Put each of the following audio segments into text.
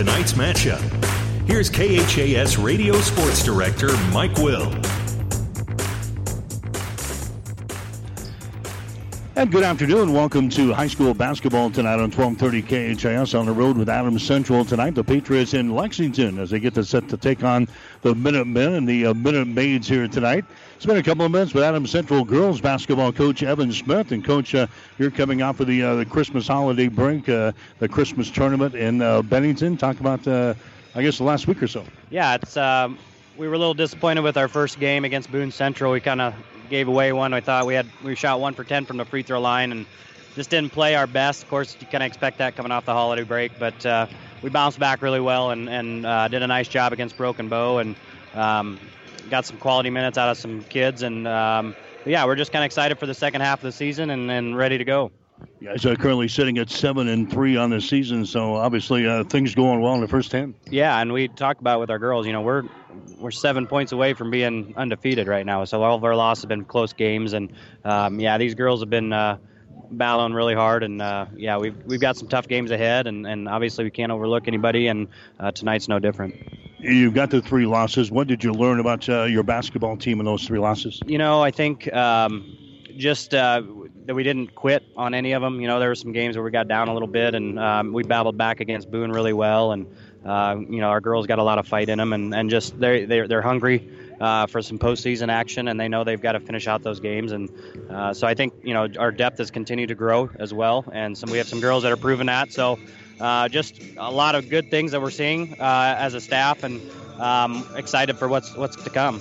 tonight's matchup. Here's KHAS Radio Sports Director Mike Will. And good afternoon. Welcome to high school basketball tonight on 1230 KHAS on the road with Adams Central tonight. The Patriots in Lexington as they get to set to take on the Minutemen and the uh, Minute Maids here tonight. It's been a couple of minutes with Adams Central girls basketball coach Evan Smith. And coach, uh, you're coming off of the, uh, the Christmas holiday break, uh, the Christmas tournament in uh, Bennington. Talk about, uh, I guess, the last week or so. Yeah, it's um, we were a little disappointed with our first game against Boone Central. We kind of gave away one. I thought we had we shot one for 10 from the free throw line and just didn't play our best. Of course, you kind of expect that coming off the holiday break, but uh, we bounced back really well and, and uh, did a nice job against Broken Bow and um, got some quality minutes out of some kids. And um, yeah, we're just kind of excited for the second half of the season and, and ready to go. You guys are currently sitting at seven and three on the season, so obviously uh, things going well in the first ten. Yeah, and we talked about with our girls. You know, we're we're seven points away from being undefeated right now. So all of our losses have been close games, and um, yeah, these girls have been uh, battling really hard, and uh, yeah, we've we've got some tough games ahead, and, and obviously we can't overlook anybody, and uh, tonight's no different. You've got the three losses. What did you learn about uh, your basketball team in those three losses? You know, I think um, just uh, that we didn't quit on any of them. You know, there were some games where we got down a little bit, and um, we battled back against Boone really well, and uh, you know, our girls got a lot of fight in them, and, and just they're they're, they're hungry uh, for some postseason action, and they know they've got to finish out those games. And uh, so I think you know our depth has continued to grow as well, and some we have some girls that are proving that. So uh, just a lot of good things that we're seeing uh, as a staff, and um, excited for what's what's to come.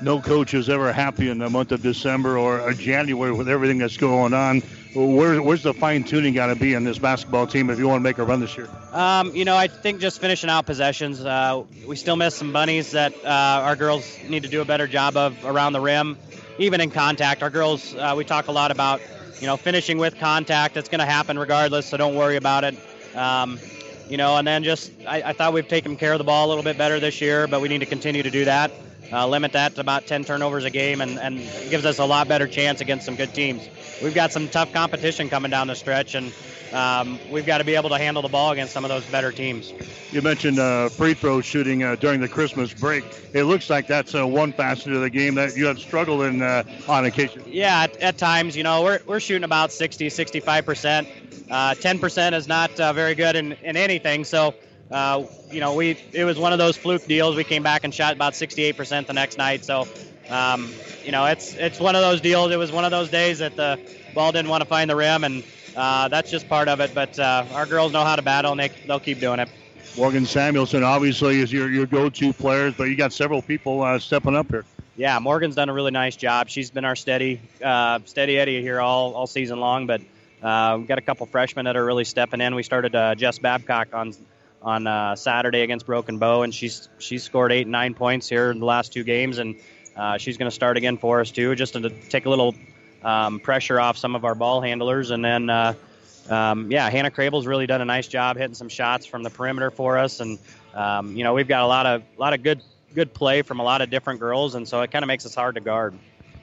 No coach is ever happy in the month of December or January with everything that's going on where, where's the fine tuning got to be in this basketball team if you want to make a run this year? Um, you know, I think just finishing out possessions. Uh, we still miss some bunnies that uh, our girls need to do a better job of around the rim, even in contact. Our girls, uh, we talk a lot about, you know, finishing with contact. It's going to happen regardless, so don't worry about it. Um, you know, and then just I, I, thought we've taken care of the ball a little bit better this year, but we need to continue to do that. Uh, limit that to about 10 turnovers a game, and, and gives us a lot better chance against some good teams we've got some tough competition coming down the stretch, and um, we've got to be able to handle the ball against some of those better teams. You mentioned uh, free throw shooting uh, during the Christmas break. It looks like that's uh, one facet of the game that you have struggled in uh, on occasion. Yeah, at, at, times, you know, we're, we're shooting about 60, 65 percent. Uh, 10 percent is not uh, very good in, in anything, so. You know, we it was one of those fluke deals. We came back and shot about 68% the next night. So um, you know, it's it's one of those deals. It was one of those days that the ball didn't want to find the rim, and uh, that's just part of it. But uh, our girls know how to battle, and they, they'll keep doing it. Morgan Samuelson obviously is your, your go-to players, but you got several people uh, stepping up here. Yeah, Morgan's done a really nice job. She's been our steady uh, steady Eddie here all, all season long, but uh, we've got a couple freshmen that are really stepping in. We started uh, Jess Babcock on on uh, Saturday against Broken Bow, and she's she's scored eight and nine points here in the last two games, and uh, she's going to start again for us too, just to take a little um, pressure off some of our ball handlers. And then, uh, um, yeah, Hannah Crable's really done a nice job hitting some shots from the perimeter for us. And um, you know, we've got a lot of a lot of good good play from a lot of different girls, and so it kind of makes us hard to guard.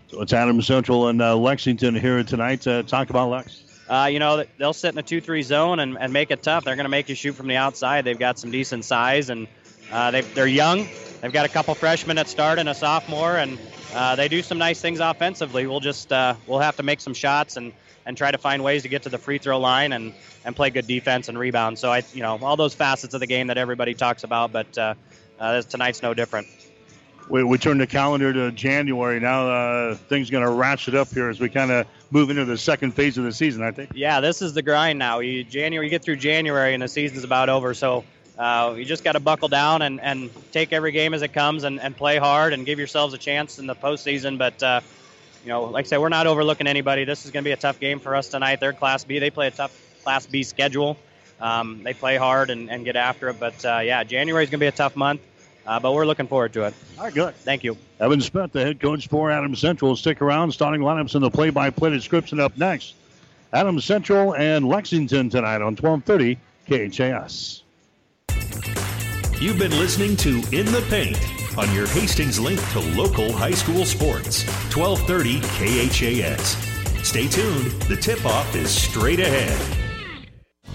So it's Adams Central and uh, Lexington here tonight. Uh, talk about Lex. Uh, you know, they'll sit in a 2 3 zone and, and make it tough. They're going to make you shoot from the outside. They've got some decent size, and uh, they are young. They've got a couple freshmen that start and a sophomore, and uh, they do some nice things offensively. We'll just uh, we'll have to make some shots and, and try to find ways to get to the free throw line and, and play good defense and rebound. So I you know all those facets of the game that everybody talks about, but uh, uh tonight's no different. We, we turn the calendar to January now. Uh, things going to ratchet up here as we kind of move into the second phase of the season. I think. Yeah, this is the grind now. You January, you get through January and the season's about over. So uh, you just got to buckle down and, and take every game as it comes and, and play hard and give yourselves a chance in the postseason. But, uh, you know, like I said, we're not overlooking anybody. This is going to be a tough game for us tonight. They're Class B. They play a tough Class B schedule. Um, they play hard and, and get after it. But, uh, yeah, January is going to be a tough month. Uh, but we're looking forward to it. All right, good. Thank you. Evan Smith, the head coach for Adam Central. Stick around. Starting lineups in the play-by-play description up next. Adam Central and Lexington tonight on 1230 KHAS. You've been listening to In the Paint on your Hastings link to local high school sports, 1230 KHAS. Stay tuned. The tip off is straight ahead.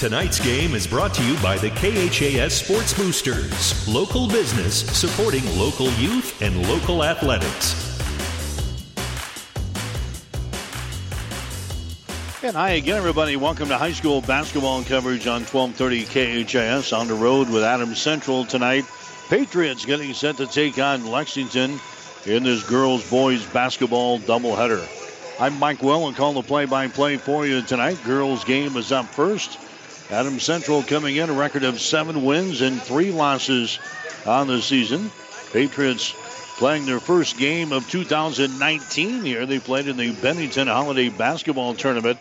Tonight's game is brought to you by the KHAS Sports Boosters, local business supporting local youth and local athletics. And hi again, everybody. Welcome to high school basketball coverage on 1230 KHAS on the road with Adams Central tonight. Patriots getting set to take on Lexington in this girls boys basketball doubleheader. I'm Mike Will and call the play by play for you tonight. Girls game is up first. Adams Central coming in a record of seven wins and three losses on the season. Patriots playing their first game of 2019 here. They played in the Bennington Holiday Basketball Tournament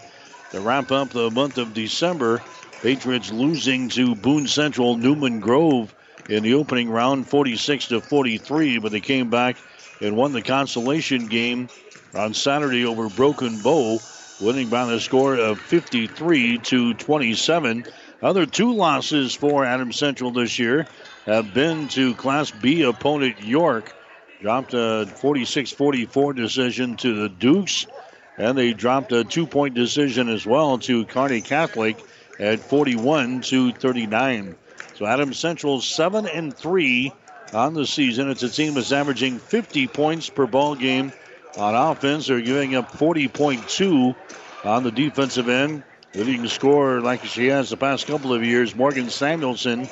to wrap up the month of December. Patriots losing to Boone Central Newman Grove in the opening round 46 to 43, but they came back and won the consolation game on Saturday over Broken Bow winning by the score of 53 to 27. Other two losses for Adams Central this year have been to Class B opponent York. Dropped a 46 44 decision to the Dukes, and they dropped a two point decision as well to Kearney Catholic at 41 to 39. So Adams Central 7 and 3 on the season. It's a team that's averaging 50 points per ball game on offense. They're giving up 40.2 on the defensive end. Leading scorer like she has the past couple of years, Morgan Samuelson.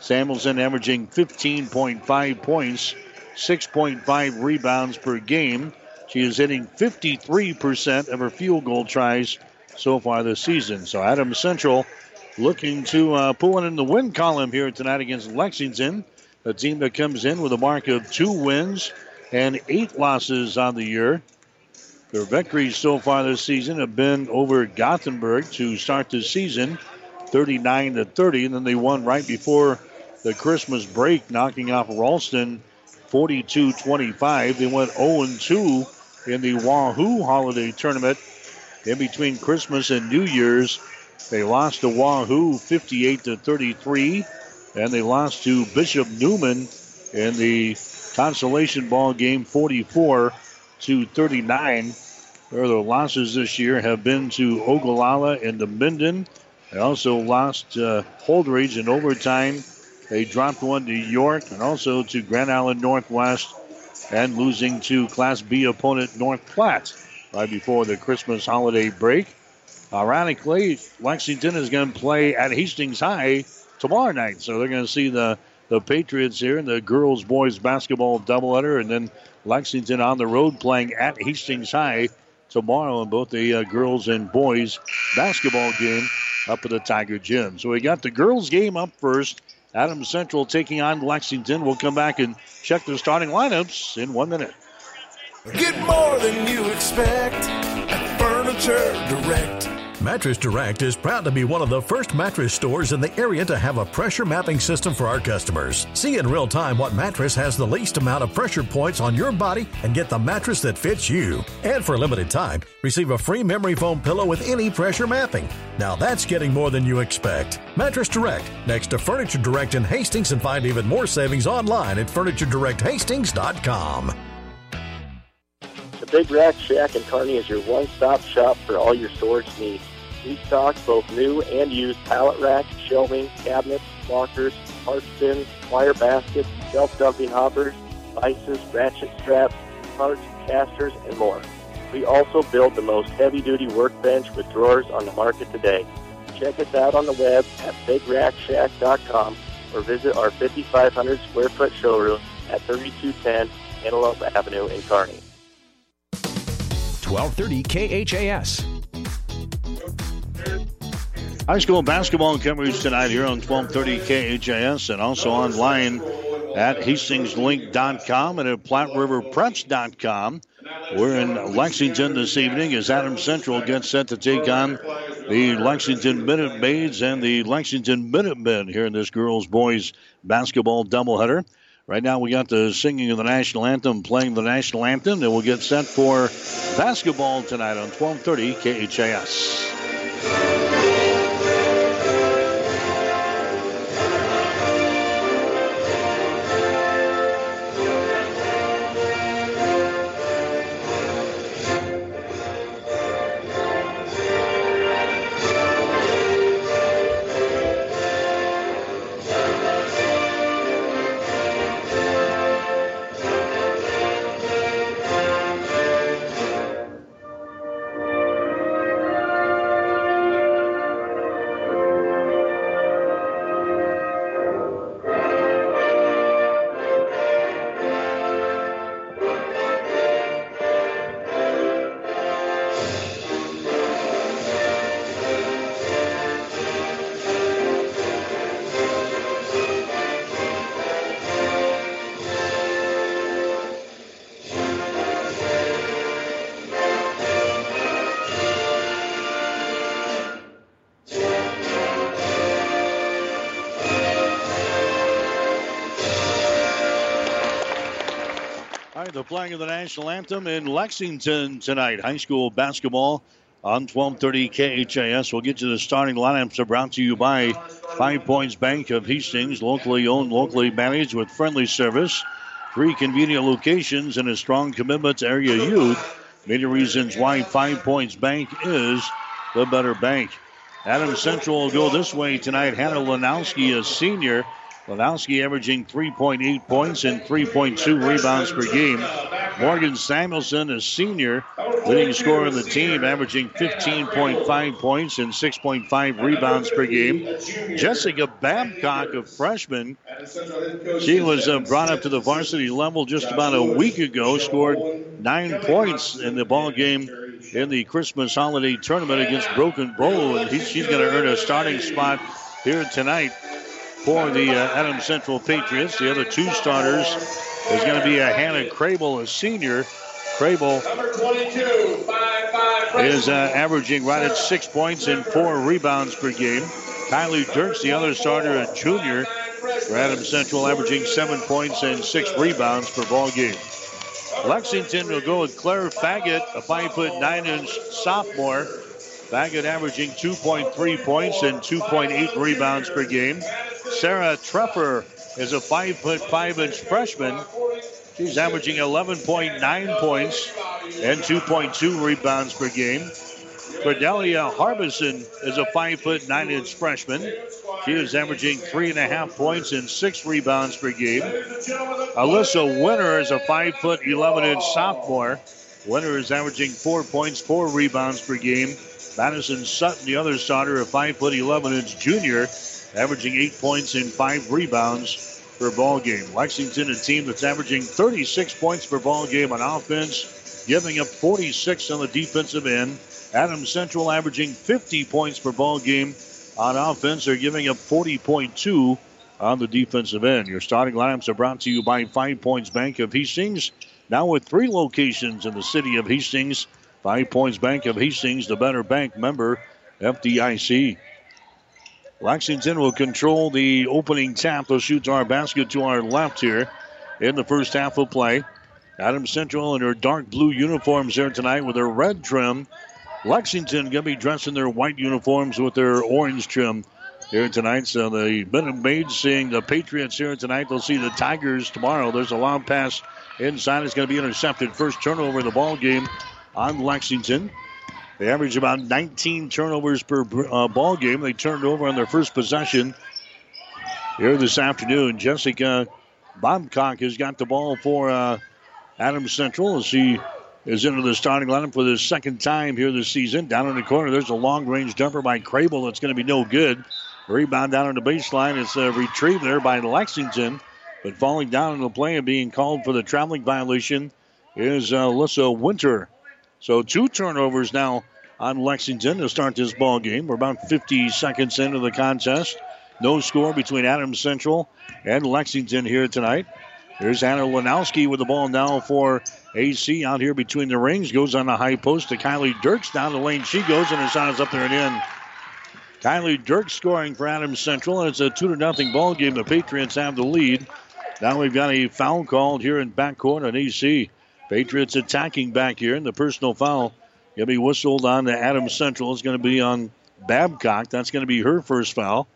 Samuelson averaging 15.5 points, 6.5 rebounds per game. She is hitting 53% of her field goal tries so far this season. So Adams Central looking to uh, pull in the win column here tonight against Lexington, a team that comes in with a mark of two wins and eight losses on the year. Their victories so far this season have been over Gothenburg to start the season, 39 to 30, and then they won right before the Christmas break, knocking off Ralston 42-25. They went 0-2 in the Wahoo Holiday Tournament in between Christmas and New Year's. They lost to Wahoo 58 to 33, and they lost to Bishop Newman in the consolation ball game 44 to 39. Their losses this year have been to Ogallala and the Minden. They also lost uh, Holdrege in overtime. They dropped one to York and also to Grand Island Northwest and losing to Class B opponent North Platte right before the Christmas holiday break. Ironically, Lexington is going to play at Hastings High tomorrow night, so they're going to see the the Patriots here in the girls boys basketball doubleheader, and then Lexington on the road playing at Hastings High tomorrow in both the uh, girls and boys basketball game up at the Tiger Gym. So we got the girls game up first. Adams Central taking on Lexington. We'll come back and check the starting lineups in one minute. Get more than you expect at Furniture Direct. Mattress Direct is proud to be one of the first mattress stores in the area to have a pressure mapping system for our customers. See in real time what mattress has the least amount of pressure points on your body and get the mattress that fits you. And for a limited time, receive a free memory foam pillow with any pressure mapping. Now that's getting more than you expect. Mattress Direct, next to Furniture Direct in Hastings, and find even more savings online at FurnitureDirectHastings.com. The Big Rack Shack in Kearney is your one-stop shop for all your storage needs. We stock both new and used pallet racks, shelving, cabinets, lockers, parts bins, wire baskets, shelf dumping hoppers, vices, ratchet straps, parts, casters, and more. We also build the most heavy-duty workbench with drawers on the market today. Check us out on the web at bigrackshack.com or visit our 5,500 square foot showroom at 3210 Antelope Avenue in Kearney. 1230 KHAS. High school basketball coverage tonight here on 1230 KHAS and also online at hastingslink.com and at platteriverpreps.com. We're in Lexington this evening as Adam Central gets set to take on the Lexington Minute Maids and the Lexington Minutemen here in this girls boys basketball doubleheader. Right now, we got the singing of the national anthem, playing the national anthem, and we'll get set for basketball tonight on 1230 KHAS. Playing of the national anthem in Lexington tonight. High school basketball on 1230 KHAS. We'll get to the starting lineups brought to you by Five Points Bank of Hastings, locally owned, locally managed with friendly service. Three convenient locations and a strong commitment to area youth. Many reasons why Five Points Bank is the better bank. Adams Central will go this way tonight. Hannah Lanowski, a senior, Lanowski averaging 3.8 points and 3.2 rebounds per game. Morgan Samuelson, a senior, leading scorer in the team, averaging 15.5 points and 6.5 rebounds per game. Jessica Babcock, a freshman, she was uh, brought up to the varsity level just about a week ago, scored nine points in the ball game in the Christmas holiday tournament against Broken Bow, and he, she's going to earn a starting spot here tonight for the uh, Adams Central Patriots. The other two starters is going to be a Hannah Crable, a senior. Crable is uh, averaging right at six points and four rebounds per game. Kylie Dirks, the other starter, a junior for Adams Central, averaging seven points and six rebounds per ball game. Lexington will go with Claire Faggett, a five foot nine inch sophomore. Faggett averaging 2.3 points and 2.8 rebounds per game. Sarah Treffer is a five foot five inch freshman. She's averaging 11.9 points and 2.2 rebounds per game. Cordelia Harbison is a five foot nine inch freshman. She is averaging three and a half points and six rebounds per game. Alyssa Winter is a five foot 11 inch sophomore. Winter is averaging four points, four rebounds per game. Madison Sutton, the other starter, a five foot 11 inch junior, averaging eight points and five rebounds per ball game. Lexington, a team that's averaging 36 points per ball game on offense, giving up 46 on the defensive end. Adams Central averaging 50 points per ball game on offense. They're giving up 40.2 on the defensive end. Your starting lineups are brought to you by Five Points Bank of Hastings. Now with three locations in the city of Hastings. Five Points Bank of Hastings, the better bank member, FDIC. Lexington will control the opening tap. They'll shoot our basket to our left here in the first half of play. Adams Central in their dark blue uniforms here tonight with their red trim. Lexington going to be dressed in their white uniforms with their orange trim here tonight. So the Minute Maids seeing the Patriots here tonight. They'll see the Tigers tomorrow. There's a long pass inside. It's going to be intercepted. First turnover of the ball game on Lexington. They average about 19 turnovers per uh, ball game. They turned over on their first possession here this afternoon. Jessica Babcock has got the ball for uh, Adams Central as she is into the starting lineup for the second time here this season. Down in the corner, there's a long range jumper by Crable that's going to be no good. Rebound down on the baseline. It's a retrieve there by Lexington, but falling down in the play and being called for the traveling violation is uh, Alyssa Winter. So two turnovers now on Lexington to start this ball game. We're about 50 seconds into the contest. No score between Adams Central and Lexington here tonight. Here's Hannah Lanowski with the ball now for AC out here between the rings. Goes on the high post to Kylie Dirks. Down the lane she goes, and her shot is up there and in. Kylie Dirks scoring for Adams Central, and it's a 2 to nothing ball game. The Patriots have the lead. Now we've got a foul called here in backcourt on AC. Patriots attacking back here, and the personal foul going to be whistled on to Adams Central. It's going to be on Babcock. That's going to be her first foul.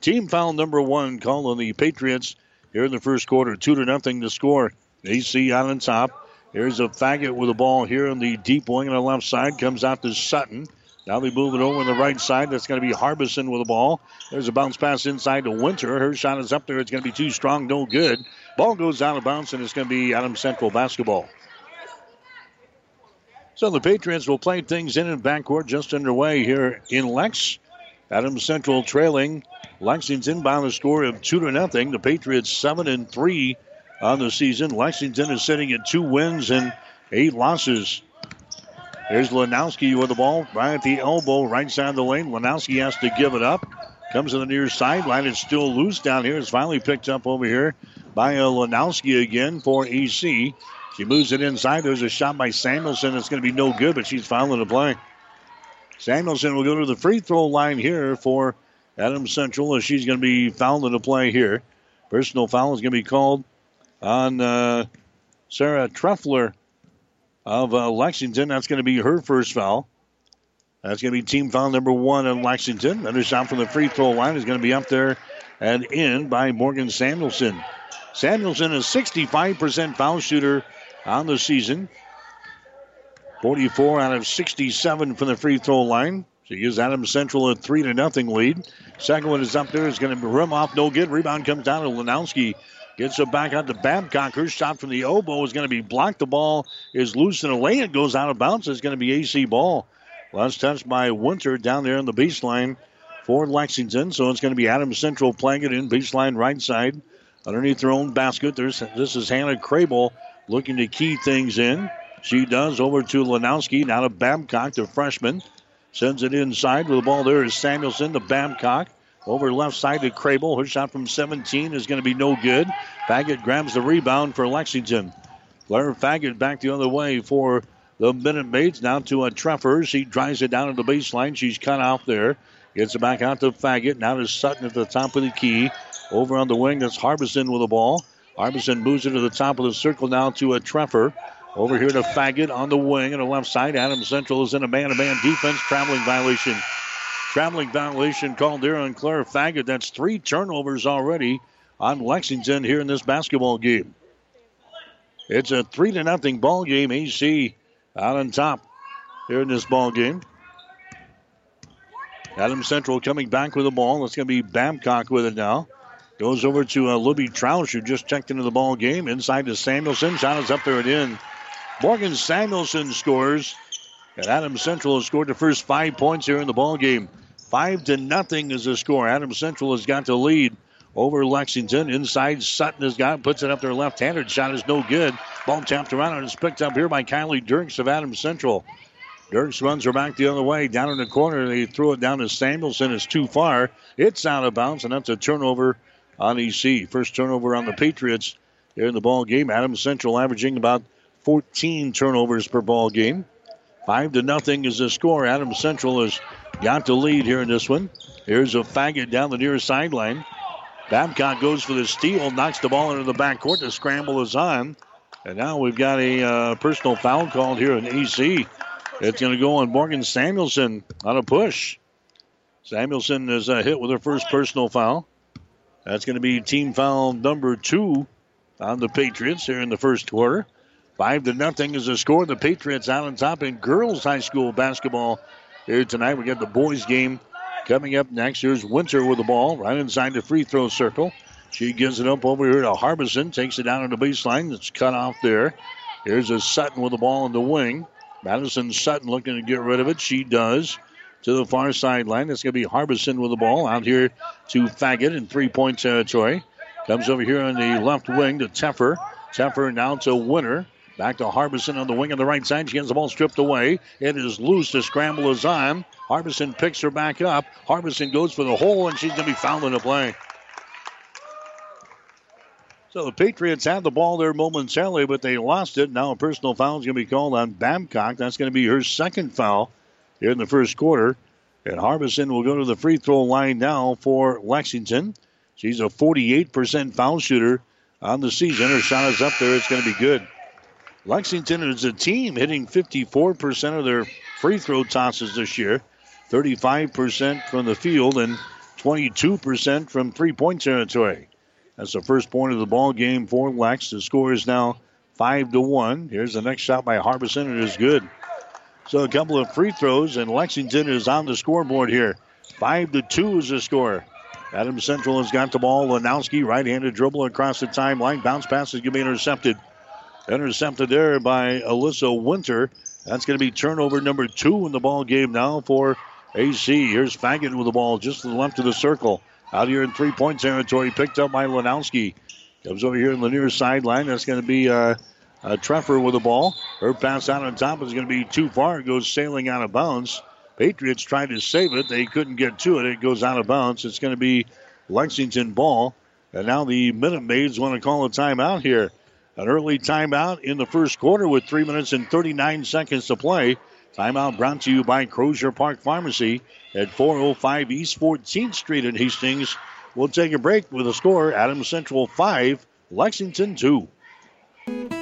Team foul number one called on the Patriots here in the first quarter. Two to nothing to score. AC out on top. Here's a faggot with the ball here in the deep wing on the left side. Comes out to Sutton. Now they move it over on the right side. That's going to be Harbison with the ball. There's a bounce pass inside to Winter. Her shot is up there. It's going to be too strong, no good. Ball goes out of bounds, and it's going to be Adam Central basketball. So the Patriots will play things in and backcourt just underway here in Lex. Adams Central trailing Lexington by the score of two to nothing. The Patriots seven and three on the season. Lexington is sitting at two wins and eight losses. There's Lanowski with the ball right at the elbow, right side of the lane. Lanowski has to give it up. Comes to the near sideline. It's still loose down here. It's finally picked up over here by uh, Lanowski again for AC. She moves it inside. There's a shot by Samuelson. It's going to be no good, but she's fouling the play. Samuelson will go to the free throw line here for Adams Central as she's going to be fouling the play here. Personal foul is going to be called on uh, Sarah Treffler of uh, Lexington. That's going to be her first foul. That's going to be team foul number one in Lexington. Another shot from the free throw line is going to be up there and in by Morgan Samuelson. Samuelson, a 65% foul shooter on the season. 44 out of 67 from the free throw line. She gives Adams Central a 3 to nothing lead. Second one is up there. It's going to rim off, no good. Rebound comes down to Lanowski. Gets it back out to Babcock. Her shot from the elbow is going to be blocked. The ball is loose and lane. It goes out of bounds. It's going to be AC ball. Last touch by Winter down there on the baseline for Lexington. So it's going to be Adams Central playing it in baseline right side underneath their own basket. There's this is Hannah Crable looking to key things in. She does over to Lanowski. Now to Babcock, the freshman. Sends it inside with the ball. There is Samuelson to Babcock. Over left side to Crable. Her shot from 17 is going to be no good. Faggot grabs the rebound for Lexington. Claire Faggot back the other way for the Minute Maids. Now to a Treffer. She drives it down to the baseline. She's cut off there. Gets it back out to Faggot. Now to Sutton at the top of the key. Over on the wing, that's Harbison with the ball. Harbison moves it to the top of the circle now to a Treffer. Over here to Faggot on the wing on the left side. Adam Central is in a man-to-man defense. Traveling violation. Traveling violation called there on Claire Faggot. That's three turnovers already on Lexington here in this basketball game. It's a three to nothing ball game. AC out on top here in this ball game. Adam Central coming back with the ball. It's going to be Babcock with it now. Goes over to uh, Libby Troush, who just checked into the ball game. Inside to Samuelson. Shot is up there and in. Morgan Samuelson scores. And Adams Central has scored the first five points here in the ball game. Five to nothing is the score. Adams Central has got the lead over Lexington. Inside, Sutton has got puts it up there left-handed. Shot is no good. Ball tapped around and it's picked up here by Kylie Dirks of Adams Central. Dirks runs her back the other way. Down in the corner, they throw it down to Samuelson. It's too far. It's out of bounds, and that's a turnover on AC. First turnover on the Patriots here in the ball game. Adams Central averaging about 14 turnovers per ball game. Five to nothing is the score. Adams Central has got the lead here in this one. Here's a faggot down the near sideline. Babcock goes for the steal, knocks the ball into the backcourt. The scramble is on. And now we've got a uh, personal foul called here in AC. It's going to go on Morgan Samuelson on a push. Samuelson is uh, hit with her first personal foul. That's going to be team foul number two on the Patriots here in the first quarter. Five to nothing is the score. The Patriots out on top in girls high school basketball here tonight. We got the boys game coming up next. Here's Winter with the ball right inside the free throw circle. She gives it up over here to Harbison. Takes it down on the baseline. It's cut off there. Here's a Sutton with the ball in the wing. Madison Sutton looking to get rid of it. She does to the far sideline. It's going to be Harbison with the ball out here to Faggot in three point territory. Comes over here on the left wing to Treffer. Treffer now to Winter. Back to Harbison on the wing on the right side. She gets the ball stripped away. It is loose. The scramble is on. Harbison picks her back up. Harbison goes for the hole, and she's going to be fouled in the play. So the Patriots had the ball there momentarily, but they lost it. Now a personal foul is going to be called on Babcock. That's going to be her second foul in the first quarter. And Harbison will go to the free throw line now for Lexington. She's a 48% foul shooter on the season. Her shot is up there. It's going to be good. Lexington is a team hitting 54% of their free throw tosses this year, 35% from the field, and 22% from three point territory. That's the first point of the ball game for Lex. The score is now five to one. Here's the next shot by Harbison. It is good. So a couple of free throws, and Lexington is on the scoreboard here. Five to two is the score. Adams Central has got the ball. Lanowski, right-handed dribble across the timeline. Bounce pass is going to be intercepted. Intercepted there by Alyssa Winter. That's going to be turnover number two in the ball game now for AC. Here's Faggot with the ball just to the left of the circle. Out here in three-point territory, picked up by Lanowski. Comes over here in the near sideline. That's going to be uh, a Treffer with the ball. Her pass out on top is going to be too far. It goes sailing out of bounds. Patriots tried to save it. They couldn't get to it. It goes out of bounds. It's going to be Lexington ball. And now the Minute Maids want to call a timeout here. An early timeout in the first quarter with 3 minutes and 39 seconds to play. Timeout brought to you by Crozier Park Pharmacy at 405 East 14th Street in Hastings. We'll take a break with a score Adams Central 5, Lexington 2.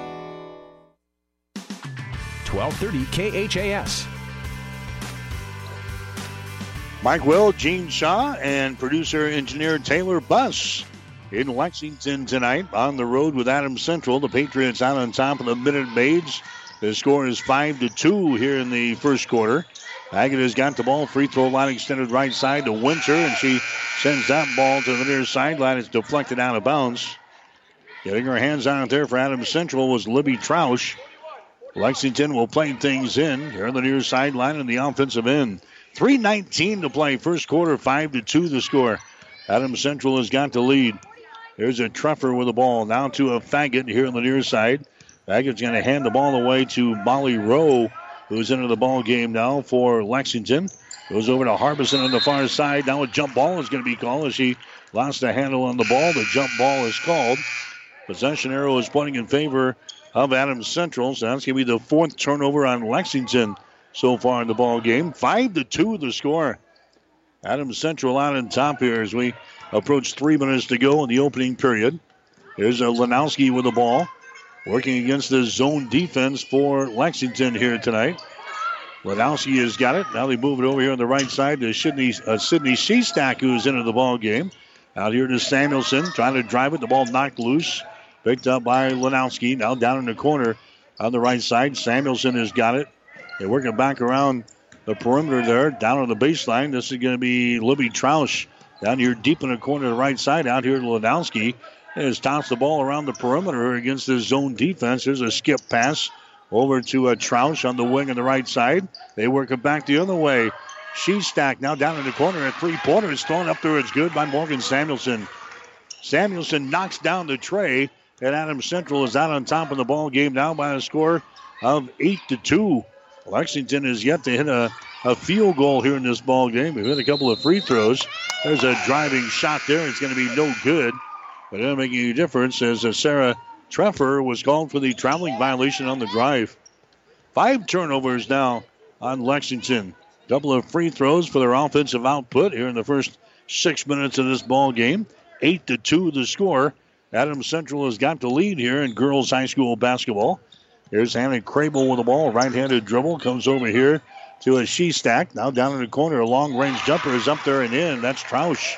1230 KHAS. Mike Will, Gene Shaw, and producer engineer Taylor Buss in Lexington tonight on the road with Adams Central. The Patriots out on top of the Minute Maids. The score is five to two here in the first quarter. Agata's got the ball, free throw line extended right side to Winter, and she sends that ball to the near sideline. It's deflected out of bounds. Getting her hands on it there for Adams Central was Libby Troush. Lexington will play things in here on the near sideline in the offensive end. 3.19 to play, first quarter, 5 to 2 the score. Adams Central has got the lead. There's a Treffer with the ball. Now to a Faggot here on the near side. Faggot's going to hand the ball away to Molly Rowe, who's into the ball game now for Lexington. Goes over to Harbison on the far side. Now a jump ball is going to be called as she lost the handle on the ball. The jump ball is called. Possession arrow is pointing in favor of Adams Central. So that's going to be the fourth turnover on Lexington so far in the ball game. Five to two the score. Adams Central out on top here as we approach three minutes to go in the opening period. Here's a Lanowski with the ball, working against the zone defense for Lexington here tonight. Lanowski has got it. Now they move it over here on the right side to Sydney, uh, Sydney Sheestack, who's into the ball game. Out here to Samuelson, trying to drive it. The ball knocked loose. Picked up by Lanowski. Now down in the corner on the right side. Samuelson has got it. They're working back around the perimeter there, down on the baseline. This is going to be Libby Troush down here deep in the corner to the right side. Out here to Lanowski. Has tossed the ball around the perimeter against the zone defense. There's a skip pass over to uh, a Troush on the wing on the right side. They work it back the other way. She's stacked now down in the corner at three pointers. Thrown up there. It's good by Morgan Samuelson. Samuelson knocks down the tray, and Adams Central is out on top of the ball game now by a score of eight to two. Lexington is yet to hit a, a field goal here in this ball game. We've hit a couple of free throws. There's a driving shot there. It's going to be no good, but it doesn't make any difference as uh, Sarah Treffer was called for the traveling violation on the drive. Five turnovers now on Lexington. Couple of free throws for their offensive output here in the first six minutes of this ball game. Eight to two the score. Adams Central has got the lead here in girls high school basketball. Here's Hannah Crable with the ball. Right handed dribble. Comes over here to a she stack. Now down in the corner. A long range jumper is up there and in. That's Troush.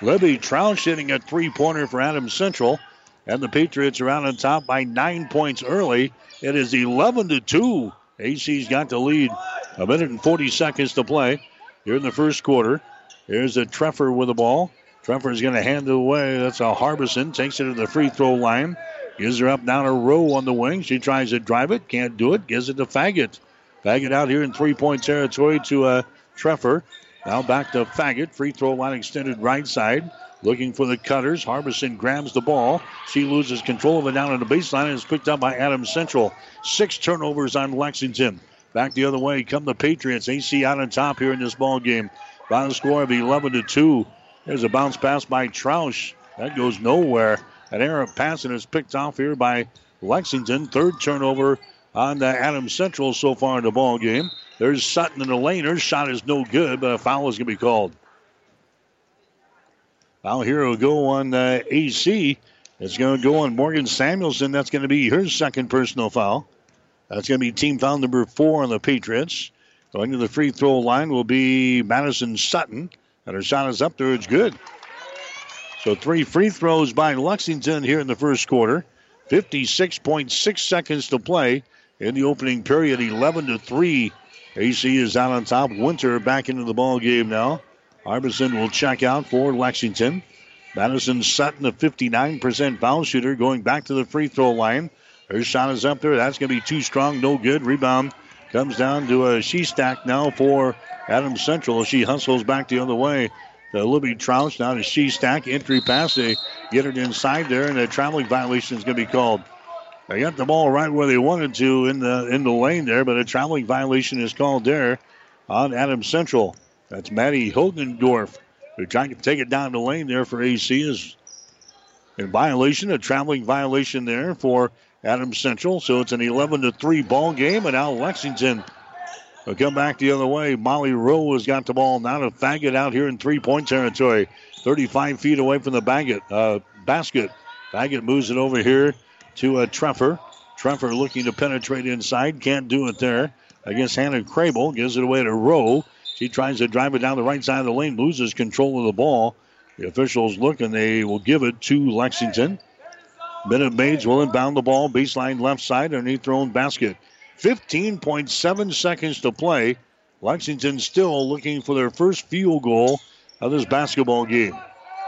Libby Troush hitting a three pointer for Adams Central. And the Patriots are out on top by nine points early. It is 11 to 2. AC's got the lead. A minute and 40 seconds to play here in the first quarter. Here's a Treffer with the ball. Treffer's going to hand it away. That's a Harbison. Takes it to the free throw line. Gives her up down a row on the wing. She tries to drive it. Can't do it. Gives it to Faggot. Faggot out here in three point territory to uh, Treffer. Now back to Faggot. Free throw line extended right side. Looking for the cutters. Harbison grabs the ball. She loses control of it down on the baseline and is picked up by Adams Central. Six turnovers on Lexington. Back the other way come the Patriots. AC out on top here in this ball game. Final score of 11 to 2. There's a bounce pass by Troush. That goes nowhere. An error of passing is picked off here by Lexington. Third turnover on the Adams Central so far in the ball game. There's Sutton in the lane. Her shot is no good, but a foul is going to be called. Foul here will go on uh, AC. It's going to go on Morgan Samuelson. That's going to be her second personal foul. That's going to be team foul number four on the Patriots. Going to the free throw line will be Madison Sutton. And her shot is up there. It's good. So three free throws by Lexington here in the first quarter. 56.6 seconds to play in the opening period. 11 to 3. AC is out on top. Winter back into the ball game now. Harbison will check out for Lexington. Madison Sutton, a 59% foul shooter, going back to the free throw line. Her shot is up there. That's going to be too strong. No good. Rebound comes down to a she stack now for Adams Central. She hustles back the other way. The Libby Troush now to she stack. Entry pass. They get it inside there, and a traveling violation is going to be called. They got the ball right where they wanted to in the in the lane there, but a traveling violation is called there on Adams Central. That's Maddie Hogendorf who trying to take it down the lane there for AC is in violation, a traveling violation there for Adams Central. So it's an 11 to 3 ball game, and now Lexington will come back the other way. Molly Rowe has got the ball now to Faggot out here in three point territory, 35 feet away from the Baggett, uh, basket. Baggett moves it over here to a uh, Treffer. Treffer looking to penetrate inside, can't do it there. Against Hannah Crable, gives it away to Rowe. She tries to drive it down the right side of the lane, loses control of the ball. The officials look and they will give it to Lexington. Minute Maids will inbound the ball, baseline left side underneath their own basket. 15.7 seconds to play. Lexington still looking for their first field goal of this basketball game.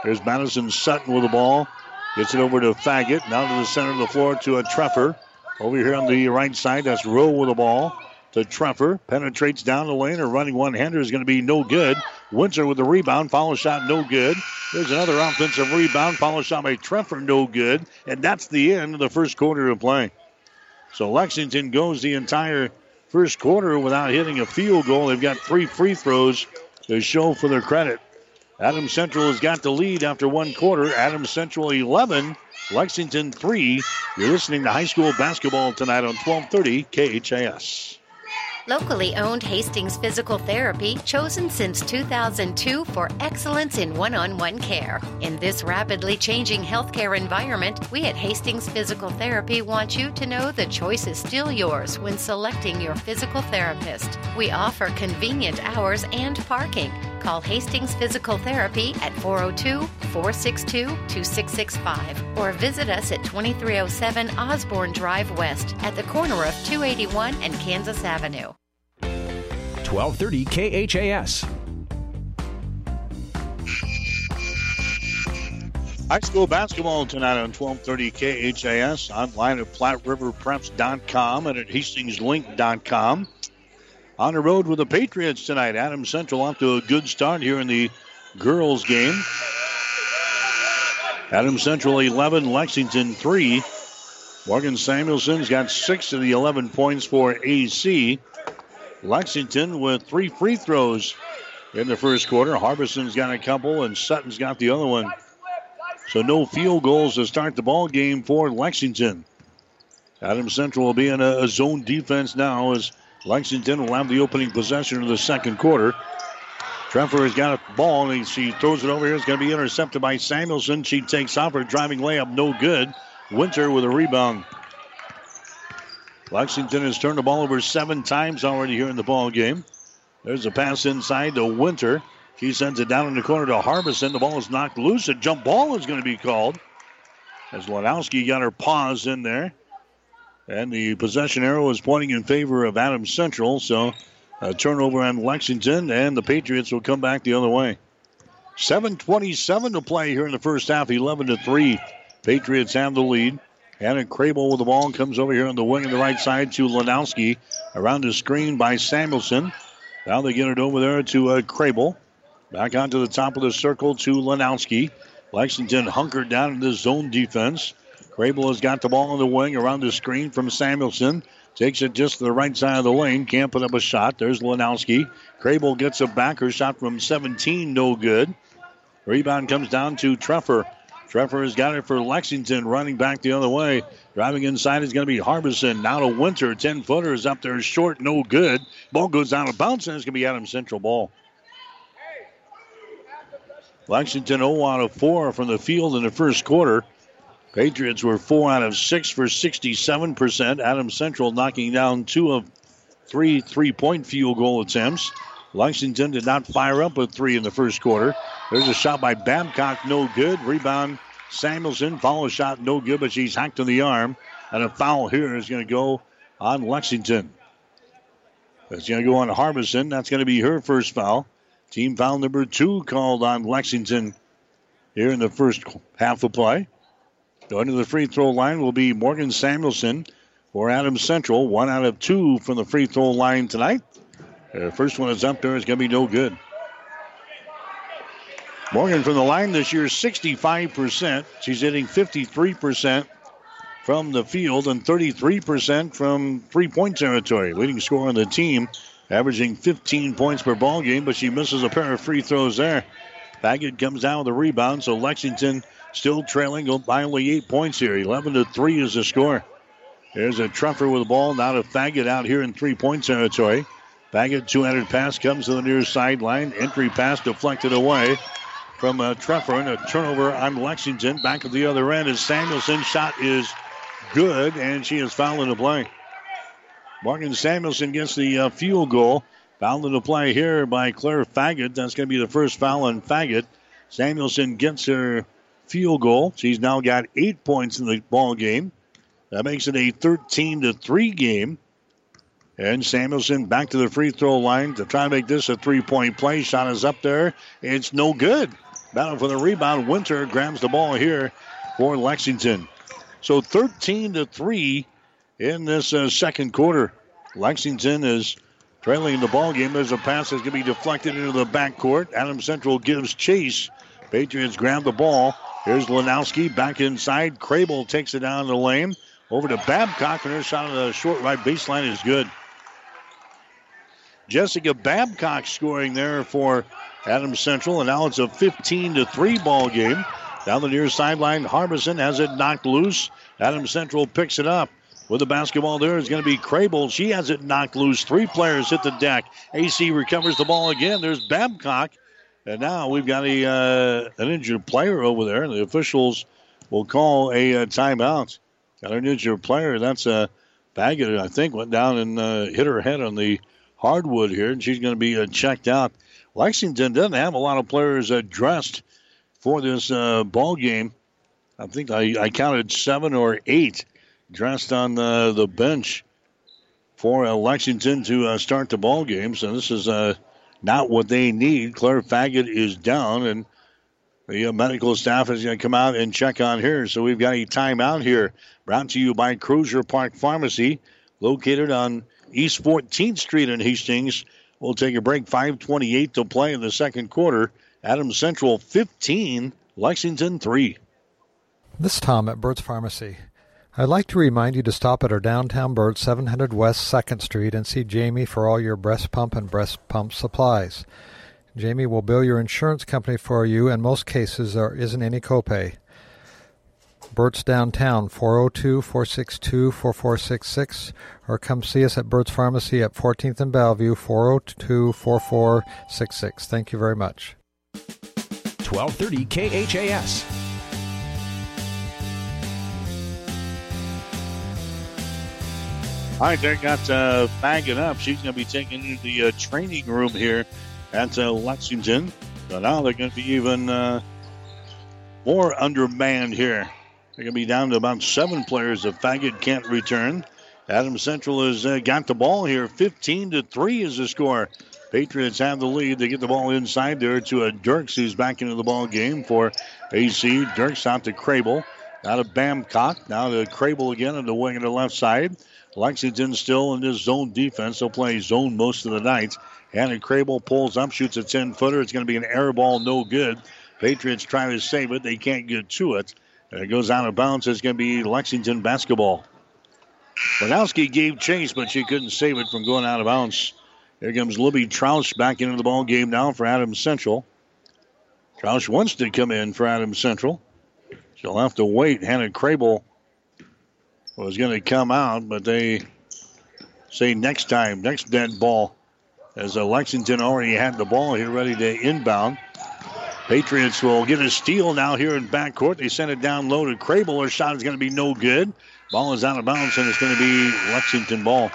There's Madison Sutton with the ball. Gets it over to Faggot. Now to the center of the floor to a Treffer. Over here on the right side, that's Rowe with the ball to Treffer. Penetrates down the lane. A running one hander is going to be no good. Winter with the rebound. Follow shot, no good. There's another offensive rebound. Follow shot by Treffer, no good. And that's the end of the first quarter of play. So Lexington goes the entire first quarter without hitting a field goal. They've got three free throws to show for their credit. Adams Central has got the lead after one quarter. Adams Central 11, Lexington 3. You're listening to high school basketball tonight on 1230 KHAS. Locally owned Hastings Physical Therapy, chosen since 2002 for excellence in one on one care. In this rapidly changing healthcare environment, we at Hastings Physical Therapy want you to know the choice is still yours when selecting your physical therapist. We offer convenient hours and parking. Call Hastings Physical Therapy at 402 462 2665 or visit us at 2307 Osborne Drive West at the corner of 281 and Kansas Avenue. 1230 KHAS. High school basketball tonight on 1230 KHAS, online at PlatteRiverPreps.com and at HastingsLink.com. On the road with the Patriots tonight. Adam Central off to a good start here in the girls' game. Adam Central 11, Lexington 3. Morgan Samuelson's got six of the 11 points for AC. Lexington with three free throws in the first quarter. Harbison's got a couple, and Sutton's got the other one. So no field goals to start the ball game for Lexington. Adam Central will be in a, a zone defense now as Lexington will have the opening possession of the second quarter. Treffer has got a ball and she throws it over here. It's going to be intercepted by Samuelson. She takes off her driving layup, no good. Winter with a rebound. Lexington has turned the ball over seven times already here in the ball game. There's a pass inside to Winter. She sends it down in the corner to Harbison. The ball is knocked loose. A jump ball is going to be called. As Lanowski got her paws in there. And the possession arrow is pointing in favor of Adams Central. So a turnover on Lexington, and the Patriots will come back the other way. 7.27 to play here in the first half, 11 to 3. Patriots have the lead. Hannah Crable with the ball comes over here on the wing on the right side to Lanowski. Around the screen by Samuelson. Now they get it over there to uh, Crable. Back onto the top of the circle to Lanowski. Lexington hunkered down in the zone defense. Crable has got the ball on the wing around the screen from Samuelson. Takes it just to the right side of the lane. Can't put up a shot. There's Lanowski. Crable gets a backer shot from 17. No good. Rebound comes down to Treffer. Treffer has got it for Lexington, running back the other way. Driving inside is going to be Harbison. Now to Winter. 10 footer is up there short, no good. Ball goes down of bounds, and it's going to be Adams Central ball. Lexington 0 out of 4 from the field in the first quarter. Patriots were 4 out of 6 for 67%. Adams Central knocking down two of three three point field goal attempts. Lexington did not fire up with three in the first quarter. There's a shot by Babcock, no good. Rebound, Samuelson. Follow shot, no good, but she's hacked in the arm. And a foul here is going to go on Lexington. It's going to go on Harbison. That's going to be her first foul. Team foul number two called on Lexington here in the first half of play. Going to the free throw line will be Morgan Samuelson for Adams Central. One out of two from the free throw line tonight. The first one is up there. It's going to be no good. Morgan from the line this year, 65%. She's hitting 53% from the field and 33% from three point territory. Leading scorer on the team, averaging 15 points per ball game, but she misses a pair of free throws there. Baggett comes down with a rebound, so Lexington still trailing by only eight points here. 11 to 3 is the score. There's a Treffer with the ball, now to Faggett out here in three point territory. Faggett, 200 pass comes to the near sideline. Entry pass deflected away from uh, Treffer and a turnover on Lexington. Back at the other end is Samuelson. Shot is good, and she is fouled the play. Morgan Samuelson gets the uh, field goal. Fouled into play here by Claire Faggett. That's going to be the first foul on Faggett. Samuelson gets her field goal. She's now got eight points in the ball game. That makes it a 13 to 3 game. And Samuelson back to the free throw line to try to make this a three point play. Shot is up there. It's no good. Battle for the rebound. Winter grabs the ball here for Lexington. So 13 to 3 in this uh, second quarter. Lexington is trailing the ball game. There's a pass that's going to be deflected into the backcourt. Adam Central gives chase. Patriots grab the ball. Here's Lanowski back inside. Crable takes it down the lane. Over to Babcock, and her shot on the short right baseline is good. Jessica Babcock scoring there for Adams Central, and now it's a 15 to 3 ball game. Down the near sideline, Harbison has it knocked loose. Adams Central picks it up. With the basketball there is going to be Crable. She has it knocked loose. Three players hit the deck. AC recovers the ball again. There's Babcock. And now we've got a uh, an injured player over there. and The officials will call a uh, timeout. Got an injured player. That's a uh, Baggett, I think, went down and uh, hit her head on the hardwood here, and she's going to be uh, checked out. Lexington doesn't have a lot of players dressed for this ball game. I think I, I, counted seven or eight dressed on the, the bench for Lexington to start the ball game. So this is uh, not what they need. Claire Faggett is down, and the uh, medical staff is going to come out and check on her. So we've got a timeout here. Brought to you by Crozier Park Pharmacy, located on East 14th Street in Hastings. We'll take a break. 5:28 to play in the second quarter. Adams Central 15, Lexington 3. This is Tom at Burt's Pharmacy. I'd like to remind you to stop at our downtown Burt 700 West 2nd Street and see Jamie for all your breast pump and breast pump supplies. Jamie will bill your insurance company for you, and most cases there isn't any copay. Burt's Downtown, 402 462 4466, or come see us at Burt's Pharmacy at 14th and Bellevue, 402 4466. Thank you very much. 1230 KHAS. All right, they got uh, bagging up. She's going to be taken the uh, training room here at uh, Lexington. So now they're going to be even uh, more undermanned here. They're going to be down to about seven players if Faggett can't return. Adam Central has uh, got the ball here. 15 to 3 is the score. Patriots have the lead. They get the ball inside there to a uh, Dirks, who's back into the ball game for AC. Dirks out to Crable. Now to Babcock. Now to Crable again on the wing on the left side. Lexington still in this zone defense. They'll play zone most of the night. And Crable pulls up, shoots a 10 footer. It's going to be an air ball, no good. Patriots try to save it. They can't get to it. And it goes out of bounds. It's going to be Lexington basketball. Lanowski gave chase, but she couldn't save it from going out of bounds. Here comes Libby Troush back into the ball game now for Adams Central. Troush wants to come in for Adams Central. She'll have to wait. Hannah Crable was going to come out, but they say next time, next dead ball, as uh, Lexington already had the ball here ready to inbound. Patriots will get a steal now here in backcourt. They send it down low to Crable. Her shot is going to be no good. Ball is out of bounds, and it's going to be Lexington ball.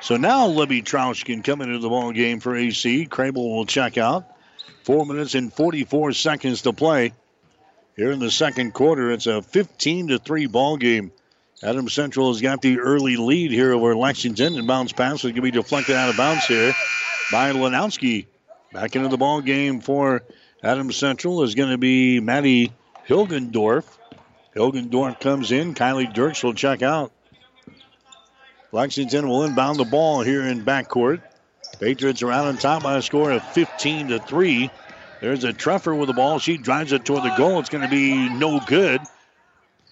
So now Libby Troush can come into the ball game for AC. Crable will check out. Four minutes and 44 seconds to play. Here in the second quarter, it's a 15 to 3 ball game. Adams Central has got the early lead here over Lexington, and bounce pass is going to be deflected out of bounds here by Lanowski. Back into the ball game for Adams Central is going to be Maddie Hilgendorf. Hilgendorf comes in. Kylie Dirks will check out. Lexington will inbound the ball here in backcourt. Patriots are out on top by a score of 15 to 3. There's a Treffer with the ball. She drives it toward the goal. It's going to be no good.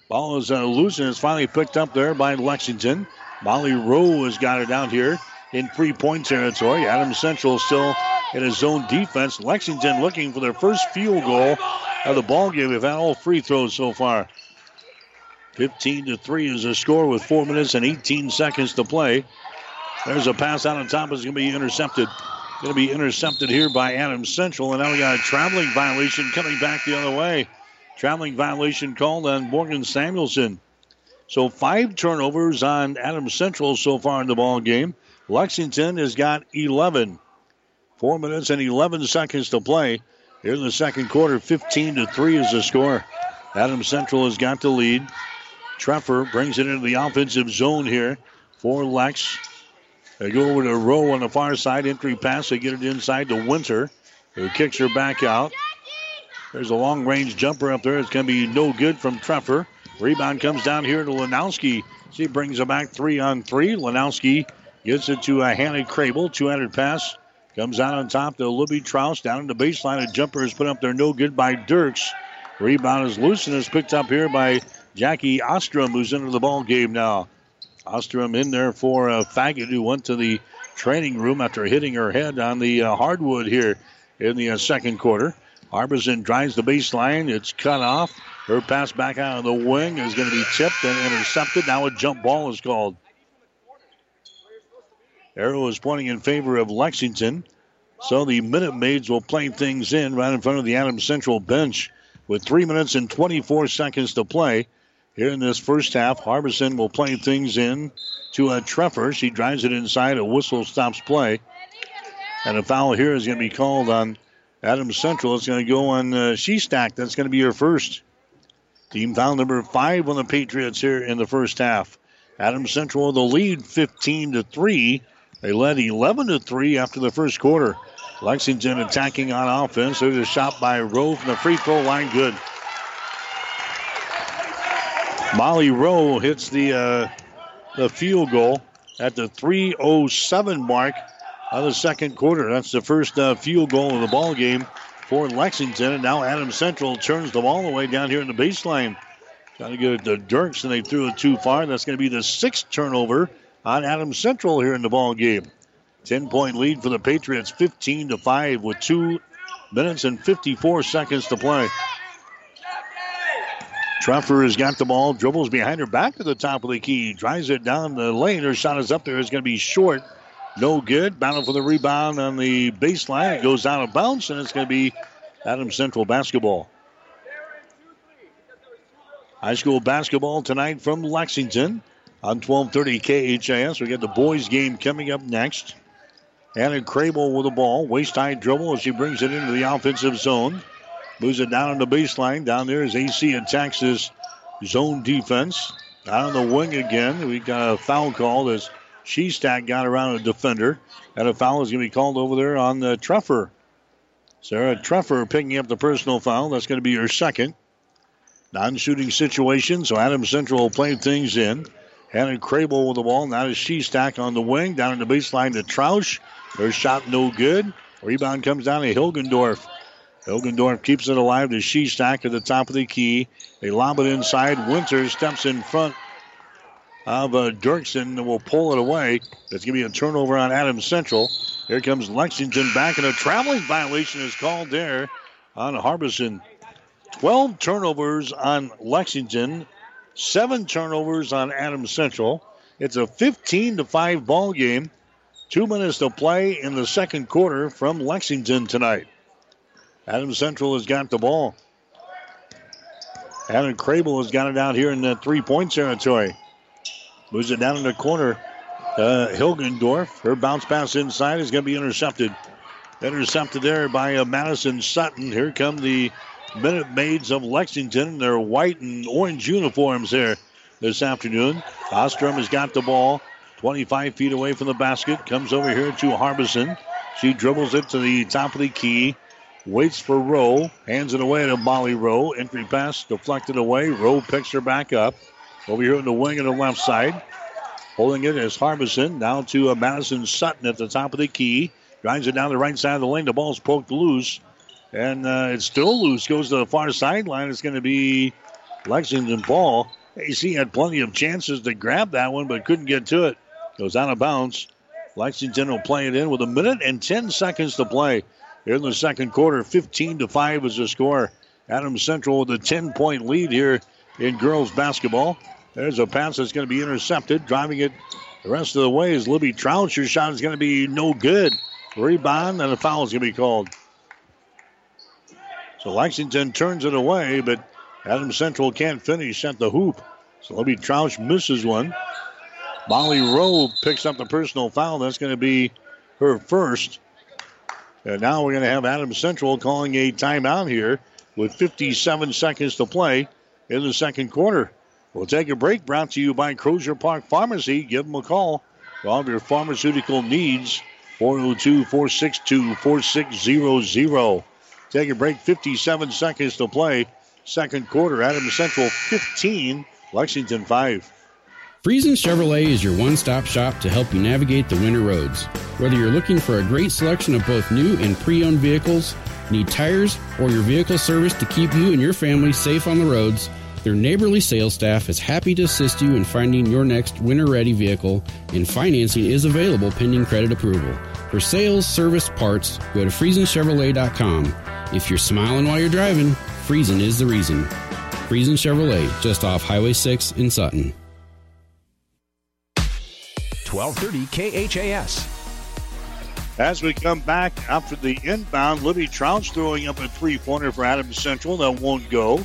Ball is uh, loose and it's finally picked up there by Lexington. Molly Rowe has got it out here in three point territory. Adams Central still in his zone defense. Lexington looking for their first field goal of the ball game. They've had all free throws so far. 15 to 3 is the score with 4 minutes and 18 seconds to play. There's a pass out on top. It's going to be intercepted. It's going to be intercepted here by Adams Central. And now we got a traveling violation coming back the other way. Traveling violation called on Morgan Samuelson. So five turnovers on Adams Central so far in the ball game. Lexington has got 11. Four minutes and 11 seconds to play. Here in the second quarter, 15 to 3 is the score. Adams Central has got the lead. Treffer brings it into the offensive zone here for Lex. They go over to Rowe on the far side. Entry pass. They get it inside to Winter, who kicks her back out. There's a long range jumper up there. It's going to be no good from Treffer. Rebound comes down here to Lanowski. She brings it back three on three. Lanowski gets it to a Hannah Crable. 200 pass. Comes out on top to Libby Troush. Down in the baseline. A jumper is put up there. No good by Dirks. Rebound is loose and is picked up here by Jackie Ostrom, who's into the ball game now. Ostrom in there for uh, Faggett, who went to the training room after hitting her head on the uh, hardwood here in the uh, second quarter. Harbison drives the baseline. It's cut off. Her pass back out of the wing is going to be tipped and intercepted. Now a jump ball is called. Arrow is pointing in favor of Lexington. So the Minute Maids will play things in right in front of the Adams Central bench with three minutes and 24 seconds to play. Here in this first half, Harbison will play things in to a Treffer. She drives it inside. A whistle stops play. And a foul here is going to be called on Adams Central. is going to go on uh, Shestack. That's going to be your first. Team foul number five on the Patriots here in the first half. Adams Central with the lead 15 to 3. They led 11 to 3 after the first quarter. Lexington attacking on offense. There's a shot by Rowe from the free throw line. Good. Molly Rowe hits the uh, the field goal at the 3:07 mark of the second quarter. That's the first uh, field goal of the ball game for Lexington, and now Adams Central turns the ball away down here in the baseline. Trying to get it to Dirks, and they threw it too far. That's going to be the sixth turnover on Adams Central here in the ball game. 10 point lead for the Patriots, 15 to 5 with 2 minutes and 54 seconds to play. Treffer has got the ball, dribbles behind her back to the top of the key, drives it down the lane. Her shot is up there. It's going to be short. No good. Battle for the rebound on the baseline. It goes out of bounds, and it's going to be Adams Central basketball. High school basketball tonight from Lexington. on 1230 KHAS. We got the boys game coming up next. Hannah Crable with the ball. Waist high dribble as she brings it into the offensive zone. Moves it down on the baseline. Down there is AC attacks this zone defense. Out on the wing again. We got a foul call as Shestack got around a defender. And a foul is going to be called over there on the Treffer. Sarah Treffer picking up the personal foul. That's going to be her second. Non shooting situation, so Adam Central will play things in. Hannah Crable with the ball. Now is Shestack on the wing. Down in the baseline to Troush. Her shot no good. Rebound comes down to Hilgendorf. Hilgendorf keeps it alive to Shestack at the top of the key. They lob it inside. Winter steps in front of uh, Dirksen will pull it away. It's going to be a turnover on Adams Central. Here comes Lexington back, and a traveling violation is called there on Harbison. 12 turnovers on Lexington, seven turnovers on Adams Central. It's a 15 to 5 ball game. Two minutes to play in the second quarter from Lexington tonight. Adams Central has got the ball. Hannah Crable has got it out here in the three point territory. Moves it down in the corner. Uh, Hilgendorf, her bounce pass inside is going to be intercepted. Intercepted there by uh, Madison Sutton. Here come the Minute Maids of Lexington in their white and orange uniforms here this afternoon. Ostrom has got the ball 25 feet away from the basket. Comes over here to Harbison. She dribbles it to the top of the key. Waits for Rowe. Hands it away to Molly Rowe. Entry pass deflected away. Rowe picks her back up. Over here in the wing on the left side. Holding it is Harbison. Now to uh, Madison Sutton at the top of the key. Drives it down the right side of the lane. The ball's poked loose. And uh, it's still loose. Goes to the far sideline. It's going to be Lexington ball. AC had plenty of chances to grab that one, but couldn't get to it. Goes out of bounds. Lexington will play it in with a minute and 10 seconds to play. Here in the second quarter, 15 to 5 is the score. Adams Central with a 10 point lead here in girls basketball. There's a pass that's going to be intercepted. Driving it the rest of the way is Libby Troush. Her shot is going to be no good. Rebound and a foul is going to be called. So Lexington turns it away, but Adam Central can't finish at the hoop. So Libby Troush misses one. Molly Rowe picks up the personal foul. That's going to be her first. And now we're going to have Adam Central calling a timeout here with 57 seconds to play in the second quarter. We'll take a break brought to you by Crozier Park Pharmacy. Give them a call for all of your pharmaceutical needs. 402 462 4600. Take a break, 57 seconds to play. Second quarter, Adams Central 15, Lexington 5. Friesen Chevrolet is your one stop shop to help you navigate the winter roads. Whether you're looking for a great selection of both new and pre owned vehicles, need tires, or your vehicle service to keep you and your family safe on the roads, their neighborly sales staff is happy to assist you in finding your next winter ready vehicle, and financing is available pending credit approval. For sales, service, parts, go to FriesenChevrolet.com. If you're smiling while you're driving, Friesen is the reason. Friesen Chevrolet, just off Highway 6 in Sutton. 1230 KHAS. As we come back after the inbound, Libby Troush throwing up a three pointer for Adams Central. That won't go.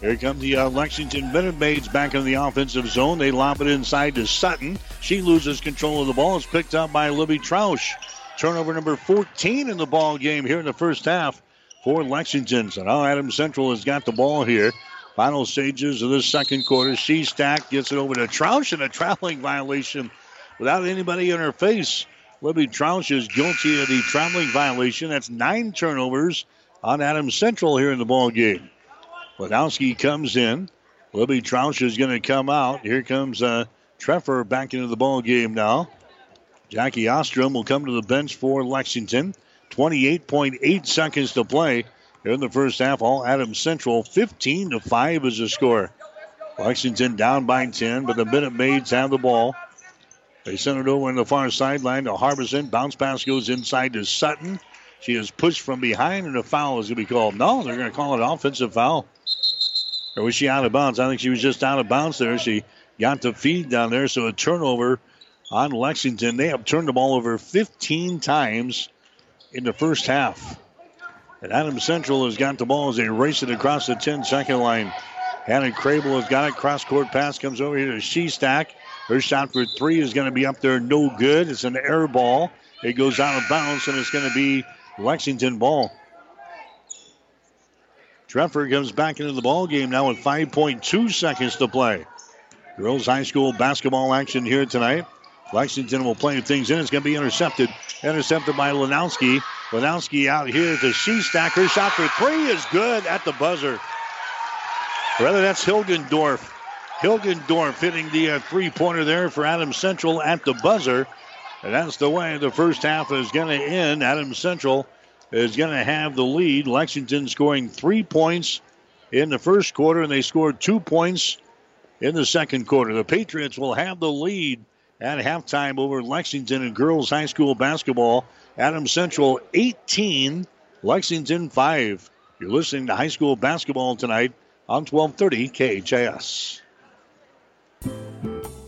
Here come the uh, Lexington Minute Maids back in the offensive zone. They lob it inside to Sutton. She loses control of the ball. It's picked up by Libby Troush. Turnover number 14 in the ball game here in the first half for Lexington. So now Adams Central has got the ball here. Final stages of the second quarter. Shestack gets it over to Troush and a traveling violation without anybody in her face. Libby Troush is guilty of the traveling violation. That's nine turnovers on Adams Central here in the ball game. Wadowski comes in. Libby Troush is going to come out. Here comes uh, Treffer back into the ball game now. Jackie Ostrom will come to the bench for Lexington. 28.8 seconds to play here in the first half. All Adams Central 15 to 5 is the score. Lexington down by 10, but the Minute Maids have the ball. They send it over in the far sideline to Harbison. Bounce pass goes inside to Sutton. She is pushed from behind, and a foul is going to be called. No, they're going to call it offensive foul. Or was she out of bounds? I think she was just out of bounds there. She got the feed down there, so a turnover on Lexington. They have turned the ball over 15 times in the first half. And Adams Central has got the ball as they race it across the 10 second line. Hannah Crable has got it. Cross court pass comes over here to Shestack. Her shot for three is going to be up there, no good. It's an air ball. It goes out of bounds, and it's going to be Lexington ball. Treffer comes back into the ball game now with 5.2 seconds to play. Girls High School basketball action here tonight. Lexington will play things in. It's going to be intercepted. Intercepted by Lanowski. Lanowski out here to Shestack. Her shot for three is good at the buzzer. Rather, that's Hilgendorf. Hilgendorf hitting the uh, three pointer there for Adams Central at the buzzer. And that's the way the first half is going to end. Adams Central is going to have the lead. Lexington scoring three points in the first quarter, and they scored two points in the second quarter. The Patriots will have the lead at halftime over Lexington in girls high school basketball. Adams Central 18, Lexington 5. You're listening to high school basketball tonight on 1230 KHAS.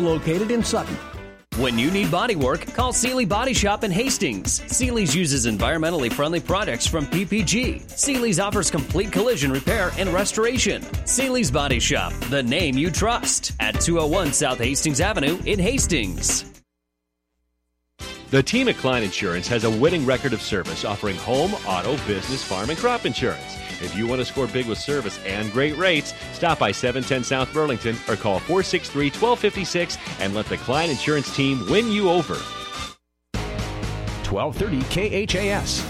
located in Sutton. When you need body work, call Seely Body Shop in Hastings. Seely's uses environmentally friendly products from PPG. Seely's offers complete collision repair and restoration. Seely's Body Shop, the name you trust, at 201 South Hastings Avenue in Hastings. The team at Klein Insurance has a winning record of service offering home, auto, business, farm, and crop insurance. If you want to score big with service and great rates, stop by 710 South Burlington or call 463 1256 and let the Klein Insurance team win you over. 1230 KHAS.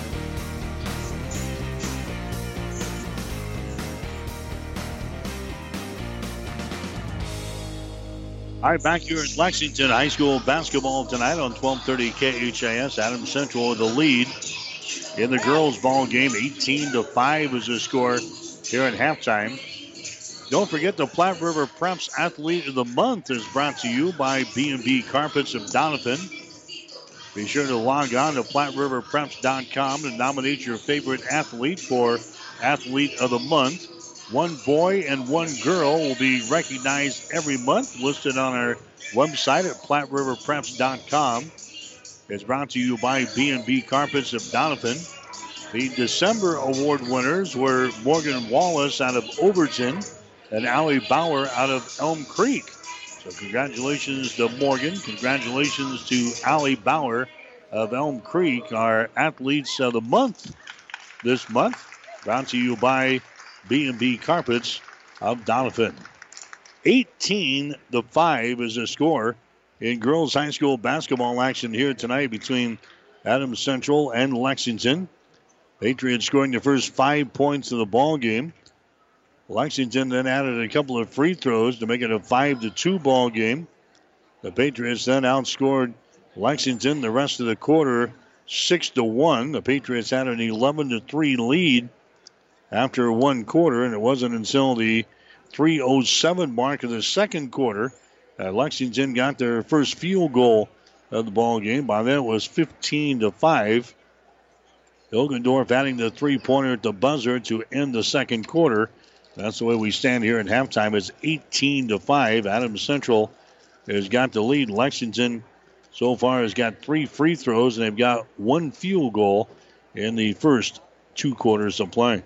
All right, back here at Lexington High School basketball tonight on 1230 KHAS. Adam Central with the lead in the girls' ball game. 18 to 5 is the score here at halftime. Don't forget the Platte River Preps Athlete of the Month is brought to you by B&B Carpets of Doniphan. Be sure to log on to PlatteRiverPreps.com to nominate your favorite athlete for Athlete of the Month. One boy and one girl will be recognized every month, listed on our website at PlatteRiverPreps.com. It's brought to you by B&B Carpets of Doniphan. The December award winners were Morgan Wallace out of Overton and Allie Bauer out of Elm Creek. So congratulations to Morgan. Congratulations to Allie Bauer of Elm Creek, our athletes of the month this month. Brought to you by B&B Carpets of Doniphan. 18 to 5 is the score in girls high school basketball action here tonight between Adams Central and Lexington. Patriots scoring the first five points of the ball game. Lexington then added a couple of free throws to make it a five to two ball game. The Patriots then outscored Lexington the rest of the quarter six to one. The Patriots had an 11 to three lead after one quarter, and it wasn't until the 3:07 mark of the second quarter uh, Lexington got their first field goal of the ball game. By then it was 15 to 5. Hilgendorf adding the three pointer at the buzzer to end the second quarter. That's the way we stand here at halftime. It's 18 to 5. Adams Central has got the lead. Lexington so far has got three free throws and they've got one field goal in the first two quarters of play.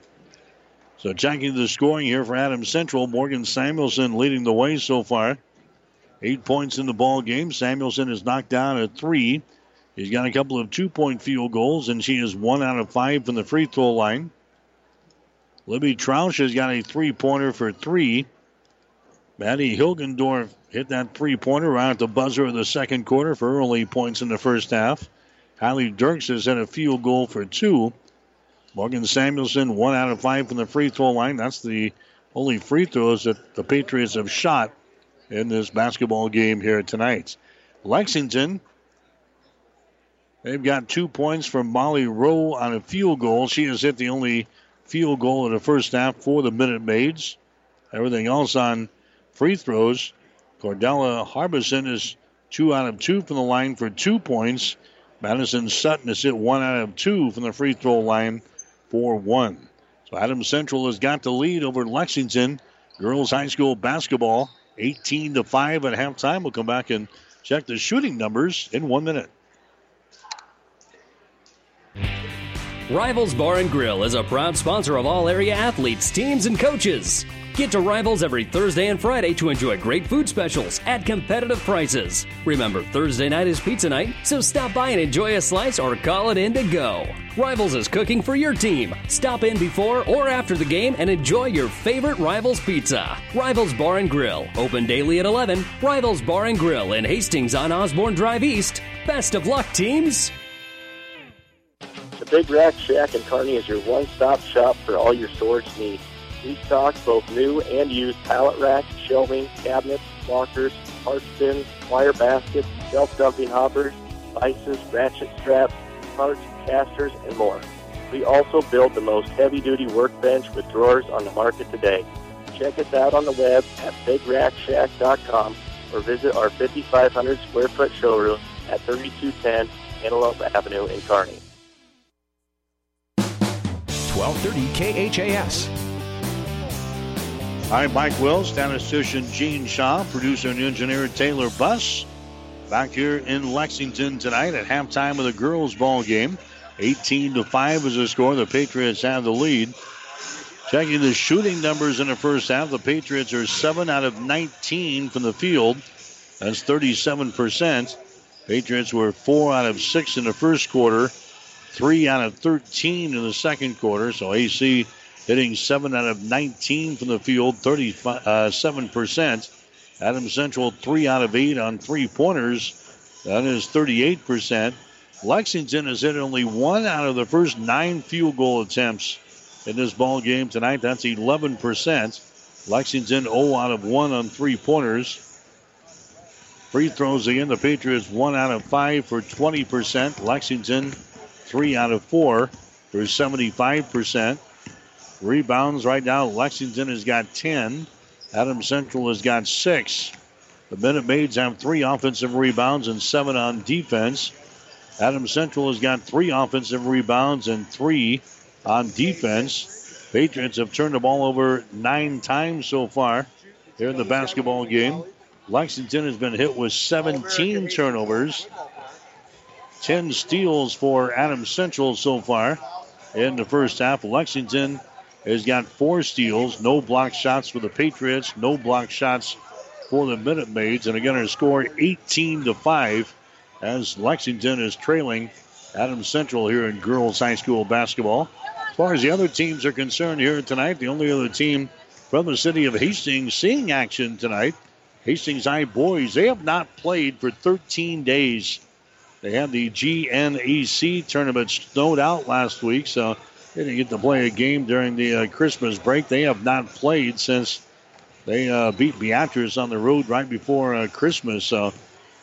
So checking the scoring here for Adams Central, Morgan Samuelson leading the way so far. Eight points in the ball game. Samuelson is knocked down at three. He's got a couple of two-point field goals, and she is one out of five from the free throw line. Libby Troush has got a three-pointer for three. Maddie Hilgendorf hit that three pointer right at the buzzer of the second quarter for early points in the first half. Kylie Dirks has had a field goal for two. Morgan Samuelson, one out of five from the free throw line. That's the only free throws that the Patriots have shot in this basketball game here tonight. Lexington, they've got two points from Molly Rowe on a field goal. She has hit the only field goal in the first half for the Minute Maids. Everything else on free throws. Cordella Harbison is two out of two from the line for two points. Madison Sutton has hit one out of two from the free throw line for one. So Adams Central has got the lead over Lexington. Girls High School basketball, 18 to 5 at halftime. We'll come back and check the shooting numbers in one minute. Rivals Bar and Grill is a proud sponsor of all area athletes, teams, and coaches. Get to Rivals every Thursday and Friday to enjoy great food specials at competitive prices. Remember, Thursday night is pizza night, so stop by and enjoy a slice or call it in to go. Rivals is cooking for your team. Stop in before or after the game and enjoy your favorite Rivals pizza. Rivals Bar and Grill, open daily at 11. Rivals Bar and Grill in Hastings on Osborne Drive East. Best of luck, teams! The Big Rack Shack in Kearney is your one-stop shop for all your storage needs. We stock both new and used pallet racks, shelving, cabinets, lockers, parts bins, wire baskets, shelf dumping hoppers, vices, ratchet straps, parts, casters, and more. We also build the most heavy-duty workbench with drawers on the market today. Check us out on the web at bigrackshack.com or visit our 5,500 square foot showroom at 3210 Antelope Avenue in Kearney. 1230 KHAS. Hi, Mike Wills, statistician Gene Shaw, producer and engineer Taylor Buss. Back here in Lexington tonight at halftime of the girls' ball game. 18 to 5 is the score. The Patriots have the lead. Checking the shooting numbers in the first half, the Patriots are 7 out of 19 from the field. That's 37%. Patriots were 4 out of 6 in the first quarter, 3 out of 13 in the second quarter. So AC hitting 7 out of 19 from the field, 37%. Uh, Adam Central 3 out of 8 on three pointers. That is 38%. Lexington has hit only one out of the first nine field goal attempts in this ball game tonight. That's 11%. Lexington 0 out of 1 on three pointers. Free throws again. The Patriots 1 out of 5 for 20%. Lexington 3 out of 4 for 75%. Rebounds right now, Lexington has got 10. Adams Central has got 6. The Minute Maids have 3 offensive rebounds and 7 on defense. Adams Central has got 3 offensive rebounds and 3 on defense. Patriots have turned the ball over 9 times so far here in the basketball game. Lexington has been hit with 17 turnovers. 10 steals for Adams Central so far in the first half. Lexington has got four steals, no block shots for the Patriots, no block shots for the Minute Maids, and again, our score 18 to 5 as Lexington is trailing Adams Central here in girls high school basketball. As far as the other teams are concerned here tonight, the only other team from the city of Hastings seeing action tonight, Hastings High boys. They have not played for 13 days. They had the GNAC tournament snowed out last week, so they didn't get to play a game during the uh, Christmas break. They have not played since they uh, beat Beatrice on the road right before uh, Christmas. So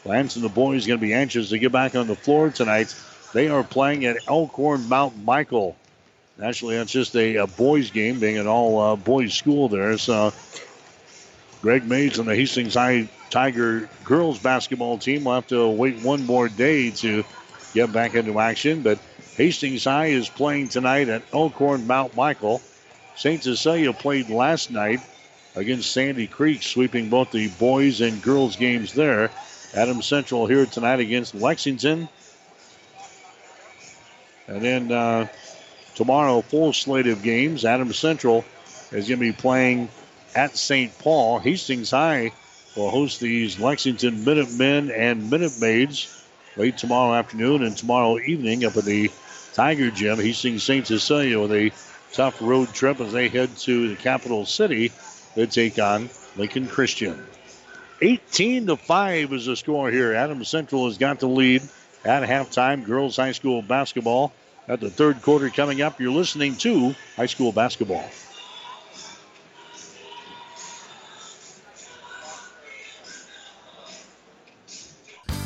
Lance and the boys are going to be anxious to get back on the floor tonight. They are playing at Elkhorn Mount Michael. Actually, that's just a, a boys game, being an all uh, boys school there. So Greg Mays and the Hastings High Tiger girls basketball team will have to wait one more day to get back into action. But Hastings High is playing tonight at Elkhorn Mount Michael. St. Cecilia played last night against Sandy Creek, sweeping both the boys and girls games there. Adam Central here tonight against Lexington. And then uh, tomorrow, full slate of games. Adam Central is going to be playing at St. Paul. Hastings High will host these Lexington Minutemen and Minute Maids late tomorrow afternoon and tomorrow evening up at the Tiger Gym. Hastings St. Cecilia with a tough road trip as they head to the capital city. They take on Lincoln Christian. 18 to 5 is the score here. Adams Central has got the lead at halftime. Girls high school basketball at the third quarter coming up. You're listening to high school basketball.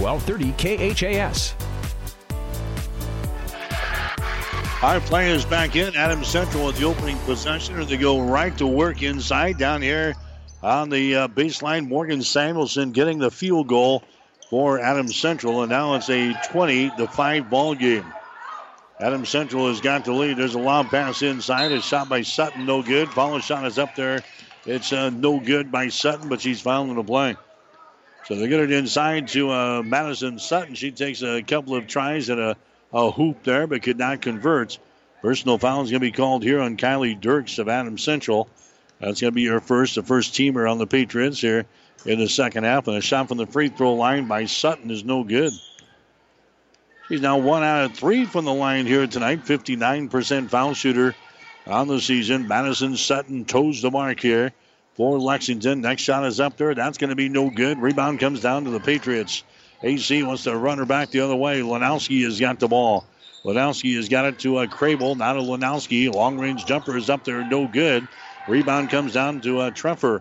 1230 KHAS. Our players back in. Adams Central with the opening possession, and they go right to work inside down here on the uh, baseline. Morgan Samuelson getting the field goal for Adams Central, and now it's a 20 to 5 ball game. Adams Central has got the lead. There's a long pass inside. It's shot by Sutton, no good. Follow shot is up there. It's uh, no good by Sutton, but she's fouling the play. So they get it inside to uh, Madison Sutton. She takes a couple of tries at a, a hoop there, but could not convert. Personal foul is going to be called here on Kylie Dirks of Adams Central. That's going to be her first, the first teamer on the Patriots here in the second half. And a shot from the free throw line by Sutton is no good. She's now one out of three from the line here tonight. 59% foul shooter on the season. Madison Sutton toes the mark here for Lexington. Next shot is up there. That's going to be no good. Rebound comes down to the Patriots. AC wants to run her back the other way. Lanowski has got the ball. Lanowski has got it to a Crable. Now to Lanowski. Long range jumper is up there. No good. Rebound comes down to uh, Treffer.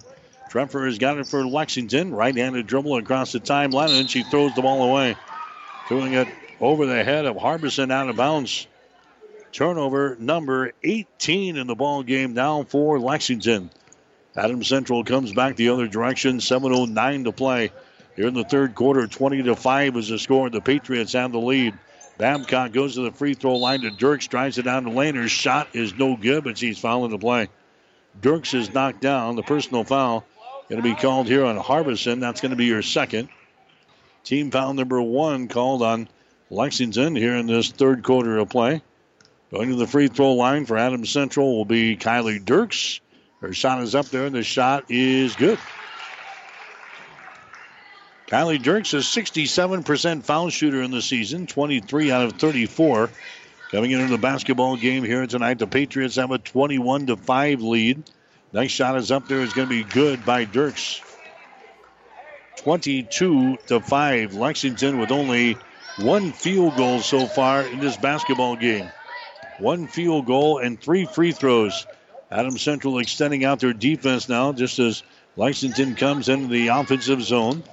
Treffer has got it for Lexington. Right handed dribble across the timeline, and she throws the ball away. Throwing it over the head of Harbison out of bounds. Turnover number 18 in the ball game now for Lexington. Adams Central comes back the other direction. 7.09 to play. Here in the third quarter, 20 to 5 is the score. The Patriots have the lead. Babcock goes to the free throw line to Dirks, drives it down to Laner's shot is no good, but she's fouling the play. Dirks is knocked down. The personal foul going to be called here on Harbison. That's going to be your second. Team foul number one called on Lexington here in this third quarter of play. Going to the free throw line for Adams Central will be Kylie Dirks. Her shot is up there, and the shot is good. Kylie Dirks is 67% foul shooter in the season, 23 out of 34. Coming into the basketball game here tonight, the Patriots have a 21 to 5 lead. Next shot is up there, is going to be good by Dirks. 22 to 5. Lexington with only one field goal so far in this basketball game. One field goal and three free throws. Adams Central extending out their defense now just as Lexington comes into the offensive zone.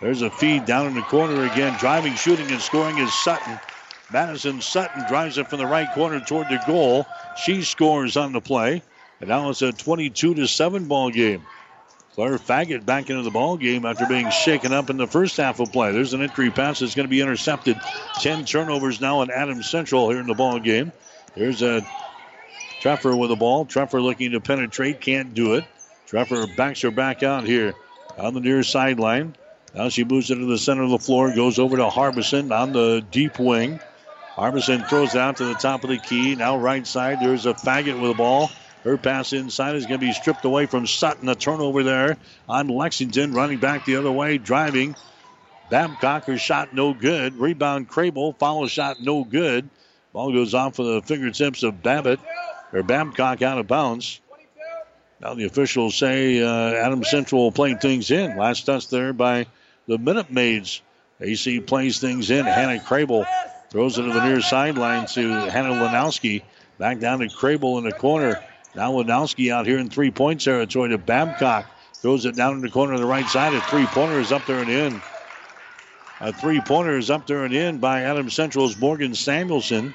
There's a feed down in the corner again. Driving, shooting, and scoring is Sutton. Madison Sutton drives it from the right corner toward the goal. She scores on the play. And now it's a 22 to 7 ball game. Claire Faggett back into the ball game after being shaken up in the first half of play. There's an entry pass that's going to be intercepted. 10 turnovers now in Adams Central here in the ball game. There's a Treffer with the ball. Treffer looking to penetrate, can't do it. Treffer backs her back out here on the near sideline. Now she moves into the center of the floor, goes over to Harbison on the deep wing. Harbison throws it out to the top of the key. Now right side, there's a Faggett with the ball. Her pass inside is going to be stripped away from Sutton. A turnover there on Lexington, running back the other way, driving. Babcock, her shot no good. Rebound Crable, follow shot no good. Ball goes off of the fingertips of Babbitt or Babcock out of bounds. Now the officials say uh, Adams Central playing things in. Last touch there by the Minute Maids. AC plays things in. Hannah Crable throws it to the near sideline to Hannah Lanowski. Back down to Crable in the corner. Now Lanowski out here in three point territory to Babcock. Throws it down in the corner of the right side. A three pointer is up there and in. A three pointer is up there and in by Adam Central's Morgan Samuelson.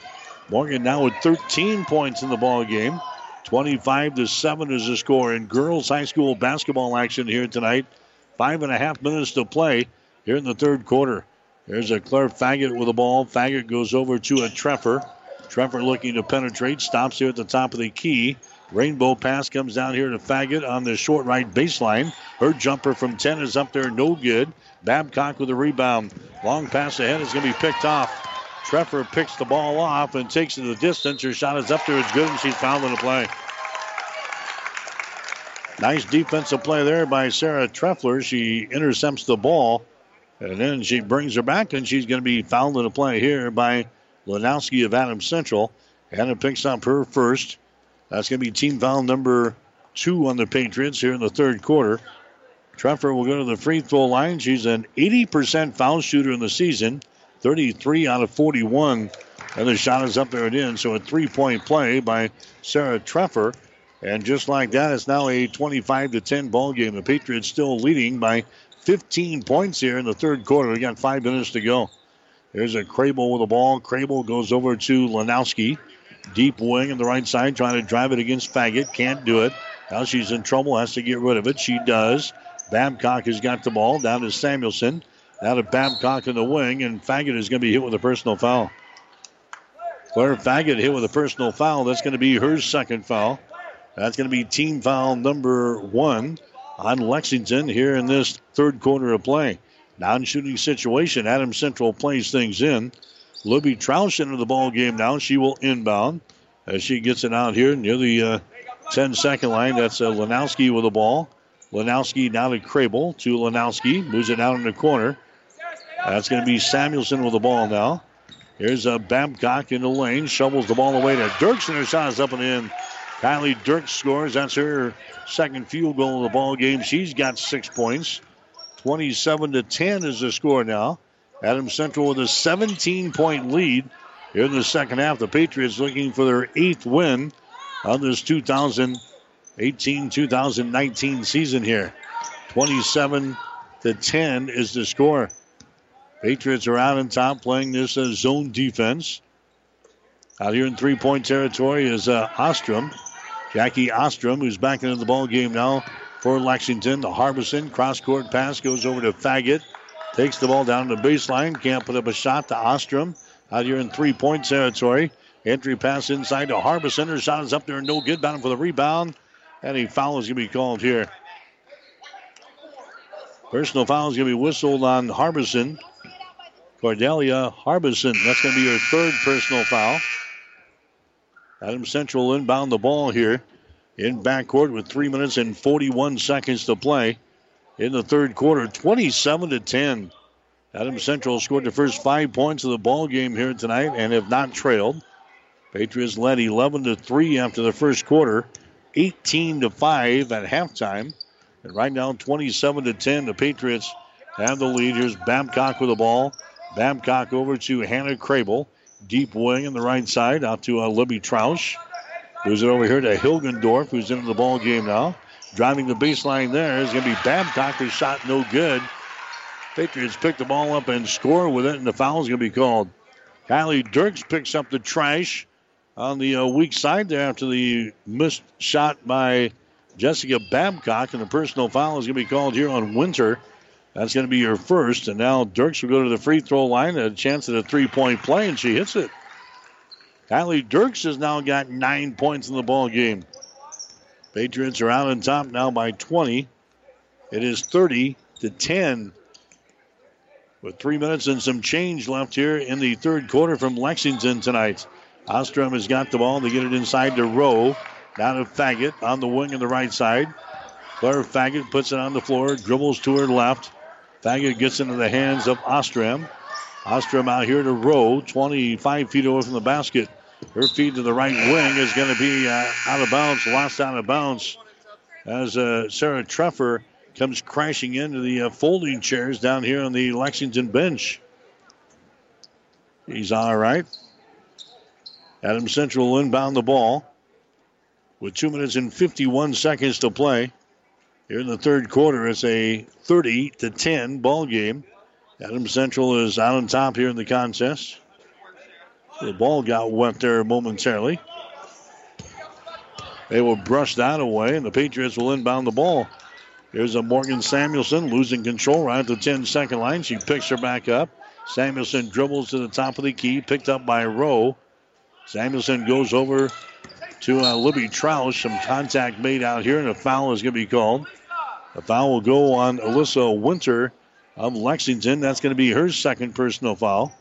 Morgan now with 13 points in the ball game. 25 to 7 is the score in girls high school basketball action here tonight. Five and a half minutes to play here in the third quarter. There's a Claire Faggett with the ball. Faggett goes over to a Treffer. Treffer looking to penetrate. Stops here at the top of the key. Rainbow pass comes down here to Faggett on the short right baseline. Her jumper from 10 is up there, no good. Babcock with a rebound. Long pass ahead is going to be picked off. Treffer picks the ball off and takes it to the distance. Her shot is up there, it's good, and she's fouled in the play. Nice defensive play there by Sarah Treffer. She intercepts the ball, and then she brings her back, and she's going to be fouled in the play here by Lanowski of Adams Central. And Hannah picks up her first. That's going to be team foul number two on the Patriots here in the third quarter. Treffer will go to the free throw line. She's an 80% foul shooter in the season, 33 out of 41. And the shot is up there and in. So a three point play by Sarah Treffer. And just like that, it's now a 25 to 10 ball game. The Patriots still leading by 15 points here in the third quarter. We got five minutes to go. There's a Crable with the ball. Crable goes over to Lanowski. Deep wing on the right side, trying to drive it against Faggett. Can't do it. Now she's in trouble, has to get rid of it. She does. Babcock has got the ball down to Samuelson. Now to Babcock in the wing, and Faggett is going to be hit with a personal foul. Claire Faggett hit with a personal foul. That's going to be her second foul. That's going to be team foul number one on Lexington here in this third quarter of play. Non shooting situation. Adam Central plays things in. Libby Troush into the ball game now. She will inbound as she gets it out here near the uh, 10 second line. That's uh, Lanowski with the ball. Lanowski now to Crable to Lanowski. Moves it out in the corner. That's going to be Samuelson with the ball now. Here's a uh, Babcock in the lane. Shovels the ball away to Dirks, and her shot is up and in. Kylie Dirks scores. That's her second field goal of the ball game. She's got six points. 27 to 10 is the score now. Adams Central with a 17 point lead here in the second half. The Patriots looking for their eighth win on this 2018 2019 season here. 27 to 10 is the score. Patriots are out on top playing this uh, zone defense. Out here in three point territory is uh, Ostrom. Jackie Ostrom, who's back into the ball game now for Lexington. The Harbison cross court pass goes over to Faggett. Takes the ball down to the baseline. Can't put up a shot to Ostrom. Out here in three point territory. Entry pass inside to Harbison. Her shot is up there, and no good. Bound for the rebound. And a foul is going to be called here. Personal foul is going to be whistled on Harbison. Cordelia Harbison. That's going to be her third personal foul. Adam Central inbound the ball here in backcourt with three minutes and 41 seconds to play in the third quarter, 27 to 10. Adam Central scored the first five points of the ball game here tonight and have not trailed. Patriots led 11 to 3 after the first quarter, 18 to 5 at halftime. And right now, 27 to 10, the Patriots have the lead. Here's Babcock with the ball. Babcock over to Hannah Crable. Deep wing on the right side out to uh, Libby Troush. Moves it over here to Hilgendorf, who's into the ball game now. Driving the baseline there is going to be Babcock. His shot no good. Patriots pick the ball up and score with it, and the foul is going to be called. Kylie Dirks picks up the trash on the uh, weak side there after the missed shot by Jessica Babcock, and the personal foul is going to be called here on Winter. That's going to be your first, and now Dirks will go to the free throw line, a chance at a three point play, and she hits it. Kylie Dirks has now got nine points in the ball game. Patriots are out on top now by 20. It is 30 to 10. With three minutes and some change left here in the third quarter from Lexington tonight. Ostrom has got the ball. They get it inside to Rowe. Down to Faggett on the wing on the right side. Claire Faggett puts it on the floor, dribbles to her left. Faggett gets into the hands of Ostrom. Ostrom out here to Rowe, 25 feet away from the basket. Her feed to the right wing is going to be uh, out of bounds, lost out of bounds as uh, Sarah Treffer comes crashing into the uh, folding chairs down here on the Lexington bench. He's all right. Adam Central inbound the ball. with two minutes and 51 seconds to play. Here in the third quarter, it's a 30 to 10 ball game. Adams Central is out on top here in the contest. The ball got wet there momentarily. They will brush that away, and the Patriots will inbound the ball. Here's a Morgan Samuelson losing control right at the 10 second line. She picks her back up. Samuelson dribbles to the top of the key, picked up by Rowe. Samuelson goes over to uh, Libby Troush. Some contact made out here, and a foul is going to be called. A foul will go on Alyssa Winter of Lexington. That's going to be her second personal foul.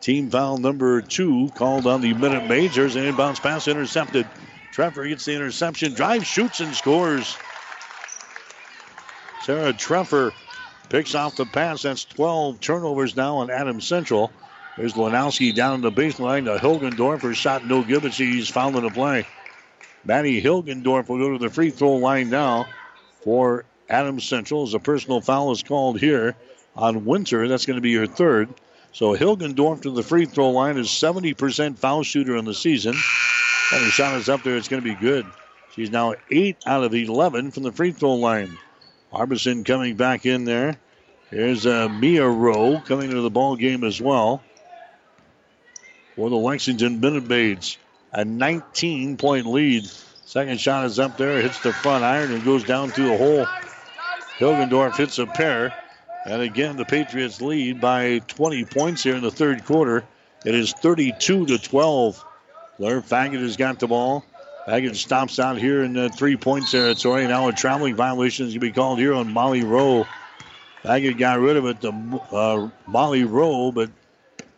Team foul number two called on the Minute Maids. An inbounds pass intercepted. Treffer gets the interception, drive, shoots, and scores. Sarah Treffer picks off the pass. That's 12 turnovers now on Adams Central. There's Lanowski down the baseline to Hilgendorf. Her shot no good, but she's fouled in the play. Maddie Hilgendorf will go to the free throw line now for Adams Central as a personal foul is called here on Winter. That's going to be her third. So Hilgendorf to the free throw line is 70% foul shooter in the season. And her shot is up there. It's going to be good. She's now 8 out of 11 from the free throw line. Harbison coming back in there. Here's uh, Mia Rowe coming into the ball game as well for the Lexington Minute. A 19 point lead. Second shot is up there, hits the front iron and goes down through the hole. Hilgendorf hits a pair. And again, the Patriots lead by 20 points here in the third quarter. It is 32 to 12. Blair Faggett has got the ball. Faggett stops out here in the three point territory. Now a traveling violation is going to be called here on Molly Rowe. Faggett got rid of it to uh, Molly Rowe, but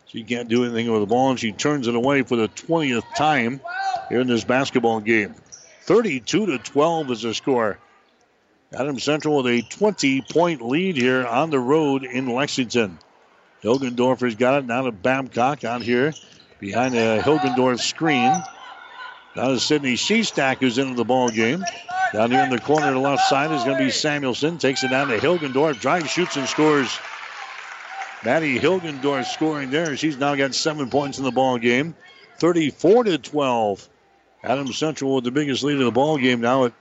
she can't do anything with the ball, and she turns it away for the 20th time here in this basketball game. 32 to 12 is the score. Adams Central with a 20 point lead here on the road in Lexington. Hilgendorfer's got it now to Babcock out here behind a Hilgendorf screen. Now to Sydney Shestack who's into the ball game. Down here in the corner to the left side is going to be Samuelson. Takes it down to Hilgendorf. Drives, shoots, and scores. Maddie Hilgendorf scoring there. She's now got seven points in the ball game. 34 to 12. Adam Central with the biggest lead of the ball game now at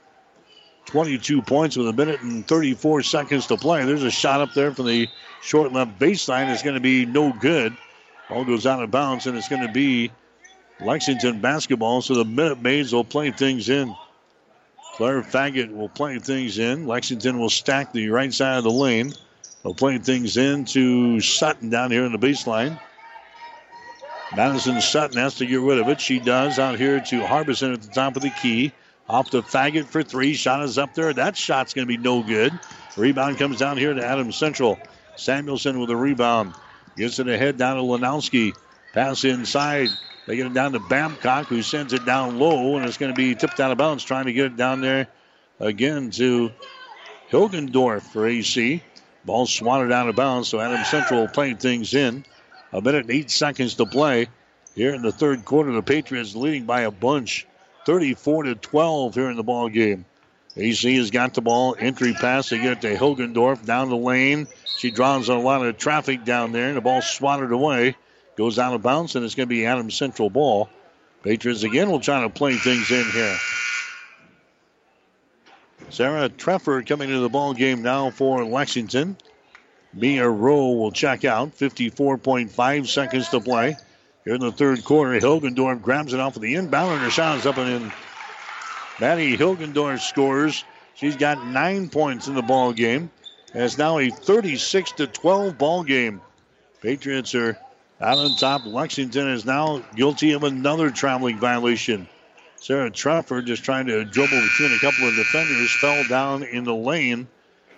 22 points with a minute and 34 seconds to play. There's a shot up there from the short left baseline. It's going to be no good. Ball goes out of bounds, and it's going to be Lexington basketball. So the Minute Maids will play things in. Claire Faggett will play things in. Lexington will stack the right side of the lane. They'll play things in to Sutton down here in the baseline. Madison Sutton has to get rid of it. She does out here to Harbison at the top of the key. Off to Faggett for three. Shot is up there. That shot's going to be no good. Rebound comes down here to Adams Central. Samuelson with a rebound. Gets it ahead down to Lanowski. Pass inside. They get it down to Babcock, who sends it down low, and it's going to be tipped out of bounds, trying to get it down there again to Hilgendorf for AC. Ball swatted out of bounds, so Adams Central playing things in. A minute and eight seconds to play here in the third quarter. The Patriots leading by a bunch, 34 to 12 here in the ball game. AC has got the ball. Entry pass. They get it to Hilgendorf down the lane. She draws a lot of traffic down there, and the ball swatted away. Goes out of bounds, and it's going to be Adams Central ball. Patriots again will try to play things in here. Sarah Treffer coming into the ball game now for Lexington. Mia Rowe will check out. 54.5 seconds to play. Here in the third quarter, Hilgendorf grabs it off of the inbound, and her shot is up and in. Maddie Hilgendorf scores. She's got nine points in the ball game. And it's now a 36 to 12 ball game. Patriots are out on top. Lexington is now guilty of another traveling violation. Sarah Treffer just trying to dribble between a couple of defenders, fell down in the lane.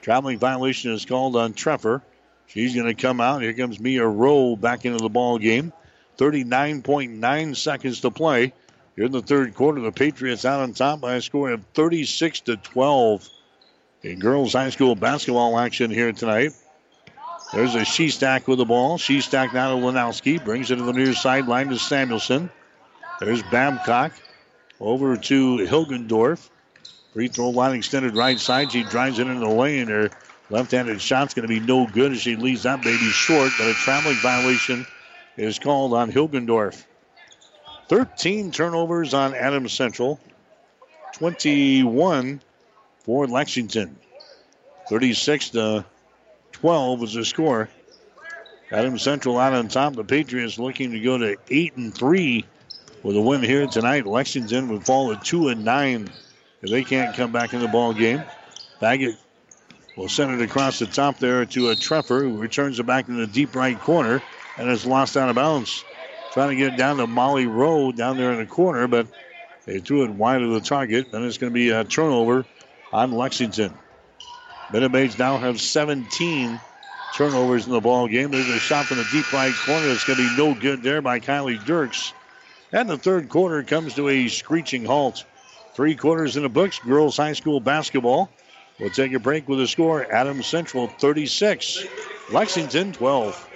Traveling violation is called on Treffer. She's going to come out. Here comes Mia Rowe back into the ball game. 39.9 seconds to play. Here in the third quarter, the Patriots out on top by a score of 36 to 12 in girls high school basketball action here tonight. There's a Shestack with the ball. Shestack now to Lanowski. Brings it to the near sideline to Samuelson. There's Babcock. Over to Hilgendorf. Free throw line extended right side. She drives it into the lane. Her left handed shot's going to be no good as she leaves that baby short, but a traveling violation is called on Hilgendorf. 13 turnovers on Adams Central. 21 for Lexington. 36 to 12 is the score. Adams Central out on top. The Patriots looking to go to 8 and 3 with a win here tonight. Lexington would fall to 2 and 9 if they can't come back in the ball game. Faggett will send it across the top there to a Treffer who returns it back in the deep right corner and it's lost out of bounds. Trying to get it down to Molly Rowe down there in the corner, but they threw it wide of the target, and it's going to be a turnover on Lexington. Minute Maids now have 17 turnovers in the ball game. There's a shot from the deep right corner that's going to be no good there by Kylie Dirks. And the third quarter comes to a screeching halt. Three quarters in the books. Girls High School basketball. We'll take a break with the score. Adams Central 36, Lexington 12.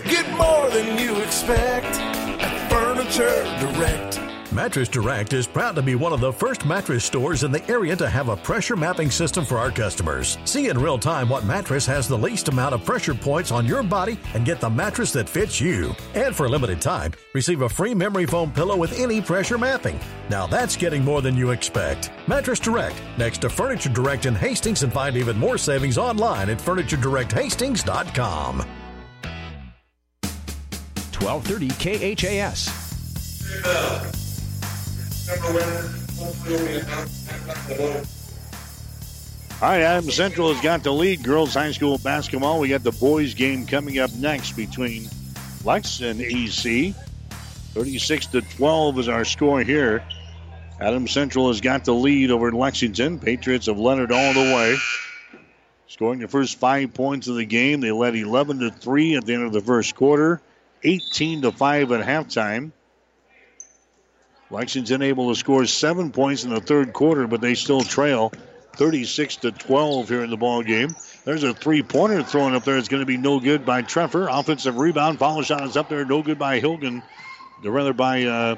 Get more than you expect at Furniture Direct. Mattress Direct is proud to be one of the first mattress stores in the area to have a pressure mapping system for our customers. See in real time what mattress has the least amount of pressure points on your body and get the mattress that fits you. And for a limited time, receive a free memory foam pillow with any pressure mapping. Now that's getting more than you expect. Mattress Direct, next to Furniture Direct in Hastings, and find even more savings online at FurnitureDirectHastings.com. 1230 KHAS. All right, Adam Central has got the lead. Girls high school basketball. We got the boys game coming up next between Lex and EC. 36 to 12 is our score here. Adam Central has got the lead over Lexington. Patriots have it all the way. Scoring the first five points of the game. They led 11 to 3 at the end of the first quarter, 18 to 5 at halftime. Lexington able to score seven points in the third quarter, but they still trail 36 to 12 here in the ball game. There's a three-pointer thrown up there. It's going to be no good by Treffer. Offensive rebound, foul shot is up there, no good by Hilgen. The rather by uh,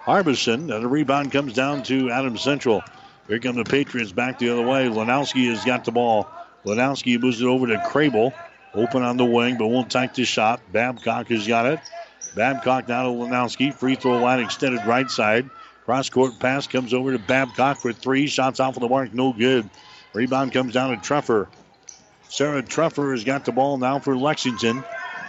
Harbison. And the rebound comes down to Adam Central. Here come the Patriots back the other way. Lanowski has got the ball. Lanowski moves it over to Crable. Open on the wing, but won't take the shot. Babcock has got it. Babcock now to Lanowski. Free throw line extended right side. Cross court pass comes over to Babcock for three. Shots off of the mark, no good. Rebound comes down to Treffer. Sarah Treffer has got the ball now for Lexington.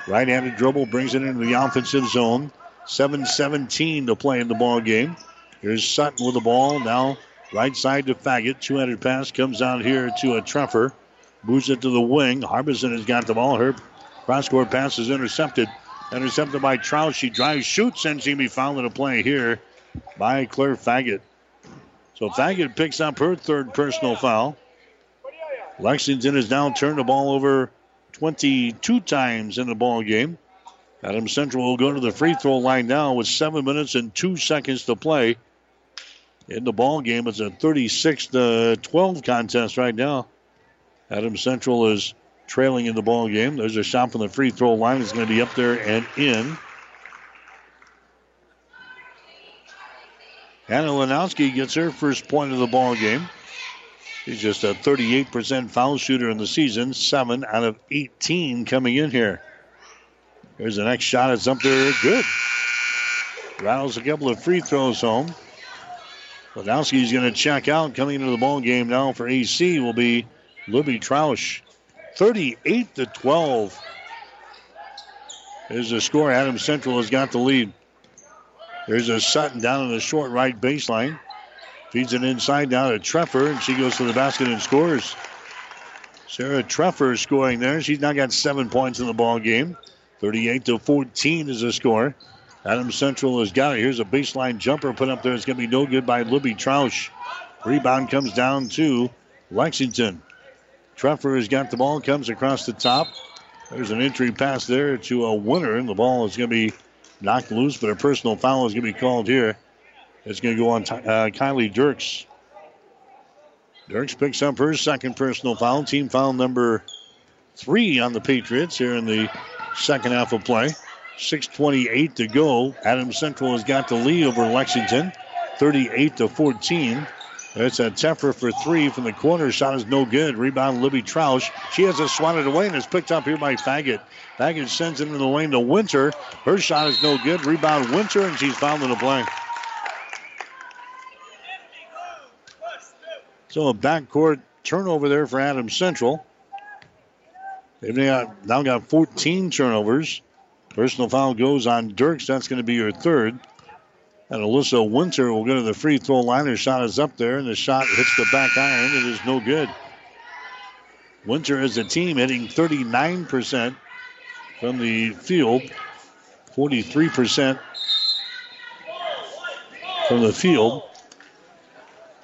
Right handed dribble brings it into the offensive zone. 7 17 to play in the ball game. Here's Sutton with the ball. Now right side to Faggett. Two handed pass comes out here to a Treffer. Moves it to the wing. Harbison has got the ball. Her cross court pass is intercepted. Intercepted by Troush. She drives, shoots, and she be fouled in a play here by Claire Faggett. So Faggett picks up her third personal foul. Lexington has now turned the ball over 22 times in the ball game. Adam Central will go to the free throw line now with seven minutes and two seconds to play in the ball game. It's a 36 to 12 contest right now. Adams Central is trailing in the ball game. There's a shot from the free throw line. It's going to be up there and in. Hannah Lanowski gets her first point of the ball game. She's just a 38% foul shooter in the season, seven out of 18 coming in here. Here's the next shot. It's up there. Good. Rattles a couple of free throws home. Lanowski's going to check out. Coming into the ball game now for AC will be Libby Troush. 38 to 12 is the score. Adams Central has got the lead. There's a Sutton down in the short right baseline. Feeds it inside down to Treffer, and she goes to the basket and scores. Sarah Treffer scoring there. She's now got seven points in the ball game. 38 to 14 is the score. Adams Central has got it. Here's a baseline jumper put up there. It's going to be no good by Libby Troush. Rebound comes down to Lexington. Treffer has got the ball, comes across the top. There's an entry pass there to a Winter, and the ball is going to be knocked loose, but a personal foul is going to be called here. It's going to go on uh, Kylie Dirks. Dirks picks up her second personal foul, team foul number three on the Patriots here in the second half of play. 6.28 to go. Adams Central has got the lead over Lexington, 38 to 14. It's a Treffer for three from the corner. Shot is no good. Rebound, Libby Troush. She has it swatted away and it's picked up here by Faggett. Faggett sends it into the lane to Winter. Her shot is no good. Rebound, Winter, and she's fouled in the play. So a backcourt turnover there for Adams Central. They've now got 14 turnovers. Personal foul goes on Dirks. That's going to be your third. And Alyssa Winter will go to the free throw line. Her shot is up there, and the shot hits the back iron. It is no good. Winter as a team hitting 39% from the field, 43% from the field.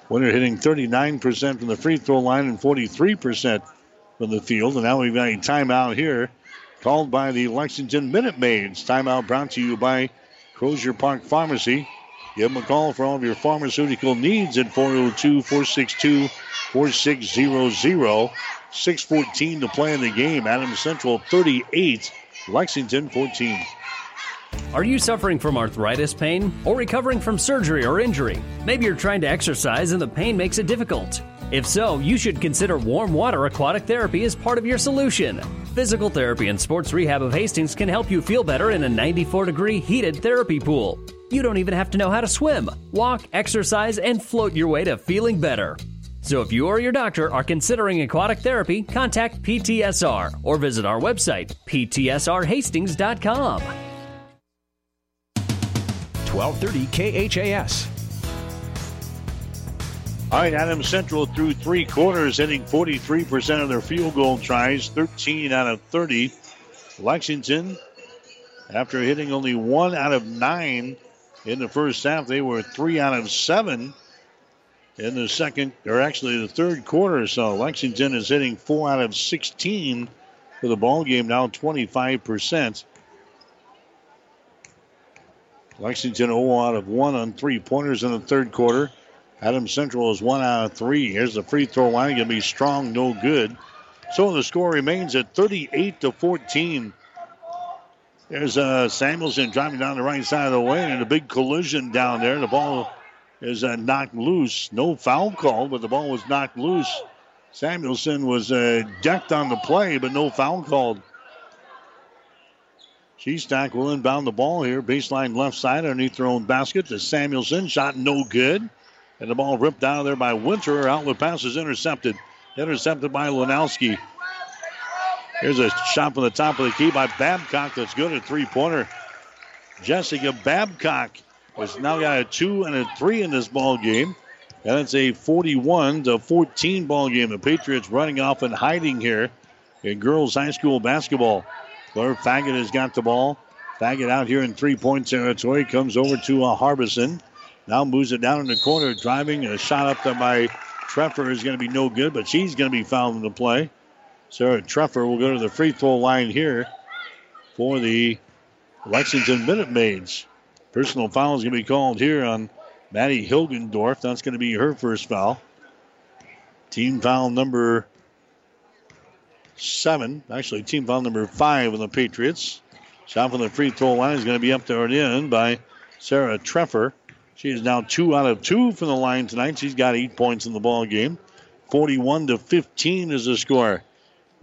Winter hitting 39% from the free throw line and 43% from the field. And now we've got a timeout here called by the Lexington Minute Maids. Timeout brought to you by Crozier Park Pharmacy. Give them a call for all of your pharmaceutical needs at 402 462 4600. 6.14 to play in the game. Adams Central 38, Lexington 14. Are you suffering from arthritis pain or recovering from surgery or injury? Maybe you're trying to exercise and the pain makes it difficult. If so, you should consider warm water aquatic therapy as part of your solution. Physical therapy and sports rehab of Hastings can help you feel better in a 94 degree heated therapy pool. You don't even have to know how to swim. Walk, exercise, and float your way to feeling better. So if you or your doctor are considering aquatic therapy, contact PTSR or visit our website, ptsrhastings.com. 1230 KHAS. All right, Adams Central through three quarters, hitting 43% of their field goal tries, 13 out of 30. Lexington, after hitting only one out of nine in the first half, they were three out of seven in the second, or actually the third quarter. So Lexington is hitting four out of 16 for the ball game now, 25%. Lexington 0 out of 1 on three pointers in the third quarter. Adam Central is 1 out of 3. Here's the free throw line. Going to be strong, no good. So the score remains at 38 to 14. There's uh, Samuelson driving down the right side of the lane and a big collision down there. The ball is uh, knocked loose. No foul call, but the ball was knocked loose. Samuelson was uh, decked on the play, but no foul called. Shestack will inbound the ball here. Baseline left side underneath their own basket to Samuelson. Shot no good. And the ball ripped out of there by Winter. Outlet pass is intercepted. Intercepted by Lanowski. Here's a shot from the top of the key by Babcock that's good at three pointer. Jessica Babcock has now got a two and a three in this ball game. And it's a 41 to 14 ball game. The Patriots running off and hiding here in girls high school basketball. Claire Faggett has got the ball. Faggett out here in three point territory. Comes over to uh, Harbison. Now moves it down in the corner, driving. A shot up there by Treffer is going to be no good, but she's going to be fouled in the play. Sarah Treffer will go to the free throw line here for the Lexington Minute Maids. Personal foul is going to be called here on Maddie Hilgendorf. That's going to be her first foul. Team foul number seven. Actually, team foul number five on the Patriots. Shot from the free throw line is going to be up there and in by Sarah Treffer. She is now two out of two from the line tonight. She's got eight points in the ball game. 41 to 15 is the score.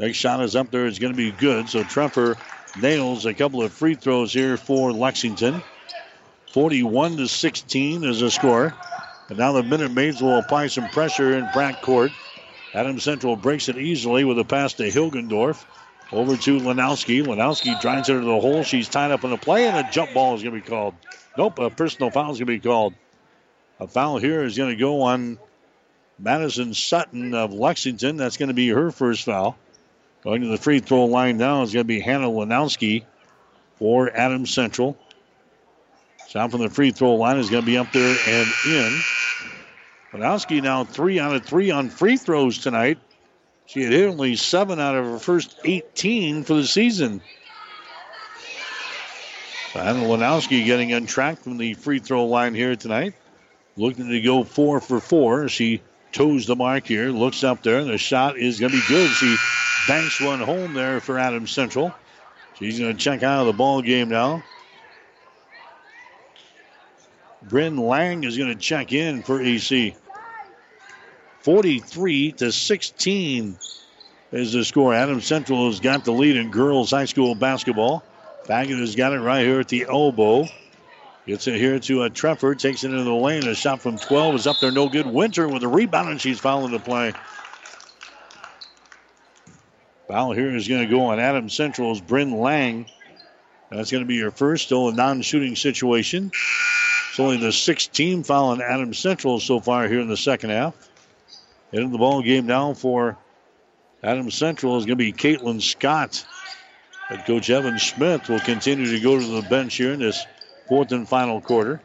Next shot is up there. It's going to be good. So Treffer nails a couple of free throws here for Lexington. 41 to 16 is the score. And now the Minute Maids will apply some pressure in Pratt Court. Adam Central breaks it easily with a pass to Hilgendorf. Over to Lanowski. Lanowski drives her to the hole. She's tied up in the play, and a jump ball is going to be called. Nope, a personal foul is going to be called. A foul here is going to go on Madison Sutton of Lexington. That's going to be her first foul. Going to the free throw line now is going to be Hannah Lanowski for Adams Central. Shot from the free throw line is going to be up there and in. Lanowski now three out of three on free throws tonight. She had hit only seven out of her first 18 for the season. Hannah Lanowski getting untracked from the free throw line here tonight. Looking to go four for four. She toes the mark here, looks up there, and the shot is going to be good. She banks one home there for Adams Central. She's going to check out of the ball game now. Bryn Lang is going to check in for AC. 43 to 16 is the score. Adams Central has got the lead in girls high school basketball. Faggett has got it right here at the elbow. Gets it here to a uh, Treffer. Takes it into the lane. A shot from 12 is up there. No good. Winter with a rebound, and she's fouling the play. Foul here is going to go on Adam Central's Bryn Lang. That's going to be your first, still a non shooting situation. It's only the sixth team foul on Adam Central so far here in the second half. In the ball game now for Adam Central is going to be Caitlin Scott. But Coach Evan Smith will continue to go to the bench here in this fourth and final quarter.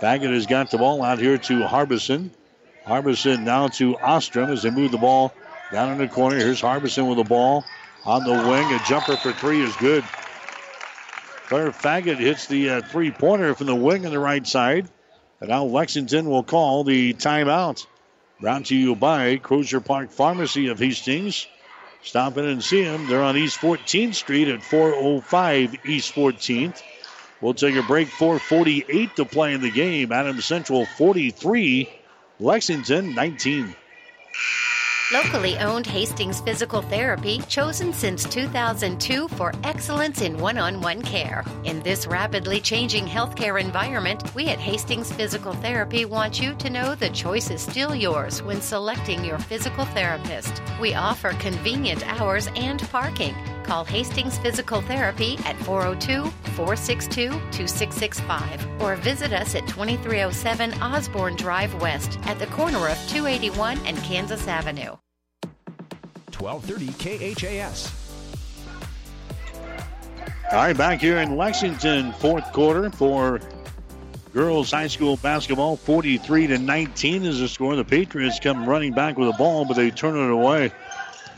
Faggett has got the ball out here to Harbison. Harbison now to Ostrom as they move the ball down in the corner. Here's Harbison with the ball on the wing. A jumper for three is good. Claire Faggett hits the uh, three pointer from the wing on the right side. And now Lexington will call the timeout. Brought to you by Crozier Park Pharmacy of Hastings. Stop in and see them. They're on East 14th Street at 405 East 14th. We'll take a break. 448 to play in the game. Adams Central 43, Lexington 19. Locally owned Hastings Physical Therapy, chosen since 2002 for excellence in one on one care. In this rapidly changing healthcare environment, we at Hastings Physical Therapy want you to know the choice is still yours when selecting your physical therapist. We offer convenient hours and parking. Call Hastings Physical Therapy at 402 462 2665 or visit us at 2307 Osborne Drive West at the corner of 281 and Kansas Avenue. 1230 KHAS. All right, back here in Lexington, fourth quarter for girls high school basketball. 43 to 19 is the score. The Patriots come running back with the ball, but they turn it away.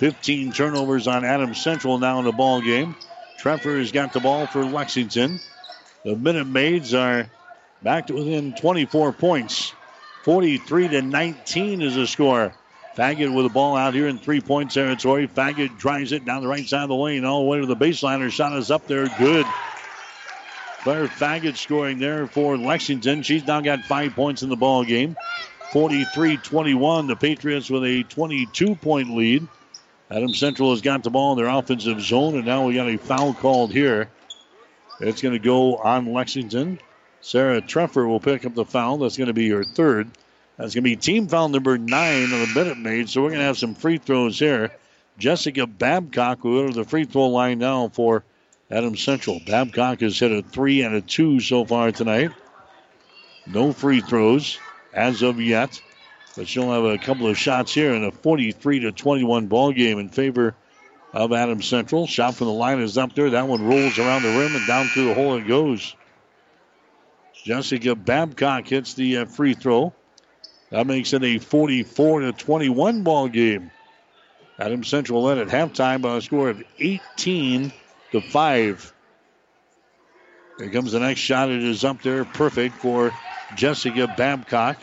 15 turnovers on Adams Central now in the ball game. Treffer has got the ball for Lexington. The Minute Maids are back to within 24 points. 43 to 19 is the score. Faggett with the ball out here in three point territory. Faggett drives it down the right side of the lane all the way to the baseline. Her shot is up there. Good. Claire Faggett scoring there for Lexington. She's now got five points in the ball game. 43 21. The Patriots with a 22 point lead. Adam Central has got the ball in their offensive zone, and now we got a foul called here. It's going to go on Lexington. Sarah Treffer will pick up the foul. That's going to be her third. That's going to be team foul number nine on the Minute Maid. So we're going to have some free throws here. Jessica Babcock will go to the free throw line now for Adam Central. Babcock has hit a three and a two so far tonight. No free throws as of yet, but she'll have a couple of shots here in a 43 to 21 ball game in favor of Adam Central. Shot from the line is up there. That one rolls around the rim and down through the hole it goes. Jessica Babcock hits the uh, free throw. That makes it a 44 to 21 ball game. Adam Central led at halftime by a score of 18 to 5. Here comes the next shot. It is up there, perfect for Jessica Babcock.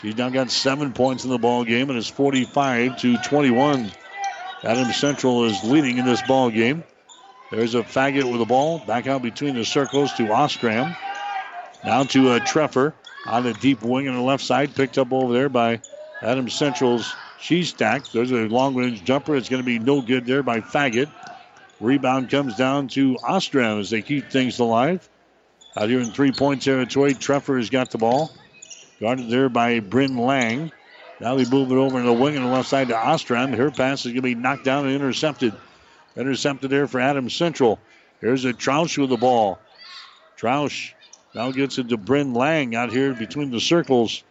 She's now got seven points in the ball game, and it's 45 to 21. Adam Central is leading in this ball game. There's a Faggett with the ball back out between the circles to Ostrom. Now to a uh, Treffer on the deep wing on the left side, picked up over there by Adam Central's Shestack. There's a long range jumper. It's going to be no good there by Faggett. Rebound comes down to Ostrom as they keep things alive. Out here in three point territory, Treffer has got the ball. Guarded there by Bryn Lang. Now they move it over to the wing on the left side to Ostrom. Her pass is going to be knocked down and intercepted. Intercepted there for Adam Central. Here's a Troush with the ball. Troush now gets it to Bryn Lang out here between the circles.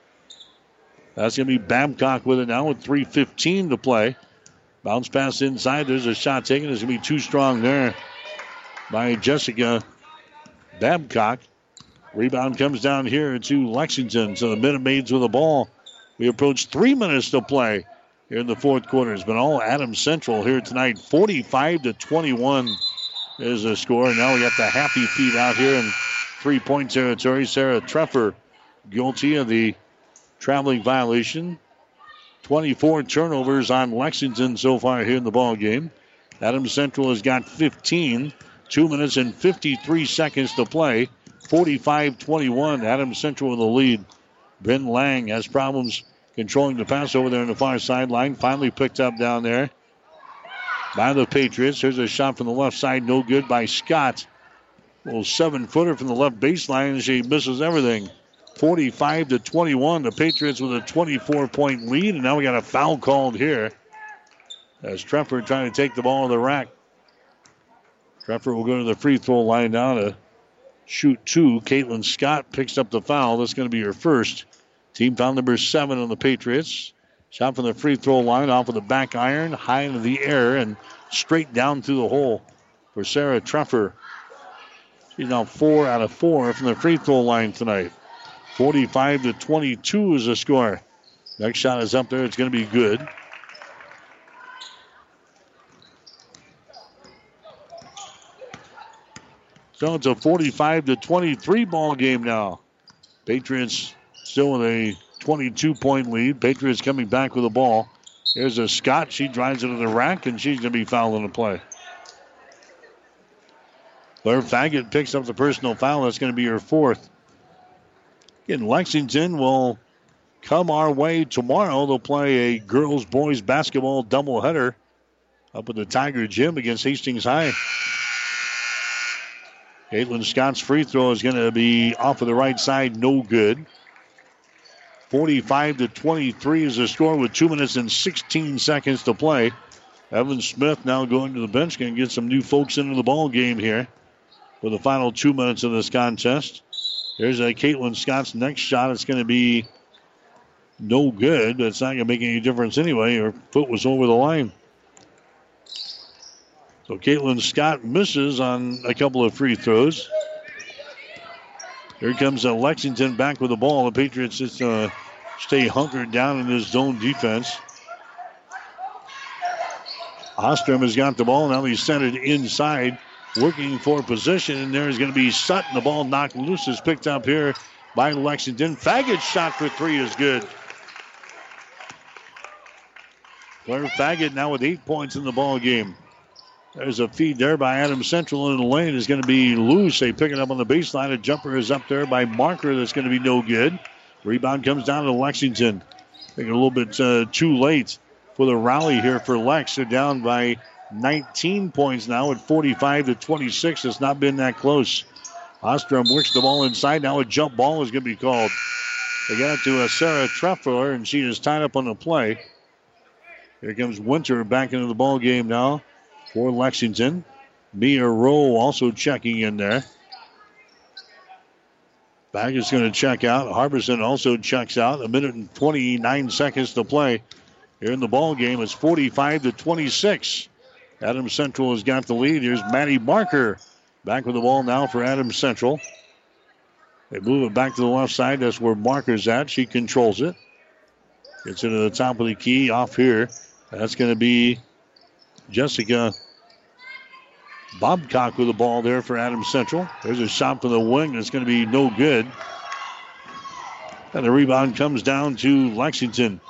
That's going to be Babcock with it now with 3.15 to play. Bounce pass inside. There's a shot taken. It's going to be too strong there by Jessica Babcock. Rebound comes down here to Lexington. So the Minute Maids with the ball. We approach three minutes to play here in the fourth quarter. It's been all Adams Central here tonight. 45 to 21 is the score. Now we got the happy feet out here in three point territory. Sarah Treffer guilty of the traveling violation. 24 turnovers on Lexington so far here in the ball game. Adams Central has got 15. Two minutes and 53 seconds to play. 45 21. Adams Central with the lead. Bryn Lang has problems controlling the pass over there on the far sideline. Finally picked up down there by the Patriots. There's a shot from the left side. No good by Scott. Little seven footer from the left baseline, she misses everything. 45 to 21. The Patriots with a 24 point lead, and now we got a foul called here as Treffer trying to take the ball in the rack. Treffer will go to the free throw line now to shoot two. Caitlin Scott picks up the foul. That's going to be her first. Team foul number seven on the Patriots. Shot from the free throw line off of the back iron, high into the air, and straight down through the hole for Sarah Treffer. She's now four out of four from the free throw line tonight. 45 to 22 is the score. Next shot is up there. It's going to be good. So it's a 45 to 23 ball game now. Patriots still with a 22 point lead. Patriots coming back with the ball. Here's a Scott. She drives into the rack, and she's going to be fouled in the play. Claire Faggett picks up the personal foul. That's going to be her fourth. Again, Lexington will come our way tomorrow. They'll play a girls boys basketball doubleheader up at the Tiger Gym against Hastings High. Caitlin Scott's free throw is going to be off of the right side, no good. 45 to 23 is the score with two minutes and 16 seconds to play. Evan Smith now going to the bench, going to get some new folks into the ball game here for the final two minutes of this contest. There's a Caitlin Scott's next shot. It's going to be no good, it's not going to make any difference anyway. Her foot was over the line. So Caitlin Scott misses on a couple of free throws. Here comes Lexington back with the ball. The Patriots just uh, stay hunkered down in this zone defense. Ostrom has got the ball. Now he's sent it inside, working for position. And there's going to be Sutton. The ball knocked loose is picked up here by Lexington. Faggett shot for three is good. Claire Faggett now with eight points in the ball game. There's a feed there by Adam Central in the lane. Is going to be loose. They pick it up on the baseline. A jumper is up there by Marker. That's going to be no good. Rebound comes down to Lexington. Think a little bit uh, too late for the rally here for Lex. They're down by 19 points now at 45 to 26. It's not been that close. Ostrom works the ball inside. Now a jump ball is going to be called. They got it to uh, Sarah Treffer, and she is tied up on the play. Here comes Winter back into the ball game now for Lexington. Mia Rowe also checking in there. Back is going to check out. Harbison also checks out. A minute and 29 seconds to play here in the ball game. It's 45 to 26. Adam Central has got the lead. Here's Maddie Marker back with the ball now for Adam Central. They move it back to the left side. That's where Marker's at. She controls it. Gets into the top of the key off here. That's going to be Jessica Babcock with the ball there for Adams Central. There's a shot from the wing that's going to be no good. And the rebound comes down to Lexington.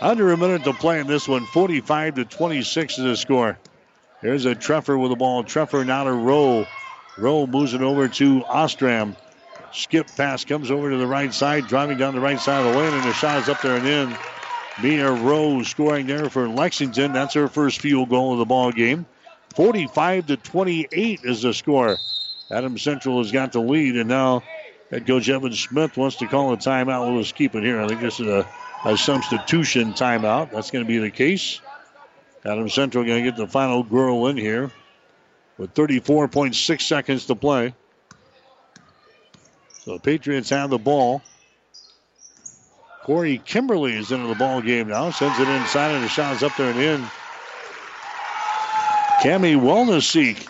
Under a minute to play in this one. 45 to 26 is the score. There's a Treffer with the ball. Treffer now to Rowe. Rowe moves it over to Ostrom. Skip pass comes over to the right side, driving down the right side of the lane, and the shot is up there and in. Mia Rose scoring there for Lexington. That's her first field goal of the ball game. 45 to 28 is the score. Adam Central has got the lead, and now head coach Evan Smith wants to call a timeout. We'll just keep it here. I think this is a, a substitution timeout. That's going to be the case. Adam Central going to get the final girl in here with 34.6 seconds to play. So the Patriots have the ball. Corey Kimberly is into the ball game now. Sends it inside, and the shot is up there and in. Cami Wellness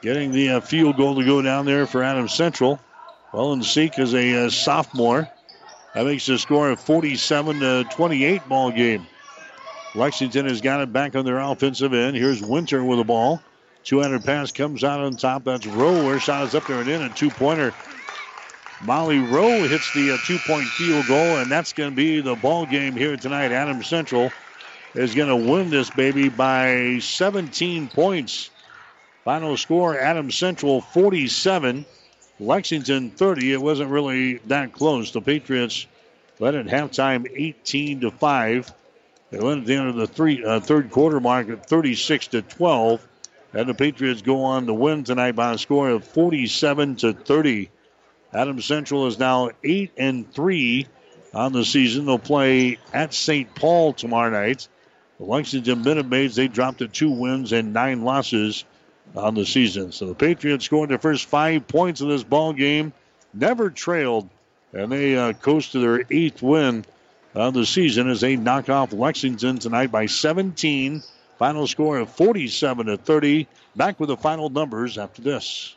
getting the uh, field goal to go down there for Adams Central. Wellness is a uh, sophomore. That makes the score a 47 to 28 ball game. Lexington has got it back on their offensive end. Here's Winter with the ball. 200 pass comes out on top. That's Rowe. Shot is up there and in. A two pointer. Molly Rowe hits the uh, two point field goal, and that's going to be the ball game here tonight. Adams Central is going to win this baby by 17 points. Final score Adams Central 47, Lexington 30. It wasn't really that close. The Patriots led at halftime 18 to 5. They led at the end of the three, uh, third quarter mark at 36 to 12. And the Patriots go on to win tonight by a score of 47 to 30. Adams Central is now 8 and 3 on the season. They'll play at St. Paul tomorrow night. The Lexington Minute they dropped to two wins and nine losses on the season. So the Patriots scored their first five points in this ball game, never trailed, and they uh, coast to their eighth win of the season as they knock off Lexington tonight by 17. Final score of 47 to 30. Back with the final numbers after this.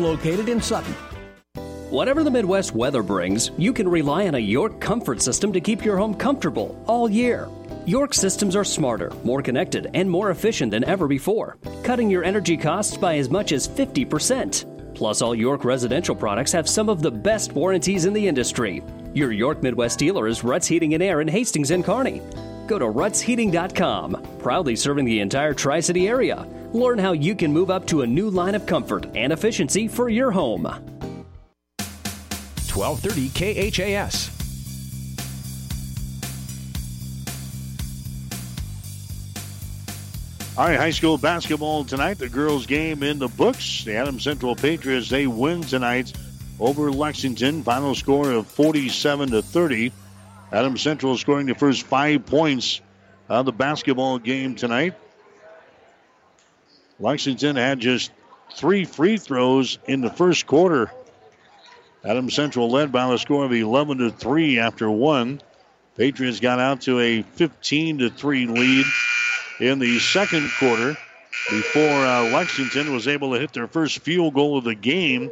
located in Sutton. Whatever the Midwest weather brings, you can rely on a York comfort system to keep your home comfortable all year. York systems are smarter, more connected, and more efficient than ever before, cutting your energy costs by as much as 50%. Plus, all York residential products have some of the best warranties in the industry. Your York Midwest dealer is Ruts Heating and Air in Hastings and Kearney. Go to rutsheating.com, proudly serving the entire Tri City area. Learn how you can move up to a new line of comfort and efficiency for your home. 1230 KHAS. All right, high school basketball tonight. The girls' game in the books. The Adams Central Patriots they win tonight over Lexington. Final score of 47 to 30. Adams Central scoring the first five points of the basketball game tonight. Lexington had just three free throws in the first quarter. Adam Central led by a score of 11 to 3 after one. Patriots got out to a 15 to 3 lead in the second quarter before uh, Lexington was able to hit their first field goal of the game.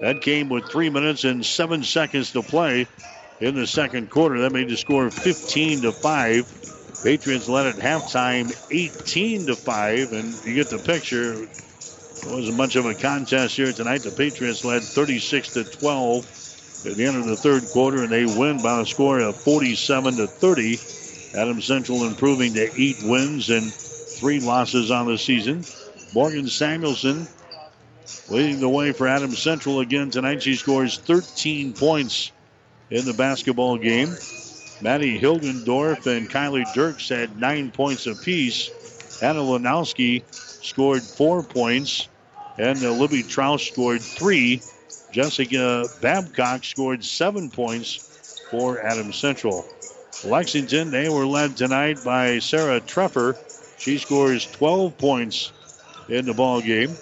That came with three minutes and seven seconds to play in the second quarter. That made the score 15 to 5. Patriots led at halftime 18 to 5, and you get the picture. It wasn't much of a contest here tonight. The Patriots led 36 to 12 at the end of the third quarter, and they win by a score of 47 to 30. Adam Central improving to eight wins and three losses on the season. Morgan Samuelson leading the way for Adam Central again tonight. She scores 13 points in the basketball game. Maddie Hilgendorf and Kylie Dirks had nine points apiece. Hannah Lanowski scored four points, and uh, Libby Troush scored three. Jessica Babcock scored seven points for Adams Central. Lexington, they were led tonight by Sarah Treffer. She scores 12 points in the ball game.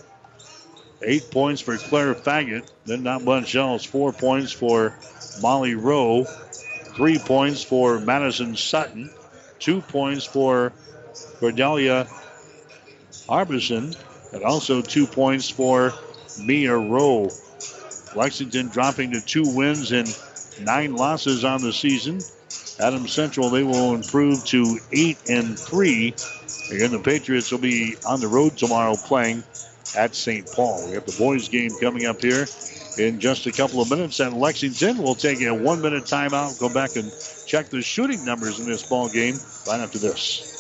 Eight points for Claire Faggett. Then not much else. Four points for Molly Rowe. Three points for Madison Sutton. Two points for Cordelia Harbison. And also two points for Mia Rowe. Lexington dropping to two wins and nine losses on the season. Adams Central, they will improve to eight and three. Again, the Patriots will be on the road tomorrow playing at St. Paul. We have the boys' game coming up here in just a couple of minutes at Lexington. We'll take a one minute timeout, go back and check the shooting numbers in this ball game right after this.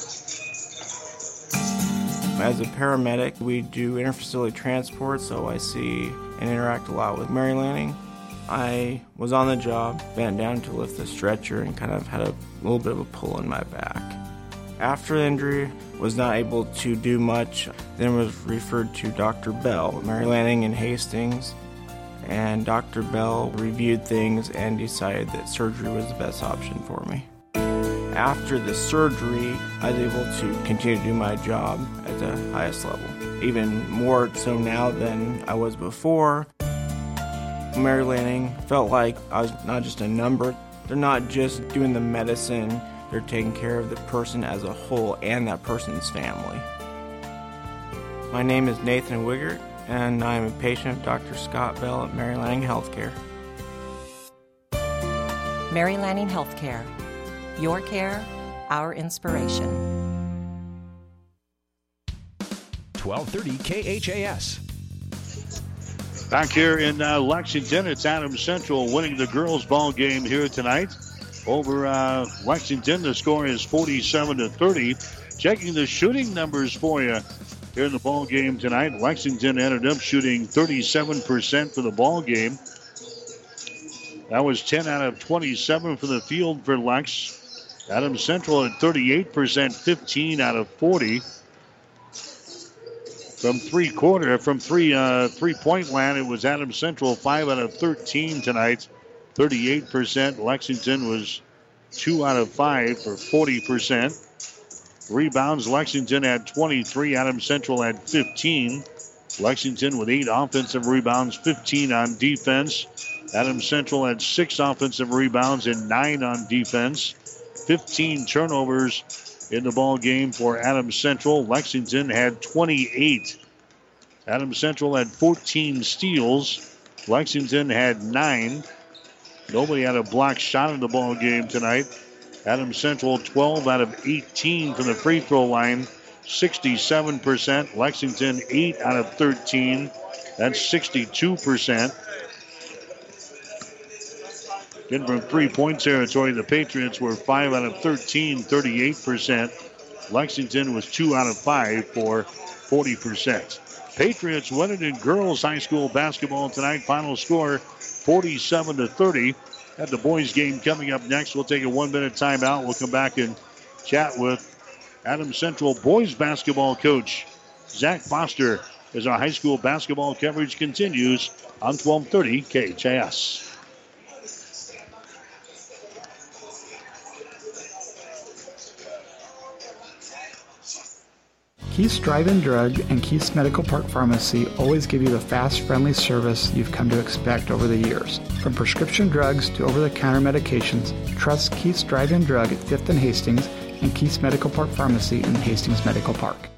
As a paramedic, we do interfacility transport, so I see and interact a lot with Mary Lanning. I was on the job, bent down to lift the stretcher, and kind of had a little bit of a pull in my back. After the injury, was not able to do much, then was referred to Dr. Bell, Mary Lanning in Hastings, and Dr. Bell reviewed things and decided that surgery was the best option for me. After the surgery, I was able to continue to do my job at the highest level, even more so now than I was before. Mary Lanning felt like I was not just a number. They're not just doing the medicine, they're taking care of the person as a whole and that person's family. My name is Nathan Wiggert, and I am a patient of Dr. Scott Bell at Mary Lanning Healthcare. Mary Lanning Healthcare. Your care, our inspiration. 1230 KHAS. Back here in uh, Lexington, it's Adams Central winning the girls' ball game here tonight over uh, Lexington. The score is 47 to 30. Checking the shooting numbers for you here in the ball game tonight. Lexington ended up shooting 37% for the ball game. That was 10 out of 27 for the field for Lex. Adams Central at 38%, 15 out of 40 from three quarter from three uh, three point land. It was Adams Central five out of 13 tonight, 38 percent. Lexington was two out of five for 40 percent. Rebounds Lexington had 23. Adams Central had 15. Lexington with eight offensive rebounds, 15 on defense. Adams Central had six offensive rebounds and nine on defense. 15 turnovers in the ball game for Adams Central. Lexington had 28. Adams Central had 14 steals. Lexington had nine. Nobody had a block shot in the ball game tonight. Adams Central 12 out of 18 from the free throw line, 67%. Lexington 8 out of 13. That's 62%. Getting from three point territory, the Patriots were 5 out of 13, 38%. Lexington was 2 out of 5 for 40%. Patriots win it in girls high school basketball tonight. Final score 47 to 30. At the boys game coming up next. We'll take a one minute timeout. We'll come back and chat with Adam Central boys basketball coach Zach Foster as our high school basketball coverage continues on 1230 KHAS. Keith's Drive-In Drug and Keith's Medical Park Pharmacy always give you the fast, friendly service you've come to expect over the years. From prescription drugs to over-the-counter medications, trust Keith's Drive-In Drug at 5th and Hastings and Keith's Medical Park Pharmacy in Hastings Medical Park.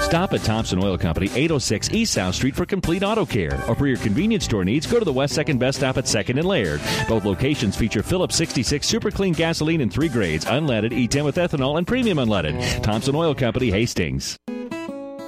Stop at Thompson Oil Company, 806 East South Street for complete auto care. Or for your convenience store needs, go to the West 2nd Best Stop at 2nd and Laird. Both locations feature Phillips 66 Super Clean gasoline in three grades, unleaded, E10 with ethanol, and premium unleaded. Thompson Oil Company, Hastings.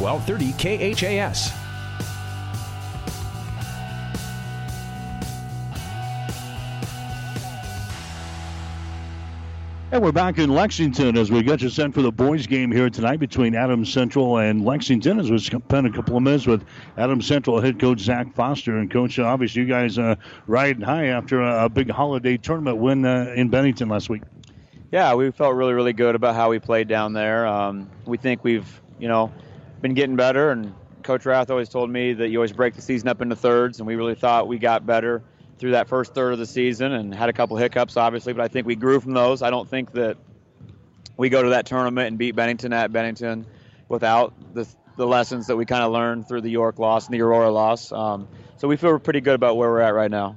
1230 KHAS. And we're back in Lexington as we get you sent for the boys' game here tonight between Adams Central and Lexington. As we spend a couple of minutes with Adams Central head coach Zach Foster and coach. Obviously, you guys uh, riding high after a, a big holiday tournament win uh, in Bennington last week. Yeah, we felt really, really good about how we played down there. Um, we think we've, you know, been getting better, and Coach Rath always told me that you always break the season up into thirds, and we really thought we got better through that first third of the season and had a couple hiccups, obviously, but I think we grew from those. I don't think that we go to that tournament and beat Bennington at Bennington without the, the lessons that we kind of learned through the York loss and the Aurora loss. Um, so we feel pretty good about where we're at right now.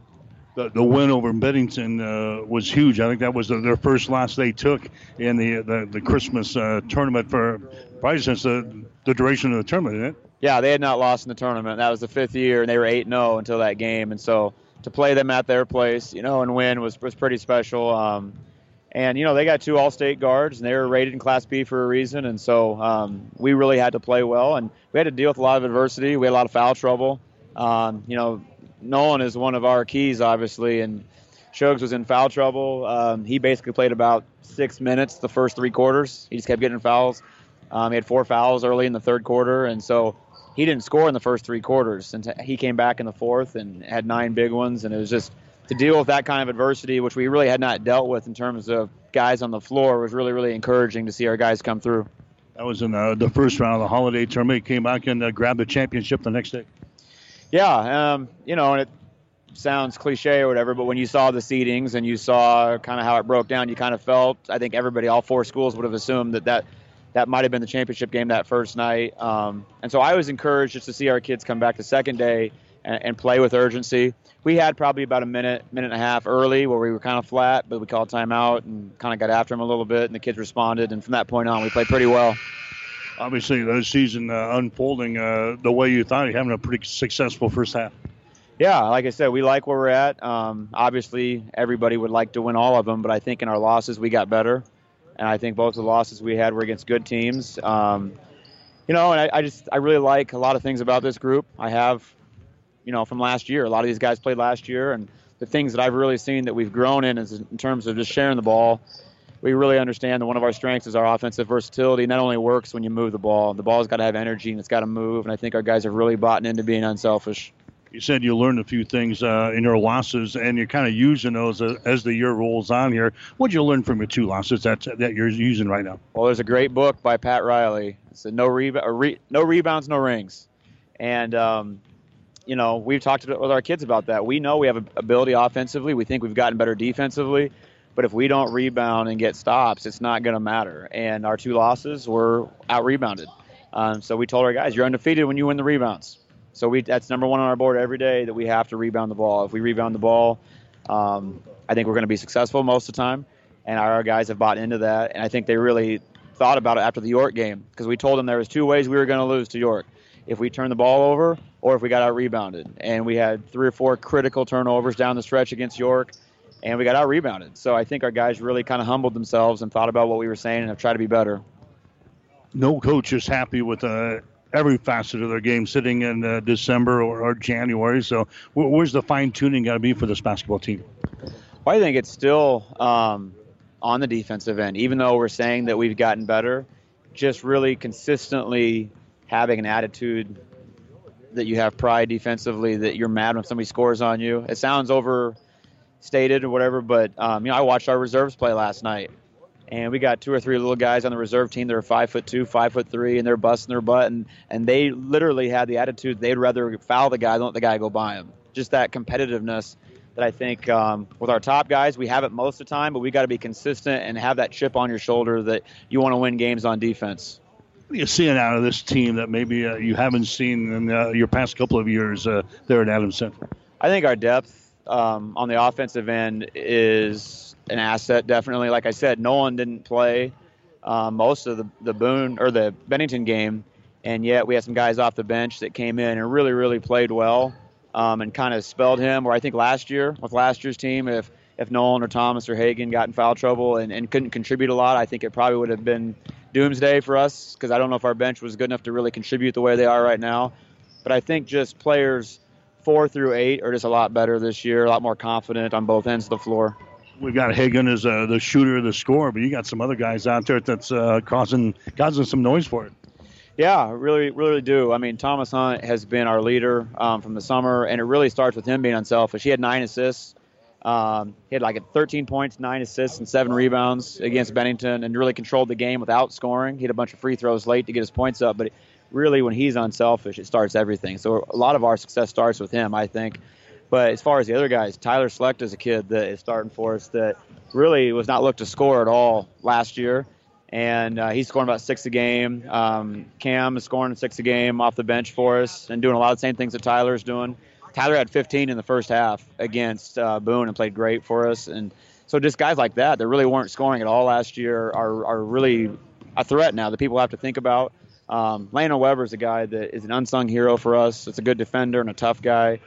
The, the win over Bennington uh, was huge. I think that was the, their first loss they took in the the, the Christmas uh, tournament for probably since the, the duration of the tournament, isn't it? Yeah, they had not lost in the tournament. That was the fifth year, and they were 8 0 until that game. And so to play them at their place, you know, and win was was pretty special. Um, and you know they got two All-State guards, and they were rated in Class B for a reason. And so um, we really had to play well, and we had to deal with a lot of adversity. We had a lot of foul trouble. Um, you know, Nolan is one of our keys, obviously, and Shugs was in foul trouble. Um, he basically played about six minutes the first three quarters. He just kept getting fouls. Um, he had four fouls early in the third quarter, and so he didn't score in the first three quarters. And he came back in the fourth and had nine big ones. And it was just to deal with that kind of adversity, which we really had not dealt with in terms of guys on the floor, was really, really encouraging to see our guys come through. That was in uh, the first round of the holiday tournament. Came back and uh, grabbed the championship the next day. Yeah, um, you know, and it sounds cliche or whatever, but when you saw the seedings and you saw kind of how it broke down, you kind of felt. I think everybody, all four schools, would have assumed that that that might have been the championship game that first night. Um, and so I was encouraged just to see our kids come back the second day and, and, play with urgency. We had probably about a minute, minute and a half early where we were kind of flat, but we called timeout and kind of got after them a little bit, and the kids responded. And from that point on, we played pretty well. Obviously, the season uh, unfolding uh, the way you thought, you're having a pretty successful first half. Yeah, like I said, we like where we're at. Um, obviously, everybody would like to win all of them, but I think in our losses we got better and I think both the losses we had were against good teams. Um, you know, and I, I, just I really like a lot of things about this group. I have, you know, from last year. A lot of these guys played last year, and the things that I've really seen that we've grown in is in terms of just sharing the ball. We really understand that one of our strengths is our offensive versatility. Not only works when you move the ball, the ball's got to have energy and it's got to move. And I think our guys have really bought into being unselfish you said you learned a few things uh, in your losses, and you're kind of using those as, as, the year rolls on here. What did you learn from your two losses that that you're using right now? Well, there's a great book by Pat Riley. It's no re- no rebounds, no rings, and um, you know we've talked with our kids about that. We know we have ability offensively. We think we've gotten better defensively. But if we don't rebound and get stops, it's not going to matter. And our two losses were out rebounded. Um, so we told our guys, you're undefeated when you win the rebounds. So we that's number one on our board every day that we have to rebound the ball. If we rebound the ball, um, I think we're going to be successful most of the time. And our guys have bought into that, and I think they really thought about it after the York game because we told them there was two ways we were going to lose to York: if we turned the ball over or if we got out rebounded. And we had three or four critical turnovers down the stretch against York, and we got out rebounded. So I think our guys really kind of humbled themselves and thought about what we were saying and have tried to be better. No coach is happy with a every facet of their game sitting in uh, December or, or, January. So where's the fine tuning got to be for this basketball team? Well, I think it's still um, on the defensive end, even though we're saying that we've gotten better. Just really consistently having an attitude that you have pride defensively, that you're mad when somebody scores on you. It sounds overstated or whatever, but um, you know I watched our reserves play last night and we got two or three little guys on the reserve team that are five foot two, five foot three, and they're busting their butt, and and they literally had the attitude they'd rather foul the guy than let the guy go by him. Just that competitiveness that I think um, with our top guys we have it most of the time, but we got to be consistent and have that chip on your shoulder that you want to win games on defense. What are you seeing out of this team that maybe uh, you haven't seen in uh, your past couple of years uh, there at Adams Central? I think our depth um, on the offensive end is an asset, definitely. Like I said, Nolan didn't play uh, most of the, the Boone or the Bennington game, and yet we had some guys off the bench that came in and really, really played well um, and kind of spelled him. Or I think last year, with last year's team, if if Nolan or Thomas or Hagan got in foul trouble and, and couldn't contribute a lot, I think it probably would have been doomsday for us because I don't know if our bench was good enough to really contribute the way they are right now. But I think just players four through eight are just a lot better this year, a lot more confident on both ends of the floor we've got Hagan as uh, the shooter, the scorer, but you got some other guys out there that's uh, causing causing some noise for it. Yeah, really, really do. I mean, Thomas Hunt has been our leader um, from the summer, and it really starts with him being unselfish. He had nine assists. Um, he had like 13 points, nine assists, and seven rebounds against Bennington, and really controlled the game without scoring. He had a bunch of free throws late to get his points up, but really, when he's unselfish, it starts everything. So a lot of our success starts with him, I think. But as far as the other guys, Tyler Slechta is a kid that is starting for us that really was not looked to score at all last year. And uh, he's scoring about six a game. Um, Cam is scoring six a game off the bench for us and doing a lot of the same things that Tyler's doing. Tyler had 15 in the first half against uh, Boone and played great for us. And so just guys like that that really weren't scoring at all last year are, are really a threat now that people have to think about. Um, Landon Weber is a guy that is an unsung hero for us. It's a good defender and a tough guy.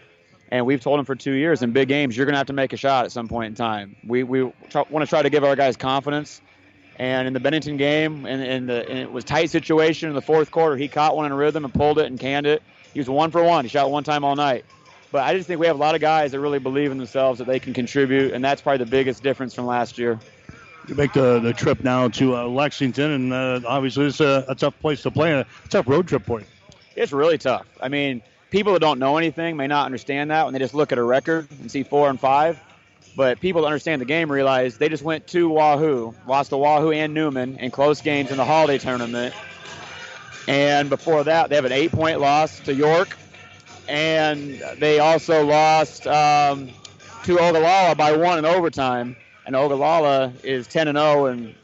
And we've told him for two years in big games, you're going to have to make a shot at some point in time. We, we want to try to give our guys confidence. And in the Bennington game, and, and, the, and it was tight situation in the fourth quarter, he caught one in a rhythm and pulled it and canned it. He was one for one. He shot one time all night. But I just think we have a lot of guys that really believe in themselves that they can contribute, and that's probably the biggest difference from last year. You make the, the trip now to uh, Lexington, and uh, obviously it's a, a, tough place to play, a tough road trip for you. It's really tough. I mean, people that don't know anything may not understand that when they just look at a record and see four and five. But people that understand the game realize they just went to Wahoo, lost to Wahoo and Neumann in close games in the holiday tournament. And before that, they have an eight point loss to York. And they also lost um, to Ogallala by one in overtime. And Ogallala is 10 and 0 and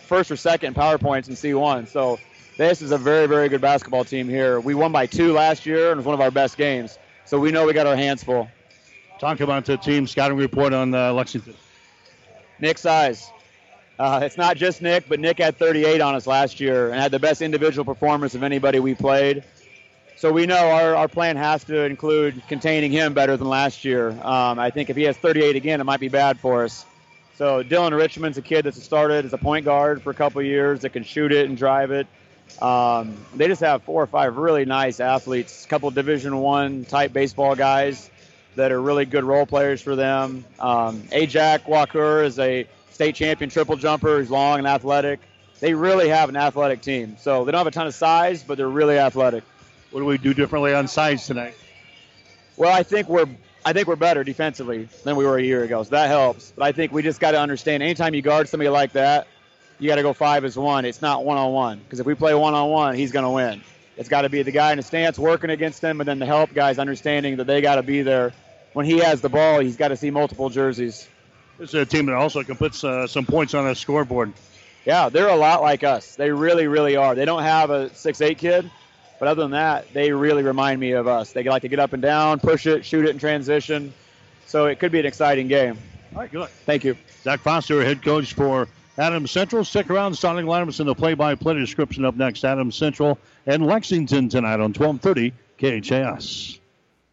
first or second power points in C1. So this is a very, very good basketball team here. We won by two last year, and it was one of our best games. So we know we got our hands full. Talk about the team scouting report on uh, Lexington. Nick Size. Uh, it's not just Nick, but Nick had 38 on us last year and had the best individual performance of anybody we played. So we know our, our plan has to include containing him better than last year. Um, I think if he has 38 again, it might be bad for us. So Dylan Richmond's a kid that's started as a point guard for a couple years that can shoot it and drive it. Um, they just have four or five really nice athletes, a couple Division One type baseball guys that are really good role players for them. Um, Ajak Walker is a state champion triple jumper. He's long and athletic. They really have an athletic team. So they don't have a ton of size, but they're really athletic. What do we do differently on size tonight? Well, I think we're I think we're better defensively than we were a year ago, so that helps. But I think we just got to understand anytime you guard somebody like that, you got to go five as one. It's not one on one because if we play one on one, he's going to win. It's got to be the guy in the stance working against him, and then the help guys understanding that they got to be there when he has the ball. He's got to see multiple jerseys. This is a team that also can put uh, some points on the scoreboard. Yeah, they're a lot like us. They really, really are. They don't have a six-eight kid, but other than that, they really remind me of us. They like to get up and down, push it, shoot it in transition. So it could be an exciting game. All right, good. Thank you. Zach Foster, head coach for Adams Central. Stick around. Starting lineups in the play-by-play description up next. Adams Central and Lexington tonight on 1230 KHAS.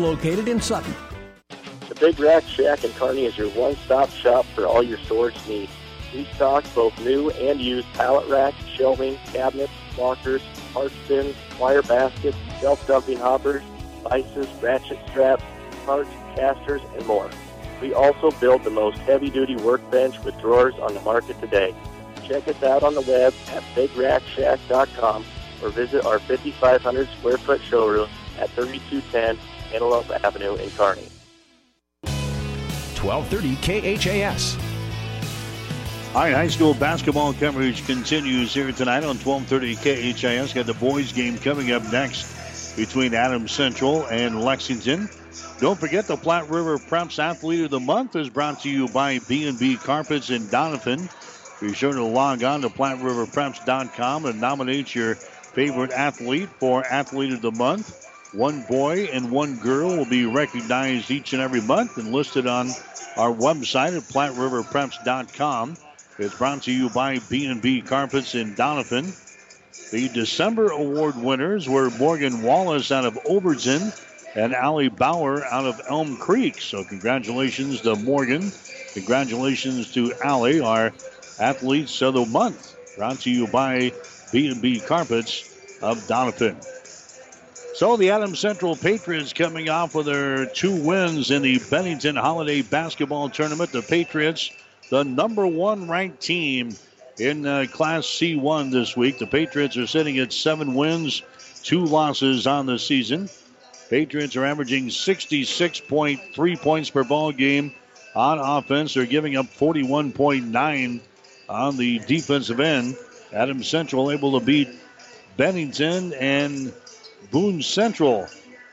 located in Sutton. The Big Rack Shack in Kearney is your one-stop shop for all your storage needs. We stock both new and used pallet racks, shelving, cabinets, lockers, parts bins, wire baskets, self-dumping hoppers, vices, ratchet straps, parts, casters, and more. We also build the most heavy-duty workbench with drawers on the market today. Check us out on the web at bigrackshack.com or visit our 5,500 square foot showroom at 3210 Antelope Avenue in Kearney. 1230 KHAS. All right, high school basketball coverage continues here tonight on 1230 KHAS. Got the boys game coming up next between Adams Central and Lexington. Don't forget the Platte River Preps Athlete of the Month is brought to you by B&B Carpets in Doniphan. Be sure to log on to PlatteRiverPreps.com and nominate your favorite athlete for Athlete of the Month. One boy and one girl will be recognized each and every month and listed on our website at PlatteRiverPreps.com. It's brought to you by B&B Carpets in Doniphan. The December award winners were Morgan Wallace out of Overton and Allie Bauer out of Elm Creek. So congratulations to Morgan. Congratulations to Allie, our athletes of the month. Brought to you by B&B Carpets of Doniphan. So the Adams Central Patriots coming off with their two wins in the Bennington Holiday Basketball Tournament. The Patriots, the number one ranked team in uh, Class C1 this week. The Patriots are sitting at seven wins, two losses on the season. Patriots are averaging 66.3 points per ball game on offense. They're giving up 41.9 on the defensive end. Adams Central able to beat Bennington and Boone Central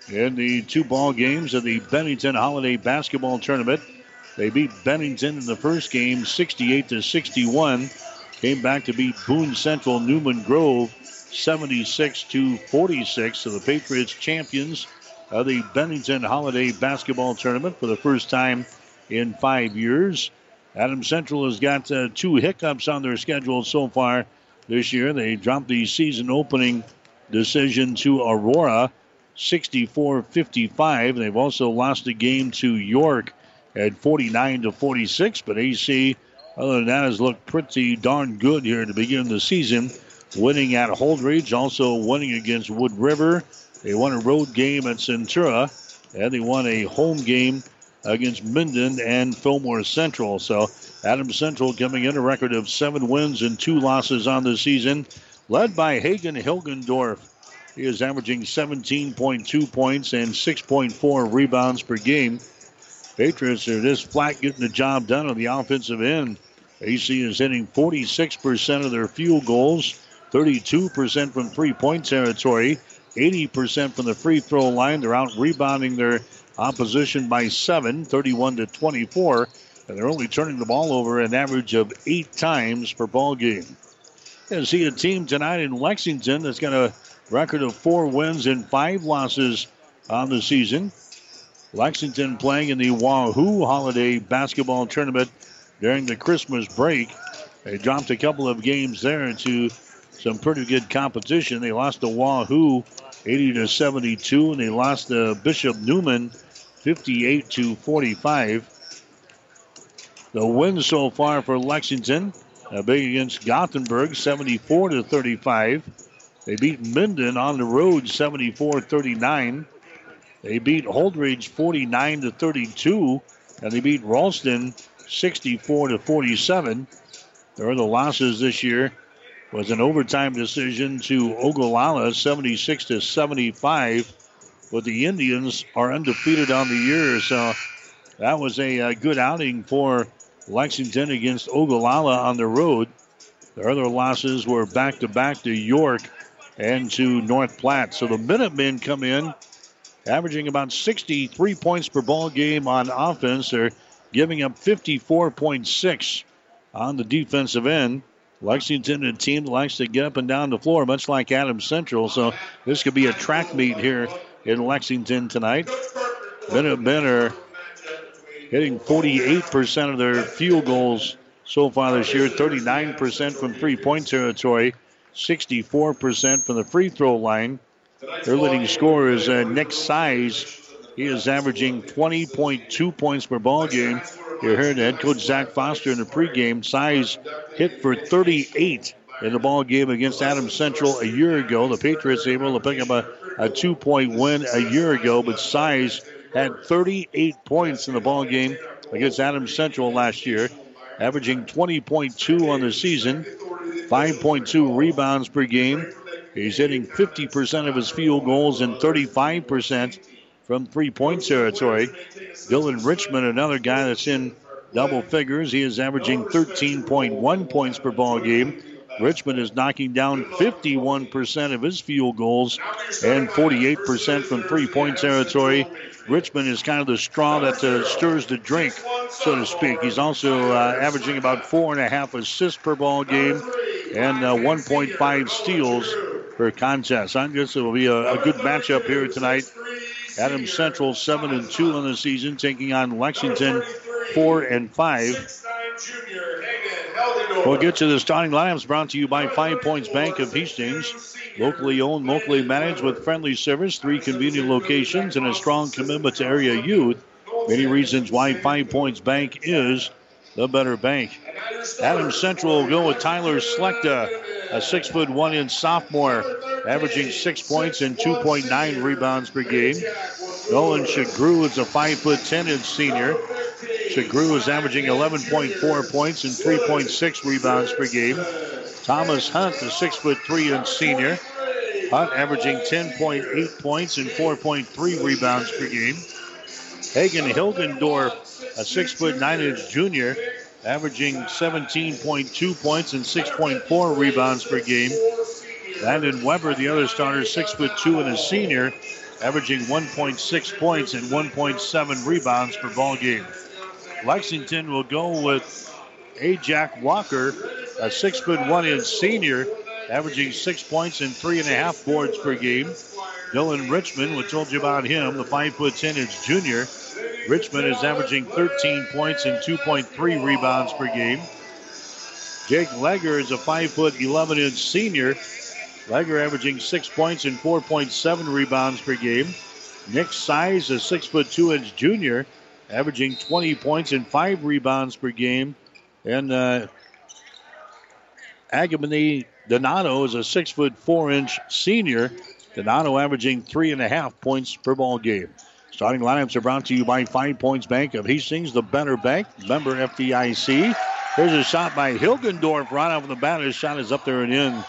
in the two ball games of the Bennington Holiday Basketball Tournament. They beat Bennington in the first game 68 to 61. Came back to beat Boone Central Newman Grove 76 to 46. So the Patriots champions of the Bennington Holiday Basketball Tournament for the first time in five years. Adam Central has got uh, two hiccups on their schedule so far this year. They dropped the season opening decision to Aurora 64 55. They've also lost a game to York at 49 to 46, but AC, other than that, has looked pretty darn good here to begin the season. Winning at Holdrege, also winning against Wood River. They won a road game at Centura, and they won a home game against Minden and Fillmore Central. So Adams Central coming in a record of seven wins and two losses on the season, led by Hagen Hilgendorf. He is averaging 17.2 points and 6.4 rebounds per game. Patriots are just flat getting the job done on the offensive end. AC is hitting 46% of their field goals, 32% from three point territory, 80% from the free throw line. They're out rebounding their opposition by seven, 31 to 24, and they're only turning the ball over an average of eight times per ball game. And see a team tonight in Lexington that's got a record of four wins and five losses on the season. Lexington playing in the Wahoo Holiday Basketball Tournament during the Christmas break. They dropped a couple of games there to some pretty good competition. They lost to Wahoo 80 to 72, and they lost to Bishop Neumann 58 to 45. The win so far for Lexington, a big against Gothenburg 74 to 35. They beat Minden on the road 74 39. They beat Holdrege, 49 to 32, and they beat Ralston 64 to 47. There are the losses this year. Was an overtime decision to Ogallala 76 to 75. But the Indians are undefeated on the year, so that was a, a good outing for Lexington against Ogallala on the road. Their other losses were back to back to York and to North Platte. So the Minutemen come in averaging about 63 points per ball game on offense. They're giving up 54.6 on the defensive end. Lexington, a team that likes to get up and down the floor, much like Adams Central. So this could be a track meet here in Lexington tonight. Minutemen are hitting 48% of their field goals so far this year, 39% from three point territory, 64% from the free throw line. Their leading scorer is uh, Nick Size. He is averaging 20.2 points per ball game. You heard head coach Zach Foster in the pregame. Size hit for 38 in the ball game against Adams Central a year ago. The Patriots able to pick up a, a two point win a year ago, but Size had 38 points in the ball game against Adams Central last year, averaging 20.2 on the season, 5.2 rebounds per game. He's hitting 50% of his field goals and 35% from three point territory. Dylan Richmond, another guy that's in double figures. He is averaging 13.1 points per ball game. Richmond is knocking down 51% of his field goals and 48% from three point territory. Richmond is kind of the straw that uh, stirs the drink, so to speak. He's also uh, averaging about four and a half assists per ball game and uh, 1.5 steals per contest. I guess it will be a, a good matchup here tonight. Adams Central seven and two on the season, taking on Lexington four and five. We'll get to the starting lineups brought to you by Five Points Bank of Hastings. Locally owned, locally managed with friendly service, three convenient locations, and a strong commitment to area youth. Many reasons why Five Points Bank is the better bank. Adams Central will go with Tyler Slechta, a six foot one inch sophomore, averaging six points and 2.9 rebounds per game. Nolan Shagru is a five foot ten inch senior. Shagru is averaging 11.4 points and 3.6 rebounds per game. Thomas Hunt, a six foot three inch senior. Hunt averaging 10.8 points and 4.3 rebounds per game. Hagen Hilgendorf, a six foot nine inch junior, averaging 17.2 points and 6.4 rebounds per game. Landon Weber, the other starter, six foot two and a senior, averaging 1.6 points and 1.7 rebounds per ball game. Lexington will go with Ajak Walker, a six foot one inch senior, averaging six points and three and a half boards per game. Dylan Richmond, we told you about him, the five foot ten inch junior. Richmond is averaging 13 points and 2.3 rebounds per game. Jake Legger is a five foot 11 inch senior. Legger averaging 6 points and 4.7 rebounds per game. Nick Size, a six foot two inch junior, averaging 20 points and 5 rebounds per game. And uh, Agamani Donato is a six foot four inch senior. Donato averaging 3.5 points per ball game. Starting lineups are brought to you by Five Points Bank of Hastings, the better bank, member FDIC. Here's a shot by Hilgendorf right off the bat. His shot is up there and in.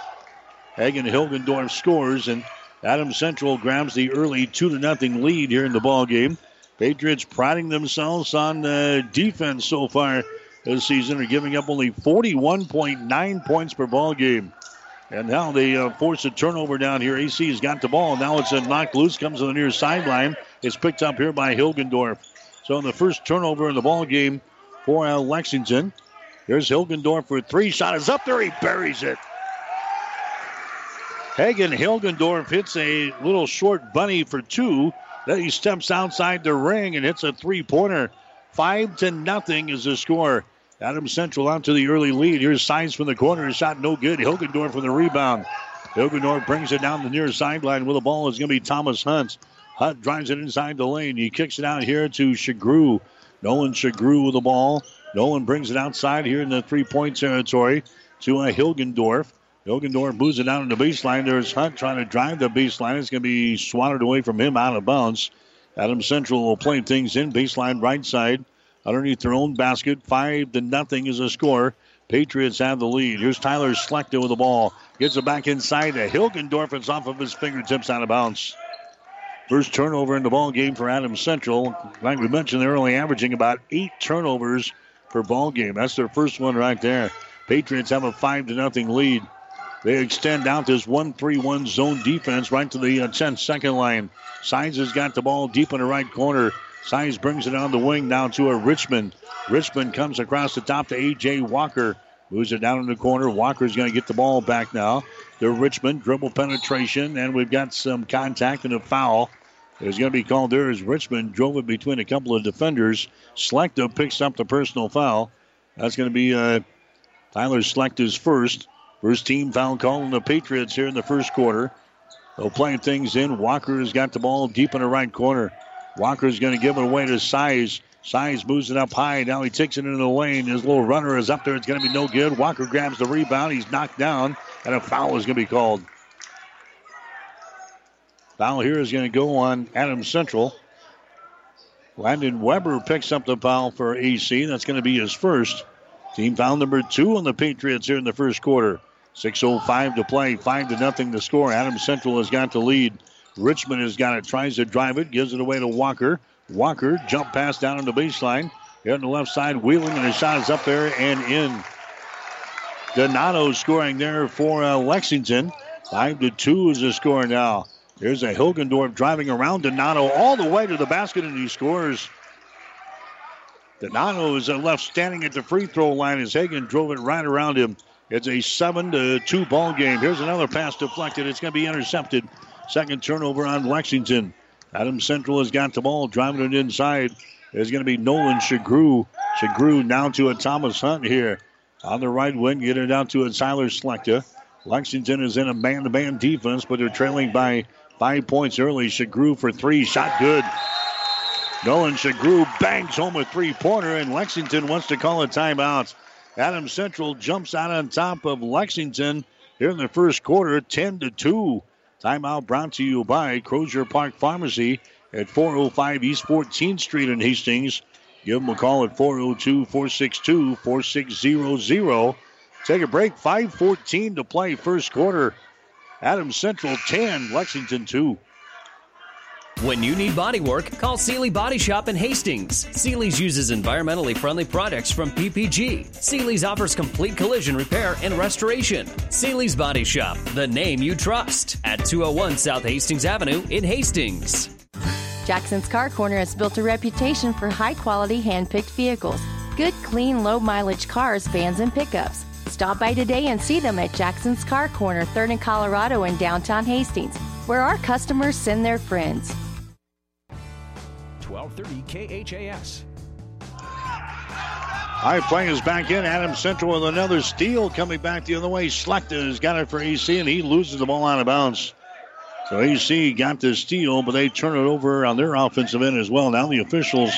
Hagen Hilgendorf scores, and Adams Central grabs the early two to nothing lead here in the ball game. Patriots priding themselves on uh, defense so far this season, are giving up only 41.9 points per ball game. And now they uh, force a turnover down here. AC has got the ball. Now it's a knocked loose, comes to the near sideline. It's picked up here by Hilgendorf. So in the first turnover in the ball game for uh, Lexington. There's Hilgendorf for three. Shot is up there. He buries it. Hagen Hilgendorf hits a little short bunny for two. Then he steps outside the ring and hits a three-pointer. Five to nothing is the score. Adams Central out to the early lead. Here's Size from the corner. Shot no good. Hilgendorf from the rebound. Hilgendorf brings it down the near sideline with the ball. is going to be Thomas Hunt. Hunt drives it inside the lane. He kicks it out here to Shagru. Nolan Shagru with the ball. Nolan brings it outside here in the three-point territory to uh, Hilgendorf. Hilgendorf moves it down in the baseline. There's Hunt trying to drive the baseline. It's going to be swatted away from him out of bounds. Adam Central will play things in baseline right side underneath their own basket. Five to nothing is a score. Patriots have the lead. Here's Tyler Slechta with the ball. Gets it back inside to Hilgendorf. It's off of his fingertips out of bounds. First turnover in the ball game for Adam Central. Like we mentioned, they're only averaging about eight turnovers per ball game. That's their first one right there. Patriots have a five to nothing lead. They extend out this 1-3-1 zone defense right to the uh, 10 second line. Size has got the ball deep in the right corner. Size brings it on the wing down to a Richmond. Richmond comes across the top to A.J. Walker. Moves it down in the corner. Walker's going to get the ball back now. The Richmond dribble penetration, and we've got some contact and a foul. It's going to be called there as Richmond drove it between a couple of defenders. Slechta picks up the personal foul. That's going to be uh, Tyler Slechta's first. First team foul call on the Patriots here in the first quarter. They'll play things in. Walker has got the ball deep in the right corner. Walker's going to give it away to Size. Size moves it up high. Now he takes it into the lane. His little runner is up there. It's going to be no good. Walker grabs the rebound. He's knocked down, and a foul is going to be called. Foul here is going to go on Adams Central. Landon Weber picks up the foul for AC. That's going to be his first. Team foul number two on the Patriots here in the first quarter. 6.05 to play. 5 to nothing to score. Adams Central has got the lead. Richmond has got it, tries to drive it, gives it away to Walker. Walker jump pass down on the baseline. Here on the left side, wheeling, and the shot is up there and in. Donato scoring there for uh, Lexington. Five to two is the score now. Here's a Hilgendorf driving around Donato all the way to the basket, and he scores. Donato is left standing at the free throw line as Hagen drove it right around him. It's a seven to two ball game. Here's another pass deflected. It's going to be intercepted Second turnover on Lexington. Adam Central has got the ball, driving it inside. There's going to be Nolan Shagru. Shagru down to a Thomas Hunt here. On the right wing, get it down to a Tyler Slechta. Lexington is in a man-to-man defense, but they're trailing by five points early. Shagru for three, shot good. Nolan Shagru bangs home a three-pointer, and Lexington wants to call a timeout. Adam Central jumps out on top of Lexington here in the first quarter, 10 to 2. Timeout brought to you by Crozier Park Pharmacy at 405 East 14th Street in Hastings. Give them a call at 402 462 4600. Take a break. 5.14 to play first quarter. Adams Central 10, Lexington 2. When you need body work, call Seely Body Shop in Hastings. Seely's uses environmentally friendly products from PPG. Seely's offers complete collision repair and restoration. Seely's Body Shop, the name you trust, at 201 South Hastings Avenue in Hastings. Jackson's Car Corner has built a reputation for high quality hand picked vehicles. Good, clean, low mileage cars, vans, and pickups. Stop by today and see them at Jackson's Car Corner, 3rd and Colorado in downtown Hastings. where our customers send their friends. 1230 KHAS. High play is back in. Adam Central with another steal coming back the other way. Slechta has got it for AC, and he loses the ball out of bounds. So AC got the steal, but they turn it over on their offensive end as well. Now the officials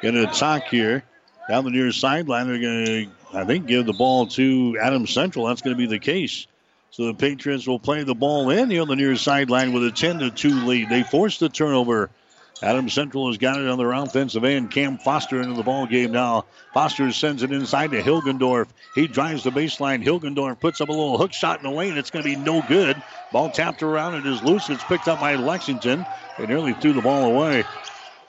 going to talk here. Down the near sideline, they're going to, I think, give the ball to Adam Central. That's going to be the case. So the Patriots will play the ball in here on the near sideline with a 10 to 2 lead. They forced the turnover Adam Central has got it on their offensive end. Cam Foster into the ball game now. Foster sends it inside to Hilgendorf. He drives the baseline. Hilgendorf puts up a little hook shot in the lane. It's going to be no good. Ball tapped around. It is loose. It's picked up by Lexington. They nearly threw the ball away.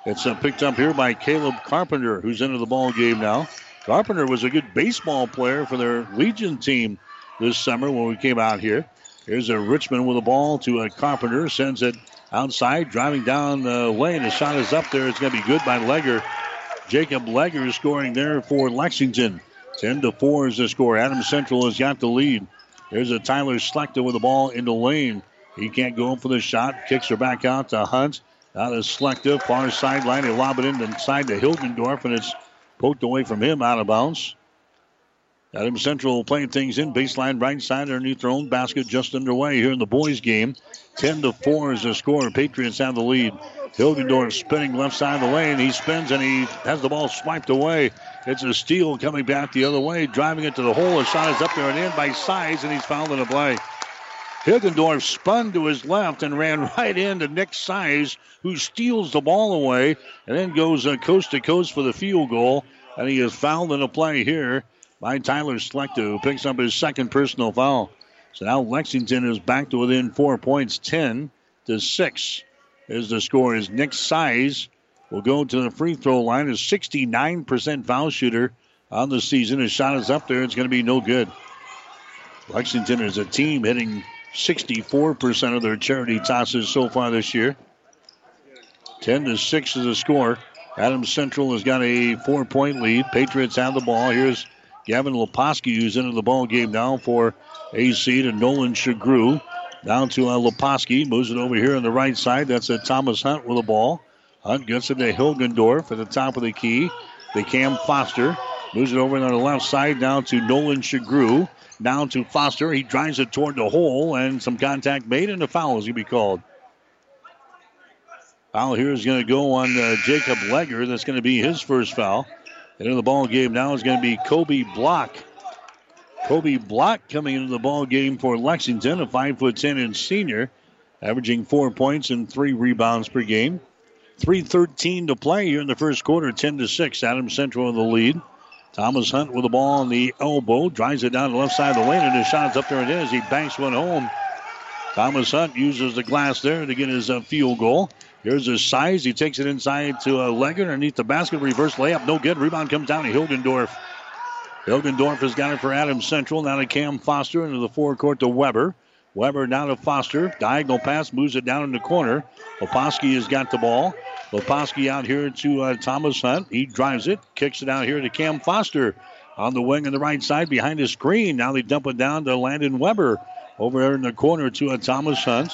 It's uh, picked up here by Caleb Carpenter, who's into the ball game now. Carpenter was a good baseball player for their Legion team this summer when we came out here. Here's a Richmond with a ball to a Carpenter. Sends it outside, driving down uh, the lane. The shot is up there. It's going to be good by Legger. Jacob Legger scoring there for Lexington. 10 to 4 is the score. Adam Central has got the lead. There's a Tyler Slechta with the ball in the lane. He can't go in for the shot. Kicks her back out to Hunt. Out of Slechta, far sideline. They lob it inside to Hilgendorf, and it's poked away from him out of bounds. Adam Central playing things in baseline right side underneath their own basket just underway here in the boys game. 10 to 4 is the score. Patriots have the lead. Hilgendorf spinning left side of the lane. He spins and he has the ball swiped away. It's a steal coming back the other way, driving it to the hole. A shot is up there and in by size, and he's fouled in the play. Hilgendorf spun to his left and ran right into Nick Size, who steals the ball away and then goes uh, coast to coast for the field goal. And he is fouled in a play here by Tyler Slechta, who picks up his second personal foul. So now Lexington is back to within four points, 10 to 6 is the score. Is Nick Size will go to the free throw line, is 69% foul shooter on the season. His shot is up there. It's going to be no good. Lexington is a team hitting 64% of their charity tosses so far this year. 10 to 6 is the score. Adams Central has got a four point lead. Patriots have the ball. Here's Gavin Leposki, who's into the ball game now for AC to Nolan Shagru. Down to uh, Leposki. Moves it over here on the right side. That's a Thomas Hunt with the ball. Hunt gets it to Hilgendorf at the top of the key. The Cam Foster. Moves it over on the left side down to Nolan Shagru. Down to Foster. He drives it toward the hole and some contact made and a foul is going to be called. Foul here is going to go on uh, Jacob Legger. That's going to be his first foul. And in the ball game now is going to be Kobe Block. Kobe Block coming into the ball game for Lexington, a five foot ten inch senior, averaging four points and three rebounds per game. 3.13 to play here in the first quarter, 10 to 6. Adams Central in the lead. Thomas Hunt with the ball on the elbow, drives it down the left side of the lane, and his shot's up there it is. He banks one home. Thomas Hunt uses the glass there to get his uh, field goal. Here's his size. He takes it inside to a uh, leg underneath the basket. Reverse layup. No good. Rebound comes down to Hilgendorf. Hilgendorf has got it for Adams Central. Now to Cam Foster into the forecourt to Weber. Weber now to Foster. Diagonal pass moves it down in the corner. Leposki has got the ball. Leposki out here to uh, Thomas Hunt. He drives it, kicks it out here to Cam Foster on the wing on the right side behind the screen. Now they dump it down to Landon Weber over there in the corner to a Thomas Hunt.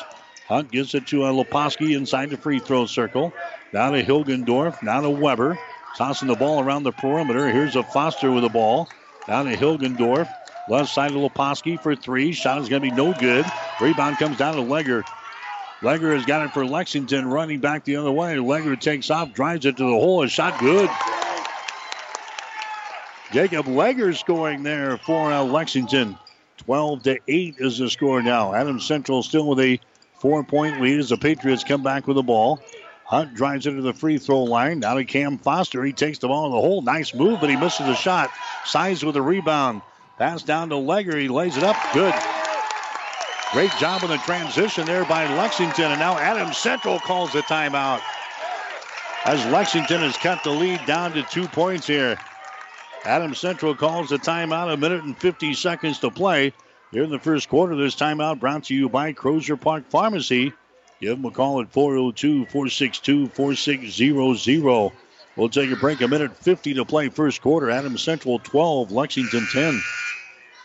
Hunt gives it to a Leposki inside the free throw circle. Now to Hilgendorf. Now to Weber. Tossing the ball around the perimeter. Here's a Foster with the ball. Down to Hilgendorf. Left side of Leposki for three. Shot is going to be no good. Rebound comes down to Legger. Legger has got it for Lexington, running back the other way. Legger takes off, drives it to the hole. A shot good. Jacob Legger scoring there for uh, Lexington. 12 to 8 is the score now. Adams Central still with a Four point lead as the Patriots come back with the ball. Hunt drives into the free throw line. Now to Cam Foster. He takes the ball in the hole. Nice move, but he misses the shot. Size with a rebound. Pass down to Legger. He lays it up. Good. Great job on the transition there by Lexington. And now Adams Central calls the timeout. As Lexington has cut the lead down to two points here. Adams Central calls the timeout. A minute and 50 seconds to play. Here in the first quarter, this timeout brought to you by Crozier Park Pharmacy. Give them a call at 402 462 4600. We'll take a break. A minute 50 to play first quarter. Adams Central 12, Lexington 10.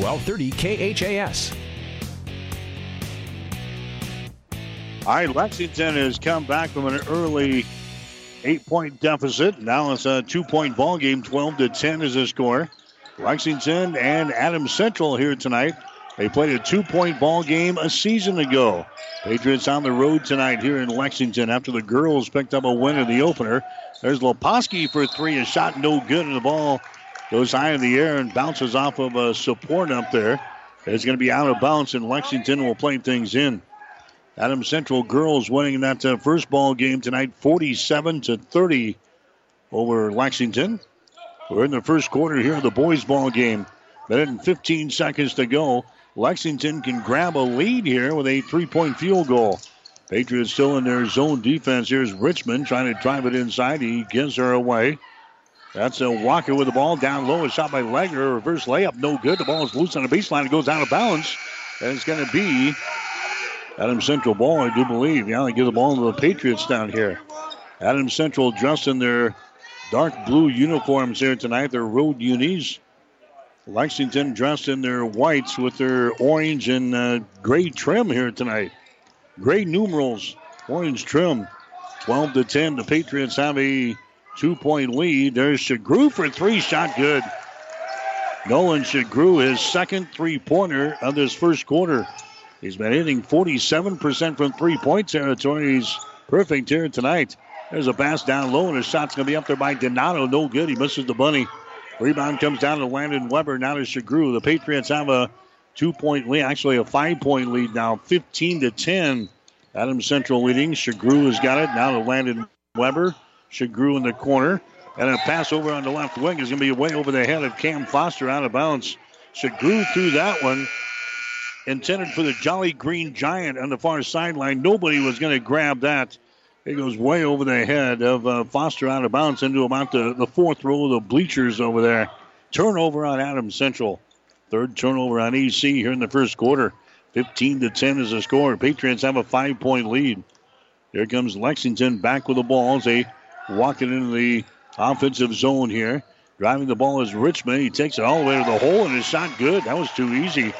1230 KHAS. All right, Lexington has come back from an early eight-point deficit. Now it's a two-point ball game. 12 to 10 is the score. Lexington and Adams Central here tonight. They played a two-point ball game a season ago. Patriots on the road tonight here in Lexington after the girls picked up a win in the opener. There's Leposki for three. A shot no good, and the ball goes high in the air and bounces off of a support up there. It's going to be out of bounds, and Lexington will play things in. Adam Central girls winning that uh, first ball game tonight, 47 to 30 over Lexington. We're in the first quarter here of the boys' ball game. Minute and 15 seconds to go. Lexington can grab a lead here with a three-point field goal. Patriots still in their zone defense. Here's Richmond trying to drive it inside. He gives her away. That's a Walker with the ball down low. A shot by Legger. Reverse layup, no good. The ball is loose on the baseline. It goes out of bounds. And it's going to be Adam Central ball, I do believe. Yeah, they give the ball to the Patriots down here. Adam Central dressed in their dark blue uniforms here tonight. Their road unis. Lexington dressed in their whites with their orange and uh, gray trim here tonight. Gray numerals, orange trim. 12 to 10. The Patriots have a two point lead. There's Shagru for three. Shot good. Nolan Shagru, his second three pointer of this first quarter. He's been hitting 47% from three point territory. He's perfect here tonight. There's a pass down low, and a shot's going to be up there by Donato. No good. He misses the bunny. Rebound comes down to Landon Weber. Now to Shagru. The Patriots have a two point lead, actually a five point lead now, 15 to 10. Adams Central leading. Shagru has got it. Now to Landon Weber. Shagru in the corner. And a pass over on the left wing is going to be way over the head of Cam Foster out of bounds. Shagru threw that one. Intended for the Jolly Green Giant on the far sideline. Nobody was going to grab that. It goes way over the head of uh, Foster out of bounds into about the, the fourth row of the bleachers over there. Turnover on Adams Central. Third turnover on AC here in the first quarter. 15 to 10 is the score. Patriots have a five point lead. Here comes Lexington back with the ball as they walk it into the offensive zone here. Driving the ball is Richmond. He takes it all the way to the hole and his shot good. That was too easy.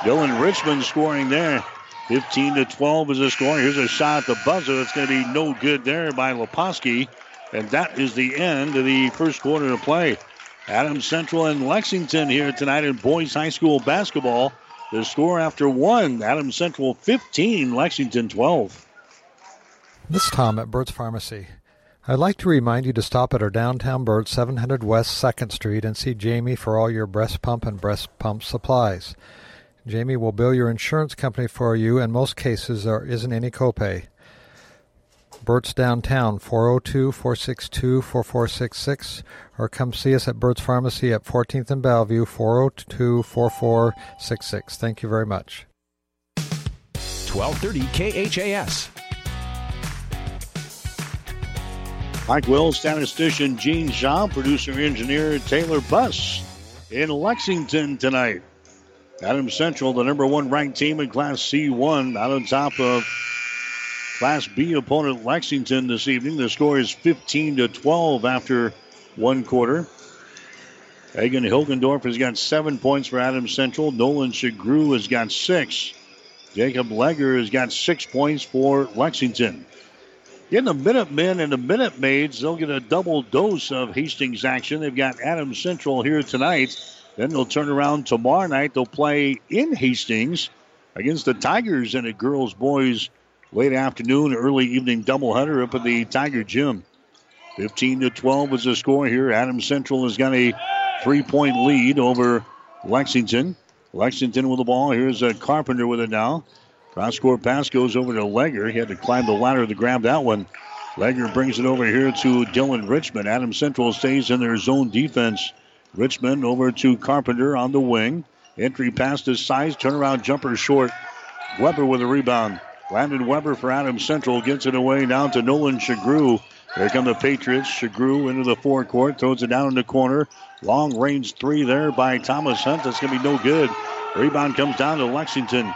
Dylan Richmond scoring there. 15 to 12 is the score. Here's a shot at the buzzer. It's going to be no good there by Leposki. And that is the end of the first quarter of play. Adams Central and Lexington here tonight in boys high school basketball. The score after one, Adams Central 15, Lexington 12. This is Tom at Burt's Pharmacy. I'd like to remind you to stop at our downtown Burt 700 West 2nd Street and see Jamie for all your breast pump and breast pump supplies. Jamie will bill your insurance company for you. and most cases, there isn't any copay. Burt's Downtown, 402 462 4466, or come see us at Burt's Pharmacy at 14th and Bellevue, 402 4466. Thank you very much. 1230 KHAS. Mike Wills, statistician Gene Shaw, producer engineer Taylor Buss in Lexington tonight. Adams Central, the number one ranked team in Class C1, out on top of Class B opponent Lexington this evening. The score is 15 to 12 after one quarter. Hagen Hilgendorf has got seven points for Adams Central. Nolan Shagru has got six. Jacob Legger has got six points for Lexington. In the Minutemen and the Minute Maids, they'll get a double dose of Hastings action. They've got Adams Central here tonight. Then they'll turn around tomorrow night. They'll play in Hastings against the Tigers in a girls boys late afternoon, early evening doubleheader up at the Tiger Gym. 15 to 12 is the score here. Adams Central has got a three point lead over Lexington. Lexington with the ball. Here's a Carpenter with it now. Cross court pass goes over to Legger. He had to climb the ladder to grab that one. Legger brings it over here to Dylan Richmond. Adams Central stays in their zone defense. Richmond over to Carpenter on the wing. Entry pass to size, turnaround jumper short. Weber with a rebound. Landon Weber for Adams Central gets it away down to Nolan Shagru. Here come the Patriots. Shagru into the forecourt, throws it down in the corner. Long range three there by Thomas Hunt. That's going to be no good. Rebound comes down to Lexington.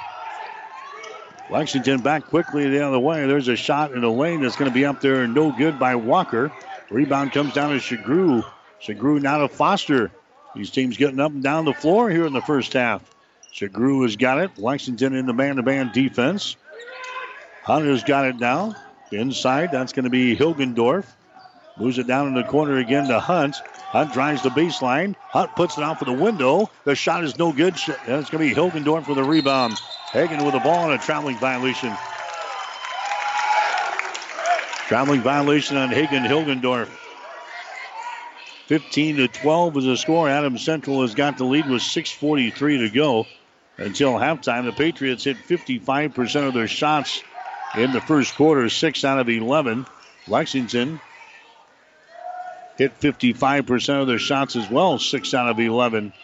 Lexington back quickly the other way. There's a shot in the lane that's going to be up there, no good by Walker. Rebound comes down to Shagru. Shagru now to Foster. These teams getting up and down the floor here in the first half. Shagru has got it. Lexington in the man-to-man defense. Hunter's got it now. Inside, that's going to be Hilgendorf. Moves it down in the corner again to Hunt. Hunt drives the baseline. Hunt puts it out for the window. The shot is no good. It's going to be Hilgendorf for the rebound. Hagen with the ball and a traveling violation. Traveling violation on Hagen Hilgendorf. 15 to 12 is the score. Adams Central has got the lead with 6:43 to go until halftime. The Patriots hit 55% of their shots in the first quarter, six out of 11. Lexington hit 55% of their shots as well, six out of 11.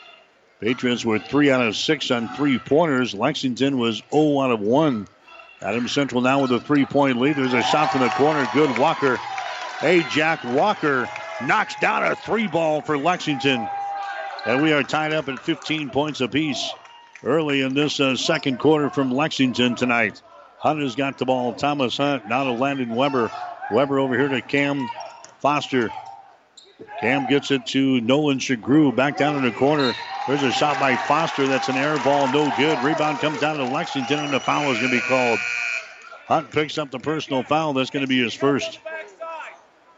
Patriots were three out of six on three pointers. Lexington was 0 out of one. Adams Central now with a three point lead. There's a shot from the corner. Good Walker. Ajak Walker knocks down a three ball for Lexington. And we are tied up at 15 points apiece early in this uh, second quarter from Lexington tonight. Hunt has got the ball. Thomas Hunt now to Landon Weber. Weber over here to Cam Foster. Cam gets it to Nolan Shagru back down in the corner. There's a shot by Foster. That's an air ball, no good. Rebound comes down to Lexington, and the foul is going to be called. Hunt picks up the personal foul. That's going to be his first.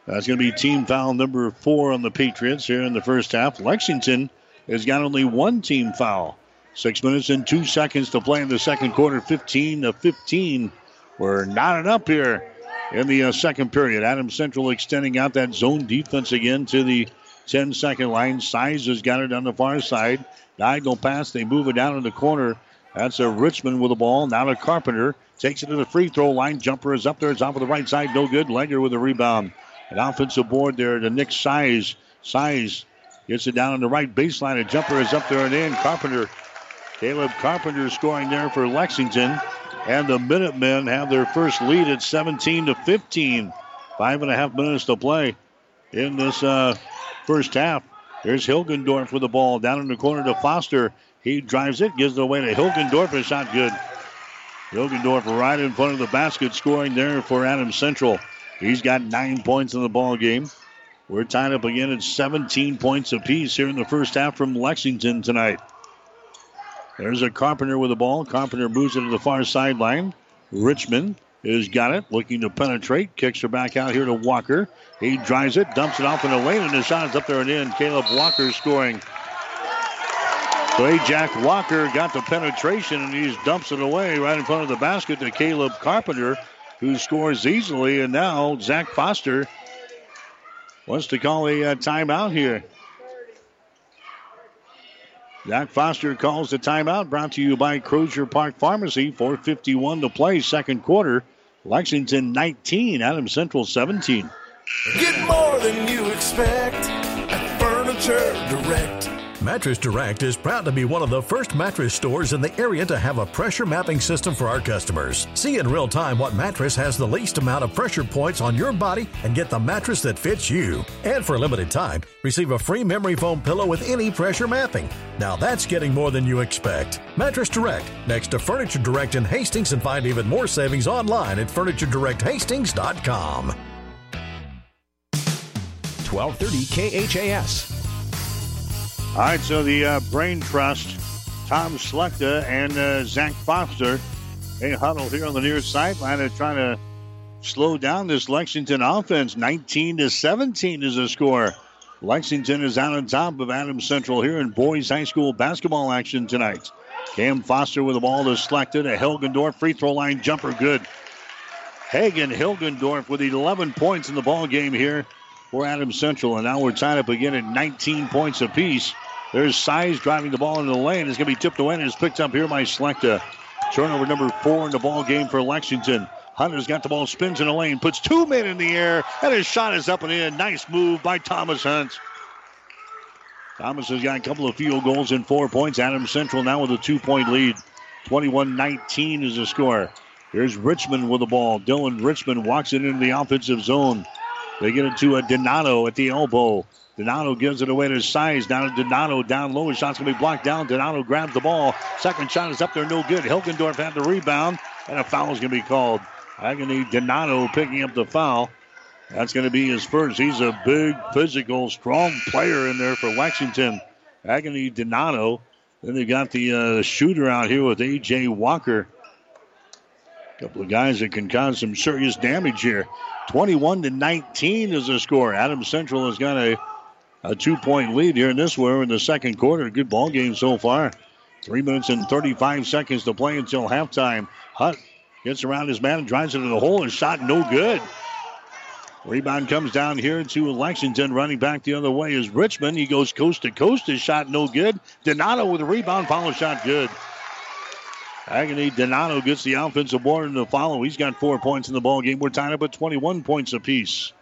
That's going to be team foul number four on the Patriots here in the first half. Lexington has got only one team foul. Six minutes and two seconds to play in the second quarter. 15 to 15. We're knotted up here in the uh, second period. Adam Central extending out that zone defense again to the 10 second line. Size has got it on the far side. Diagonal pass. They move it down in the corner. That's a Richmond with the ball. Now to Carpenter. Takes it to the free throw line. Jumper is up there. It's off of the right side. No good. Legger with a rebound. An offensive board there to Nick Size. Size gets it down on the right baseline. A jumper is up there and in. Carpenter. Caleb Carpenter scoring there for Lexington. And the Minutemen have their first lead at 17 to 15. Five and a half minutes to play in this uh, first half. There's Hilgendorf with the ball down in the corner to Foster. He drives it, gives it away to Hilgendorf. A shot good. Hilgendorf right in front of the basket, scoring there for Adams Central. He's got nine points in the ball game. We're tied up again at 17 points apiece here in the first half from Lexington tonight. There's a Carpenter with the ball. Carpenter moves it to the far sideline. Richmond has got it, looking to penetrate. Kicks her back out here to Walker. He drives it, dumps it off in the lane, and the shot is up there and in. Caleb Walker scoring. Ajak Walker got the penetration, and he dumps it away right in front of the basket to Caleb Carpenter, who scores easily. And now Zach Foster wants to call a uh, timeout here. Zach Foster calls the timeout, brought to you by Crozier Park Pharmacy. 4.51 to play, second quarter. Lexington 19, Adams Central 17. Get more than you expect at Furniture Direct. Mattress Direct is proud to be one of the first mattress stores in the area to have a pressure mapping system for our customers. See in real time what mattress has the least amount of pressure points on your body and get the mattress that fits you. And for a limited time, receive a free memory foam pillow with any pressure mapping. Now that's getting more than you expect. Mattress Direct, next to Furniture Direct in Hastings, and find even more savings online at FurnitureDirectHastings.com. 1230 KHAS. All right, so the uh, Brain Trust, Tom Slechta and uh, Zach Foster, they huddle here on the near sideline. They're trying to slow down this Lexington offense. 19 to 17 is the score. Lexington is out on top of Adams Central here in boys high school basketball action tonight. Cam Foster with the ball to Slechta to Hilgendorf. Free throw line jumper good. Hagen Hilgendorf with 11 points in the ball game here for Adams Central. And now we're tied up again at 19 points apiece. There's Size driving the ball into the lane. It's going to be tipped away and it's picked up here by Slechta. Turnover number four in the ball game for Lexington. Hunter's got the ball, spins in the lane, puts two men in the air, and his shot is up and in. Nice move by Thomas Hunt. Thomas has got a couple of field goals and four points. Adams Central now with a two point lead. 21 19 is the score. Here's Richmond with the ball. Dylan Richmond walks it into the offensive zone. They get it to a Donato at the elbow. Donato gives it away to Size. Down to Donato down low. His shot's going to be blocked down. Donato grabs the ball. Second shot is up there, no good. Hilgendorf had the rebound, and a foul is going to be called. Agony Donato picking up the foul. That's going to be his first. He's a big, physical, strong player in there for Lexington. Agony Donato. Then they got the uh, shooter out here with Ajak Walker. A couple of guys that can cause some serious damage here. 21 to 19 is the score. Adams Central has got a, a two point lead here in this one in the second quarter. Good ball game so far. Three minutes and 35 seconds to play until halftime. Hunt gets around his man and drives into the hole and shot no good. Rebound comes down here to Lexington. Running back the other way is Richmond. He goes coast to coast. His shot no good. Donato with a rebound. Follow shot good. Agony Donato gets the offensive board in the follow. He's got four points in the ball game. We're tied up at 21 points apiece.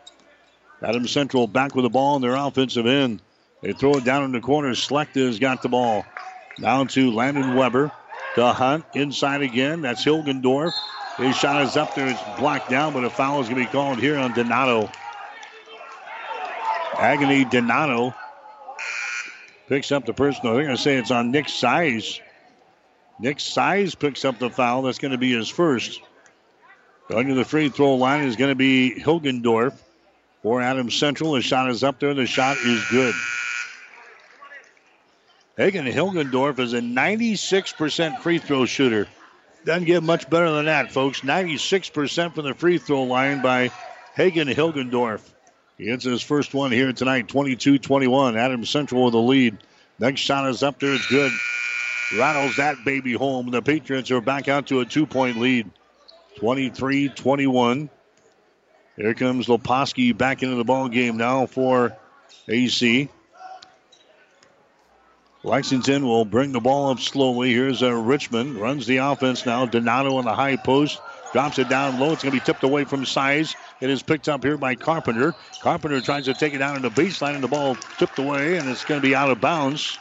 Adams Central back with the ball in their offensive end. They throw it down in the corner. Slechta has got the ball. Down to Landon Weber. To Hunt. Inside again. That's Hilgendorf. His shot is up there. It's blocked down, but a foul is going to be called here on Donato. Agony Donato picks up the personal. They're going to say it's on Nick Size. Nick Size picks up the foul. That's going to be his first. To the free throw line is going to be Hilgendorf for Adams Central. The shot is up there. The shot is good. Hagen Hilgendorf is a 96% free throw shooter. Doesn't get much better than that, folks. 96% from the free throw line by Hagen Hilgendorf. He hits his first one here tonight, 22 21. Adams Central with the lead. Next shot is up there. It's good rattles that baby home. The Patriots are back out to a two point lead 23 21. Here comes Leposki back into the ball game now for AC. Lexington will bring the ball up slowly. Here's a uh, Richmond. Runs the offense now. Donato on the high post. Drops it down low. It's going to be tipped away from size. It is picked up here by Carpenter. Carpenter tries to take it down in the baseline, and the ball tipped away, and it's going to be out of bounds.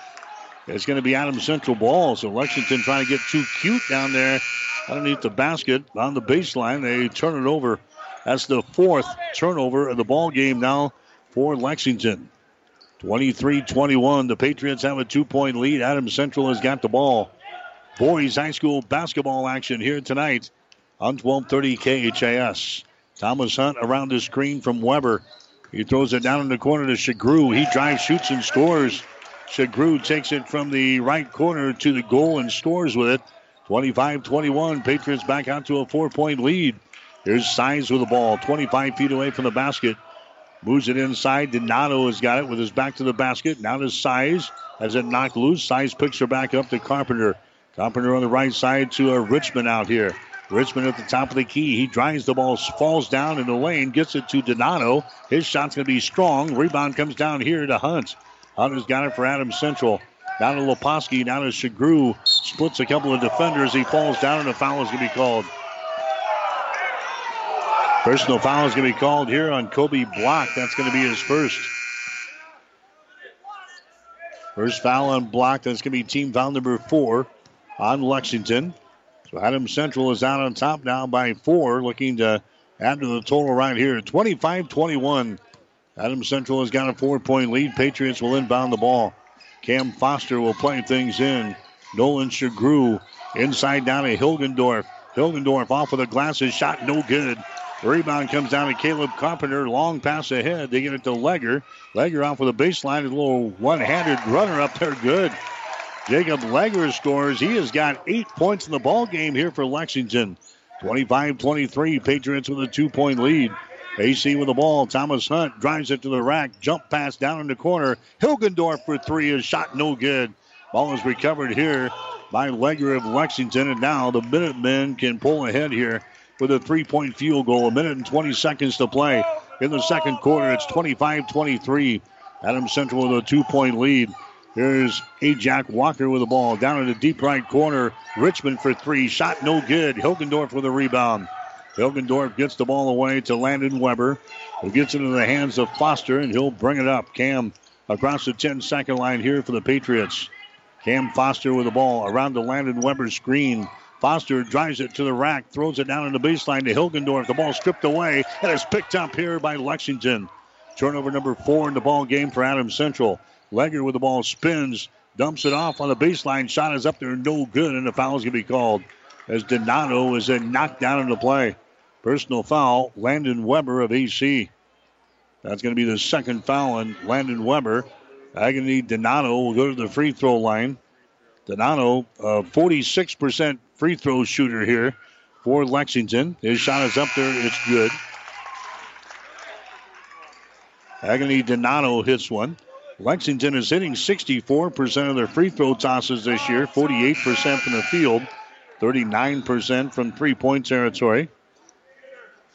It's going to be Adams Central ball. So Lexington trying to get too cute down there underneath the basket on the baseline. They turn it over. That's the fourth turnover of the ball game now for Lexington. 23 21. The Patriots have a two point lead. Adams Central has got the ball. Boys High School basketball action here tonight on 1230 KHAS. Thomas Hunt around the screen from Weber. He throws it down in the corner to Shagru. He drives, shoots, and scores. Shagru takes it from the right corner to the goal and scores with it. 25 21. Patriots back out to a four point lead. Here's Size with the ball, 25 feet away from the basket. Moves it inside. Donato has got it with his back to the basket. Now to Size. Has it knocked loose. Size picks her back up to Carpenter. Carpenter on the right side to a Richmond out here. Richmond at the top of the key. He drives the ball, falls down in the lane, gets it to Donato. His shot's going to be strong. Rebound comes down here to Hunt. Hunter's got it for Adams Central. Down to Leposki, down to Shagru. Splits a couple of defenders. He falls down, and a foul is going to be called. Personal foul is going to be called here on Kobe Block. That's going to be his first. First foul on Block. That's going to be team foul number four on Lexington. So Adam Central is out on top now by four, looking to add to the total right here. 25 21. Adam Central has got a four point lead. Patriots will inbound the ball. Cam Foster will play things in. Nolan Shagru inside down to Hilgendorf. Hilgendorf off of the glasses, shot no good. Rebound comes down to Caleb Carpenter. Long pass ahead. They get it to Legger. Legger off with a baseline. A little one handed runner up there. Good. Jacob Legger scores. He has got eight points in the ball game here for Lexington. 25 23. Patriots with a two point lead. AC with the ball. Thomas Hunt drives it to the rack. Jump pass down in the corner. Hilgendorf for three. Is shot no good. Ball is recovered here by Legger of Lexington. And now the Minutemen can pull ahead here with a three point field goal. A minute and 20 seconds to play in the second quarter. It's 25 23. Adams Central with a two point lead. Here's Ajak Walker with the ball down in the deep right corner. Richmond for three. Shot no good. Hilgendorf with a rebound. Hilgendorf gets the ball away to Landon Weber, who gets it into the hands of Foster, and he'll bring it up. Cam across the 10 second line here for the Patriots. Cam Foster with the ball around the Landon Weber screen. Foster drives it to the rack, throws it down in the baseline to Hilgendorf. The ball stripped away, and it's picked up here by Lexington. Turnover number four in the ball game for Adams Central. Legger with the ball spins, dumps it off on the baseline. Shot is up there, no good, and the foul is going to be called as Donato is then knocked down into play. Personal foul, Landon Weber of AC. That's going to be the second foul on Landon Weber. Agony Donato will go to the free throw line. Donato, uh, a 46% free throw shooter here for Lexington. His shot is up there. It's good. Agony Donato hits one. Lexington is hitting 64% of their free throw tosses this year, 48% from the field, 39% from three point territory.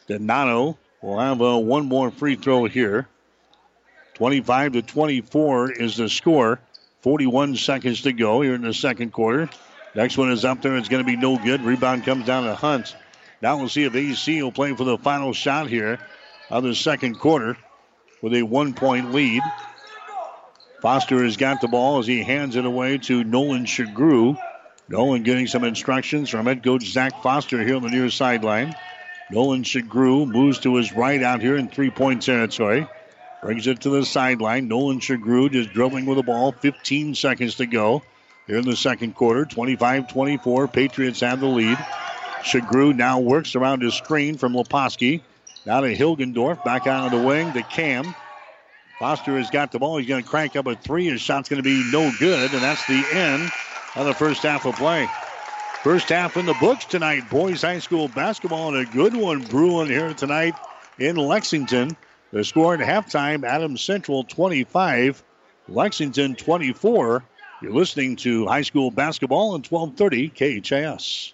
Donato will have uh, one more free throw here. 25 to 24 is the score. 41 seconds to go here in the second quarter. Next one is up there. It's going to be no good. Rebound comes down to Hunt. Now we'll see if AC will play for the final shot here of the second quarter with a one point lead. Foster has got the ball as he hands it away to Nolan Shagru. Nolan getting some instructions from head coach Zach Foster here on the near sideline. Nolan Shagru moves to his right out here in three point territory. Brings it to the sideline. Nolan Shagru just dribbling with the ball. 15 seconds to go here in the second quarter. 25 24. Patriots have the lead. Shagru now works around his screen from Leposki. Now to Hilgendorf. Back out of the wing to Cam. Foster has got the ball. He's going to crank up a three. His shot's going to be no good, and that's the end of the first half of play. First half in the books tonight. Boys High School basketball and a good one brewing here tonight in Lexington. The score at halftime Adams Central 25, Lexington 24. You're listening to high school basketball on 1230 KHAS.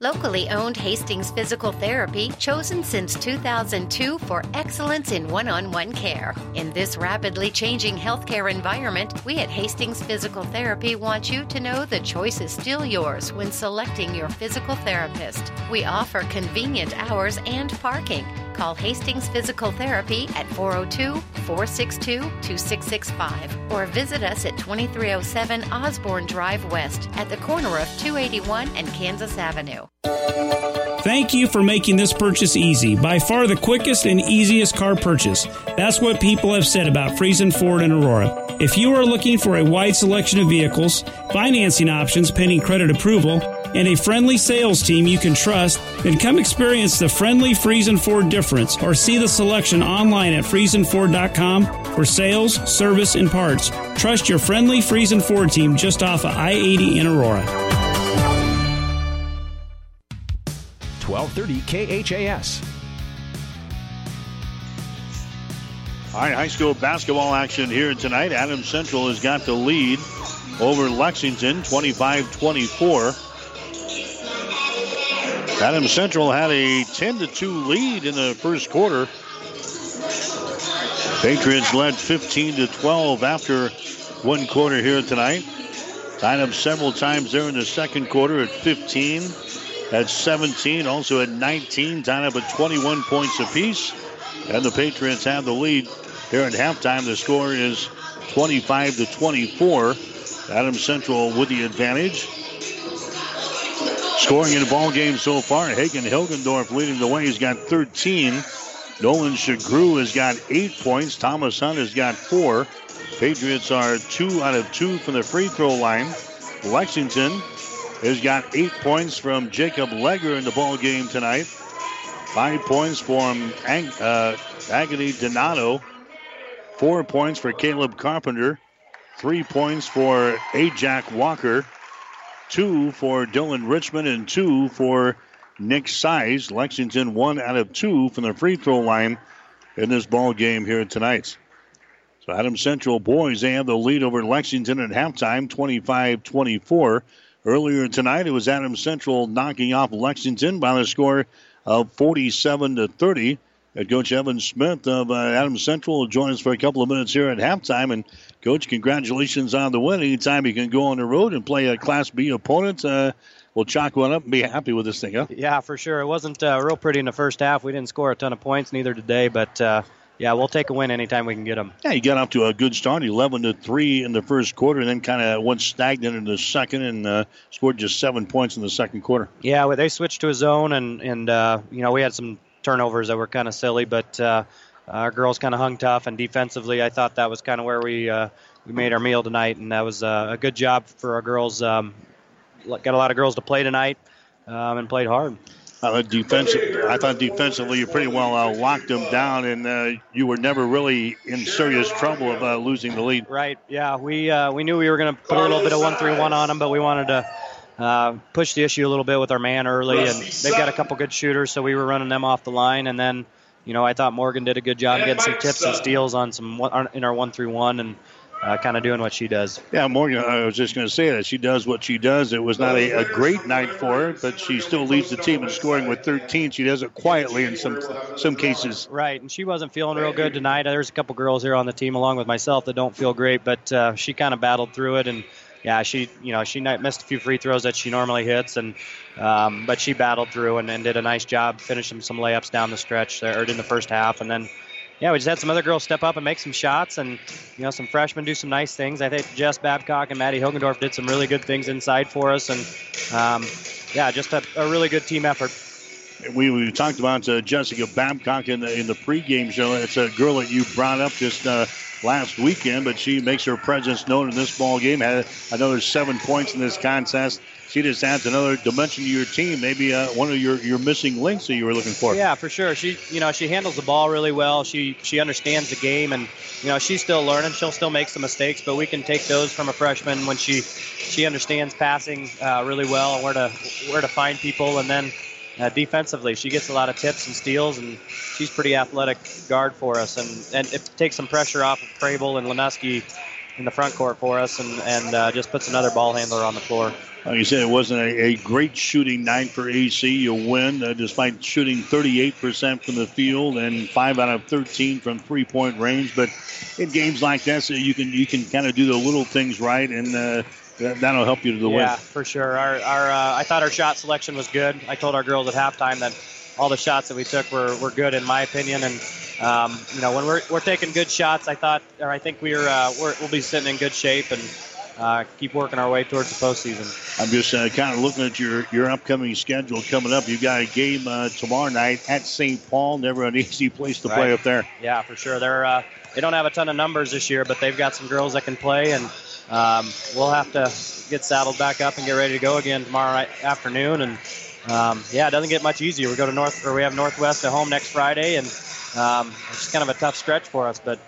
Locally owned Hastings Physical Therapy, chosen since 2002 for excellence in one on one care. In this rapidly changing healthcare environment, we at Hastings Physical Therapy want you to know the choice is still yours when selecting your physical therapist. We offer convenient hours and parking. Call Hastings Physical Therapy at 402 462 2665 or visit us at 2307 Osborne Drive West at the corner of 281 and Kansas Avenue. Thank you for making this purchase easy. By far the quickest and easiest car purchase. That's what people have said about Friesen Ford and Aurora. If you are looking for a wide selection of vehicles, financing options pending credit approval, and a friendly sales team you can trust, then come experience the friendly Friesen Ford difference or see the selection online at FriesenFord.com for sales, service, and parts. Trust your friendly Friesen Ford team just off of I 80 in Aurora. 1230 KHAS. All right, high school basketball action here tonight. Adams Central has got the lead over Lexington, 25 24. Adams Central had a 10 to 2 lead in the first quarter. Patriots led 15 to 12 after one quarter here tonight. Tied up several times there in the second quarter at 15, at 17, also at 19, tied up at 21 points apiece. And the Patriots have the lead here at halftime. The score is 25 to 24. Adams Central with the advantage. Scoring in the ball game so far, Hagen Hilgendorf leading the way. He's got 13. Nolan Shagru has got eight points. Thomas Hunt has got four. Patriots are two out of two from the free throw line. Lexington has got eight points from Jacob Legger in the ball game tonight. Five points from Ag- uh, Agony Donato. Four points for Caleb Carpenter. Three points for Ajak Walker two for Dylan Richmond and two for Nick Size. Lexington one out of two from the free throw line in this ball game here tonight. So Adam Central boys, they have the lead over Lexington at halftime, 25-24. Earlier tonight, it was Adams Central knocking off Lexington by the score of 47 to 30. Head Coach Evan Smith of uh, Central will join us for a couple of minutes here at halftime. And Coach, congratulations on the win. Anytime you can go on the road and play a Class B opponent, uh, we'll chalk one up and be happy with this thing, huh? Yeah, for sure. It wasn't uh, real pretty in the first half. We didn't score a ton of points, neither today. But uh, yeah, we'll take a win anytime we can get them. Yeah, you got off to a good start, 11 to three in the first quarter, and then kind of went stagnant in the second, and uh, scored just seven points in the second quarter. Yeah, well, they switched to a zone, and and uh, you know we had some turnovers that were kind of silly, but uh, our girls kind of hung tough, and defensively, I thought that was kind of where we uh, we made our meal tonight, and that was uh, a good job for our girls. Um, got a lot of girls to play tonight, um, and played hard. I thought defensively you pretty well uh, locked them down, and uh, you were never really in serious trouble of uh, losing the lead. Right. Yeah. We uh, we knew we were going to put a little bit of one three one on them, but we wanted to uh, push the issue a little bit with our man early, and they've got a couple good shooters, so we were running them off the line, and then. You know, I thought Morgan did a good job getting some tips and steals on some in our one through one, and uh, kind of doing what she does. Yeah, Morgan, I was just going to say that she does what she does. It was not a, a, great night for her, but she still leads the team in scoring with 13. She does it quietly in some some cases. Right, and she wasn't feeling real good tonight. There's a couple girls here on the team, along with myself, that don't feel great, but uh, she kind of battled through it and. Yeah, she you know she missed a few free throws that she normally hits, and um, but she battled through and, and did a nice job finishing some layups down the stretch there, or in the first half, and then yeah, we just had some other girls step up and make some shots, and you know some freshmen do some nice things. I think Jess Babcock and Maddie Hilgendorf did some really good things inside for us, and um, yeah, just a, a, really good team effort. We, we talked about uh, Jessica Babcock in the in the pregame show. It's a girl that you brought up just uh, last weekend, but she makes her presence known in this ball game. Had another seven points in this contest she just adds another dimension to your team. Maybe uh, one of your, your missing links that you were looking for. Yeah, for sure. She you know she handles the ball really well. She she understands the game, and you know she's still learning. She'll still make some mistakes, but we can take those from a freshman when she she understands passing uh, really well and where to where to find people, and then. Uh, defensively, she gets a lot of tips and steals, and she's pretty athletic guard for us. And, and it takes some pressure off of Crable and Lanowski in the front court for us, and, and uh, just puts another ball handler on the floor. Like you said, it wasn't a, a great shooting night for AC. You win uh, despite shooting 38% from the field and 5 out of 13 from three point range. But in games like this, you can you can kind of do the little things right, and uh, that, will help you to the yeah, win. Yeah, for sure. Our, our uh, I thought our shot selection was good. I told our girls at halftime that all the shots that we took were, were good in my opinion, and um, you know when we're, we're taking good shots, I thought or I think we're, uh, we're we'll be sitting in good shape and uh, keep working our way towards the postseason. I'm just uh, kind of looking at your, your upcoming schedule coming up. You've got a game uh, tomorrow night at St. Paul. Never an easy place to right. play up there. Yeah, for sure. They're uh, they don't have a ton of numbers this year, but they've got some girls that can play, and um, we'll have to get saddled back up and get ready to go again tomorrow afternoon. And um, yeah, it doesn't get much easier. We go to North, or we have Northwest at home next Friday, and um, it's just kind of a tough stretch for us. But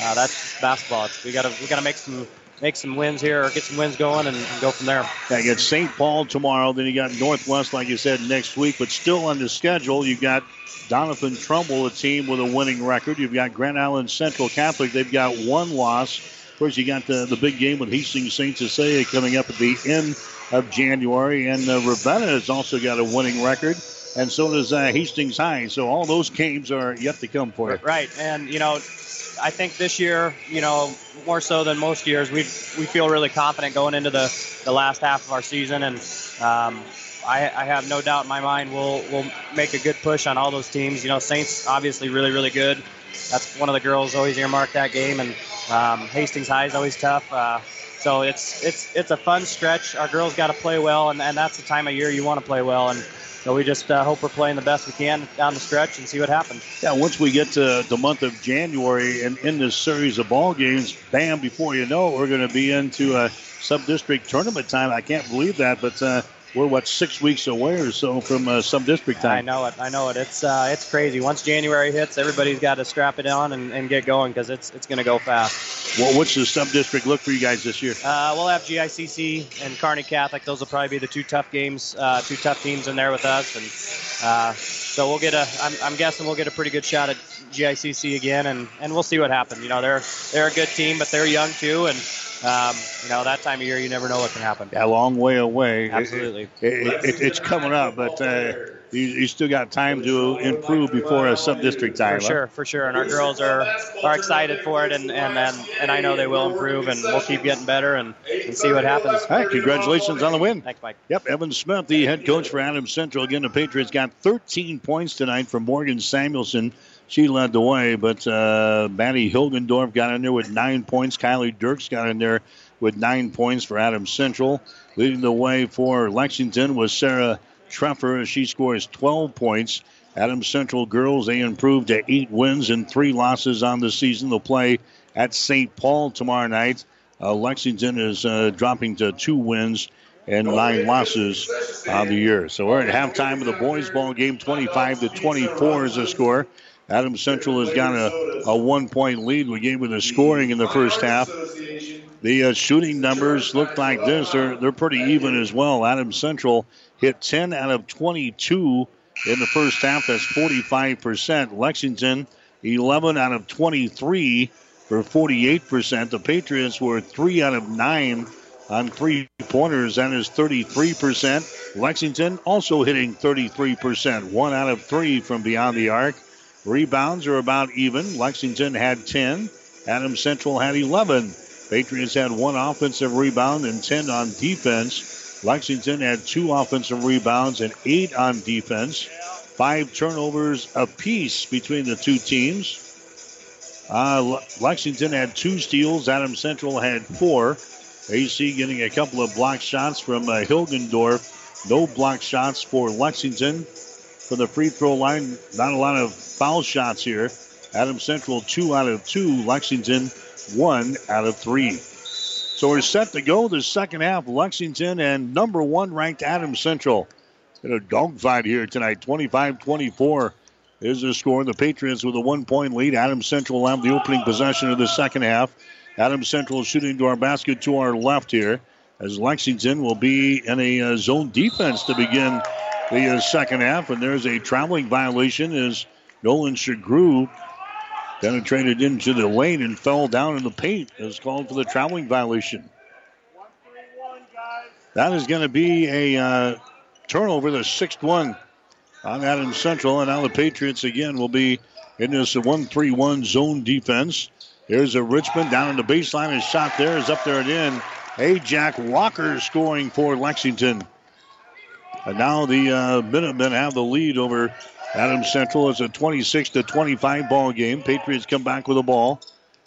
uh, that's basketball. It's, we got to we got to make some make some wins here or get some wins going and, and go from there. Yeah, you got St. Paul tomorrow. Then you got Northwest, like you said, next week. But still on the schedule, you've got Doniphan Trumbull, a team with a winning record. You've got Grand Island Central Catholic. They've got one loss. Of course, you got the, the big game with Hastings St. Cecilia coming up at the end of January. And uh, Ravenna has also got a winning record and so does uh, Hastings High. So all those games are yet to come for you. Right, and you know, I think this year, you know, more so than most years, we we feel really confident going into the, the last half of our season, and um, I, I, have no doubt in my mind we'll we'll make a good push on all those teams. You know, Saints obviously really really good. That's one of the girls always earmarked that game, and um, Hastings High is always tough. Uh, so it's it's it's a fun stretch. Our girls got to play well, and, and that's the time of year you want to play well. And so we just uh, hope we're playing the best we can down the stretch and see what happens. Yeah, once we get to the month of January and in this series of ball games, bam! Before you know, it, we're going to be into a sub-district tournament time. I can't believe that, but uh, we're what six weeks away or so from uh, sub-district time. I know it. I know it. It's uh, it's crazy. Once January hits, everybody's got to strap it on and, and get going because it's it's going to go fast. Well, what's the sub-district look for you guys this year? Uh, we'll have GICC and Kearney Catholic. Those will probably be the two tough games, uh, two tough teams in there with us, and uh, so we'll get a. I'm, I'm guessing we'll get a pretty good shot at GICC again, and, and we'll see what happens. You know, they're they're a good team, but they're young too, and um, you know that time of year you never know what can happen. Yeah, a long way away. Absolutely, it, it, it, it's coming up, but uh, you, you, still got time to improve before a sub-district time. For sure, for sure, and our girls are are excited for it, and and and, and I know they will improve, and we'll keep getting better, and, and see what happens. All right, congratulations on the win. Thanks, Mike. Yep, Evan Smith, the head coach for Adams Central. Again, the Patriots got 13 points tonight from Morgan Samuelson. She led the way, but uh, Maddie Hilgendorf got in there with nine points. Kylie Dirks got in there with nine points for Adams Central. Leading the way for Lexington was Sarah Treffer. She scores 12 points. Adams Central girls, they improved to eight wins and three losses on the season. They'll play at St. Paul tomorrow night. Uh, Lexington is uh, dropping to two wins and nine losses on the year. So we're at halftime of the boys' ball game. 25 to 24 is the score. Adams Central has got a, a one point lead. We gave with the scoring in the first half. The uh, shooting numbers look like this. They're, they're pretty even as well. Adams Central hit 10 out of 22 in the first half. That's 45%. Lexington, 11 out of 23 for 48%. The Patriots were 3 out of 9 on three pointers. That is 33%. Lexington also hitting 33%. 1 out of 3 from beyond the arc. Rebounds are about even. Lexington had 10. Adams Central had 11. Patriots had one offensive rebound and 10 on defense. Lexington had two offensive rebounds and eight on defense. Five turnovers apiece between the two teams. Uh, Lexington had two steals. Adams Central had four. AC getting a couple of block shots from uh, Hilgendorf. No block shots for Lexington. For the free throw line, not a lot of foul shots here. Adam Central two out of two. Lexington one out of three. So we're set to go the second half. Lexington and number one ranked Adam Central. In a dogfight here tonight, 25 24 is the score. The Patriots with a one point lead. Adam Central will have the opening possession of the second half. Adam Central shooting to our basket to our left here as Lexington will be in a uh, zone defense to begin the uh, second half. And there's a traveling violation as Nolan Shagru penetrated into the lane and fell down in the paint as called for the traveling violation. That is going to be a uh, turnover, the sixth one on Adams Central. And now the Patriots again will be in this 1 3 1 zone defense. There's a Richmond down in the baseline. His shot there is up there and in. Ajak Walker scoring for Lexington. And now the uh, Minutemen have the lead over Adams Central. is a 26 to 25 ball game. Patriots come back with the ball.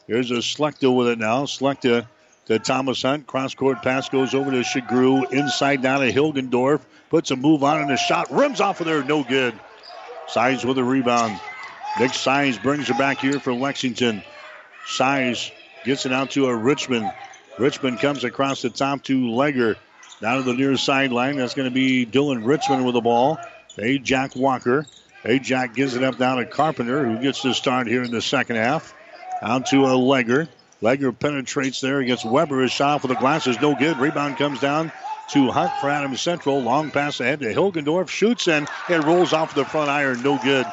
Here's a Slechta with it now. Slechta to Thomas Hunt. Cross court pass goes over to Shagru. Inside down to Hilgendorf. Puts a move on and a shot. Rims off of there. No good. Size with a rebound. Nick Size brings her back here for Lexington. Size gets it out to a Richmond. Richmond comes across the top to Legger. Down to the near sideline. That's going to be Dylan Richmond with the ball. Ajak Walker. Jack gives it up down to Carpenter, who gets to start here in the second half. Out to a Legger. Legger penetrates there against Weber. His shot for the glasses, no good. Rebound comes down to Hunt for Adams Central. Long pass ahead to Hilgendorf. Shoots and it rolls off the front iron. No good.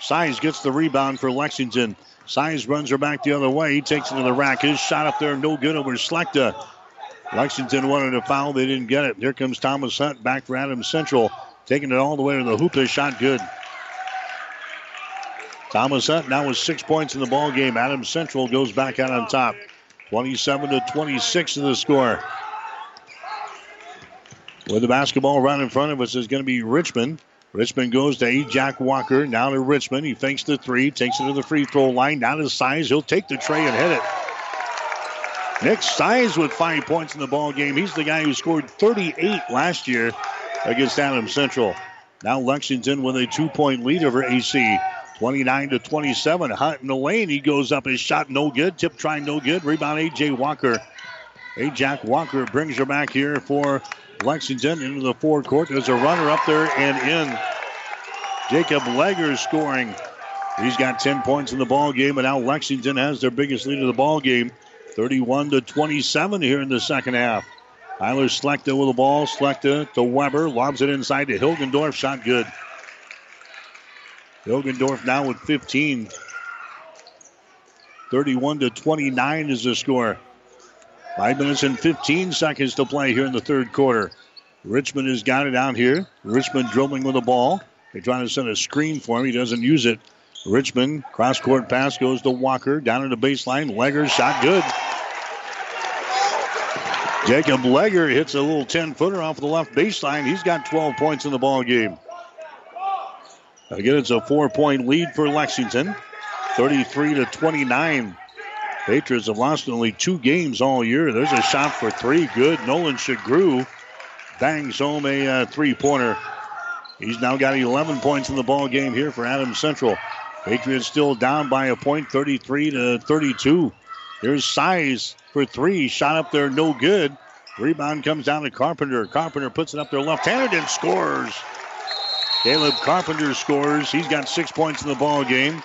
Size gets the rebound for Lexington. Size runs her back the other way. He takes it to the rack. His shot up there, no good over Slechta. Lexington wanted a foul. They didn't get it. Here comes Thomas Hunt back for Adams Central. Taking it all the way to the hoop. His shot good. Thomas Hunt now with six points in the ball game. Adams Central goes back out on top. 27 to 26 in the score. With the basketball right in front of us is going to be Richmond. Richmond goes to Ajak Walker. Now to Richmond. He fakes the three, takes it to the free throw line. Down to size. He'll take the tray and hit it. Nick Size with five points in the ball game. He's the guy who scored 38 last year against Adams Central. Now Lexington with a two-point lead over AC. 29 to 27. Hunt in the lane. He goes up. His shot no good. Tip try no good. Rebound Ajak Walker. Ajak Walker brings her back here for Lexington into the forecourt. There's a runner up there and in. Jacob Legger scoring. He's got 10 points in the ball game, and now Lexington has their biggest lead of the ball game, 31 to 27 here in the second half. Tyler Slechta with the ball. Slechta to Weber. Lobs it inside to Hilgendorf. Shot good. Hilgendorf now with 15. 31 to 29 is the score. Five minutes and 15 seconds to play here in the third quarter. Richmond has got it out here. Richmond dribbling with the ball. They're trying to send a screen for him. He doesn't use it. Richmond cross court pass goes to Walker down in the baseline. Legger shot good. Jacob Legger hits a little 10 footer off the left baseline. He's got 12 points in the ball game. Again, it's a four point lead for Lexington. 33 to 29. Patriots have lost only two games all year. There's a shot for three. Good. Nolan Shagru bangs home a uh, three pointer. He's now got 11 points in the ball game here for Adams Central. Patriots still down by a point, 33 to 32. Here's Size for three. Shot up there, no good. Rebound comes down to Carpenter. Carpenter puts it up there left-handed and scores. Caleb Carpenter scores. He's got six points in the ball game.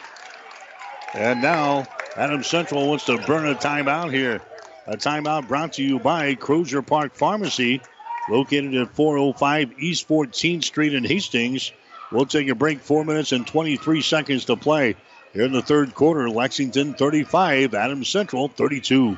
And now Adam Central wants to burn a timeout here. A timeout brought to you by Crozier Park Pharmacy, located at 405 East 14th Street in Hastings. We'll take a break, four minutes and 23 seconds to play. Here in the third quarter, Lexington 35, Adams Central 32.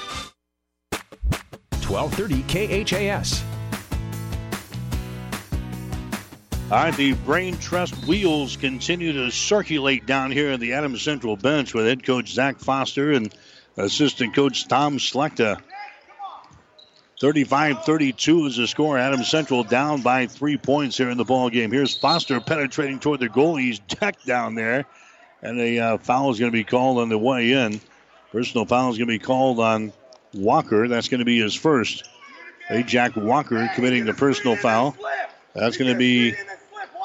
1230 KHAS. All right, the Brain Trust wheels continue to circulate down here in the Adams Central bench with head coach Zach Foster and assistant coach Tom Slechta. 35 32 is the score. Adams Central down by three points here in the ball game. Here's Foster penetrating toward the goal. He's decked down there, and a uh, foul is going to be called on the way in. Personal foul is going to be called on Walker. That's going to be his first. Ajak Walker committing the personal foul. That's going to be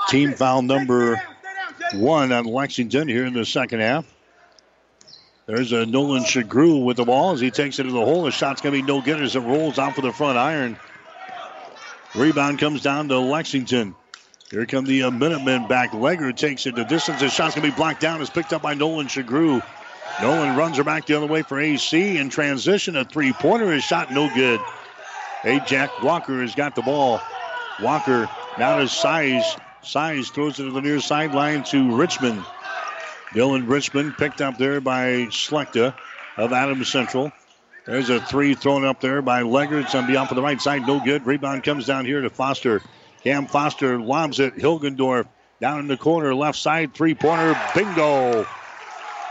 team foul number one on Lexington here in the second half. There's a Nolan Shagru with the ball as he takes it to the hole. The shot's going to be no good as it rolls off of the front iron. Rebound comes down to Lexington. Here come the uh, Minutemen back. Legger takes it the distance. The shot's going to be blocked down. It's picked up by Nolan Shagru. Nolan runs her back the other way for AC in transition. A three pointer is shot no good. Ajak Walker has got the ball. Walker now to size. Size throws it to the near sideline to Richmond. Dylan Richmond picked up there by Slechta of Adams Central. There's a three thrown up there by Legger. It's be off of the right side. No good. Rebound comes down here to Foster. Cam Foster lobs it. Hilgendorf down in the corner, left side, three pointer. Bingo.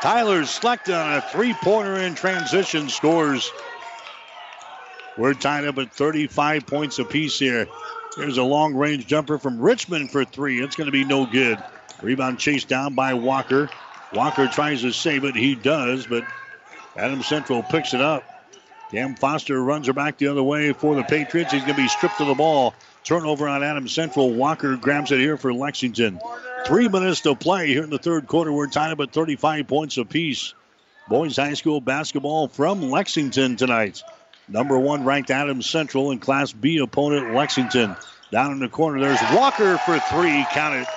Tyler Slechta on a three pointer in transition scores. We're tied up at 35 points apiece here. There's a long range jumper from Richmond for three. It's going to be no good. Rebound chased down by Walker. Walker tries to save it. He does, but Adam Central picks it up. Cam Foster runs her back the other way for the Patriots. He's going to be stripped of the ball. Turnover on Adams Central. Walker grabs it here for Lexington. Three minutes to play here in the third quarter. We're tied up at 35 points apiece. Boys High School basketball from Lexington tonight. Number one ranked Adams Central and Class B opponent Lexington. Down in the corner, there's Walker for three. Count it.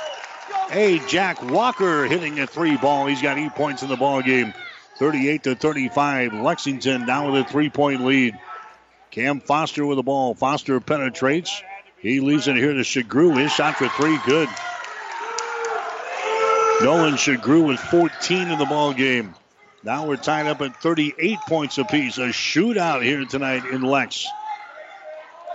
Hey, Jack Walker hitting a three ball. He's got eight points in the ball game. 38 to 35. Lexington now with a three point lead. Cam Foster with the ball. Foster penetrates. He leaves it here to Shagru. His shot for three, good. Nolan Shagru with 14 in the ball game. Now we're tied up at 38 points apiece. A shootout here tonight in Lex.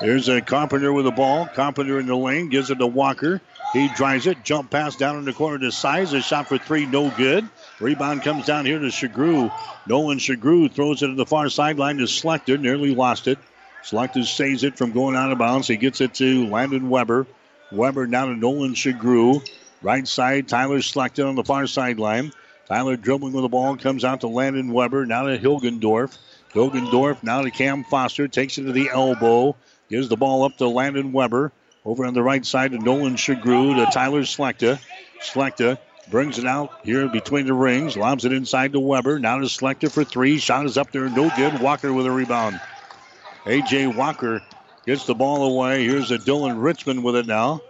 There's a Carpenter with the ball. Carpenter in the lane gives it to Walker. He drives it. Jump pass down in the corner to Size. A shot for three, no good. Rebound comes down here to Shagru. Nolan Shagru throws it to the far sideline to Slechta. Nearly lost it. Slechta saves it from going out of bounds. He gets it to Landon Weber. Weber down to Nolan Shagru. Right side, Tyler Slechta on the far sideline. Tyler dribbling with the ball, comes out to Landon Weber, now to Hilgendorf. Hilgendorf now to Cam Foster, takes it to the elbow, gives the ball up to Landon Weber. Over on the right side to Nolan Shagru to Tyler Slechta. Slechta Brings it out here between the rings. Lobs it inside to Weber. Now to Slechta for three. Shot is up there. No good. Walker with a rebound. Ajak Walker gets the ball away. Here's a Dylan Richmond with it now.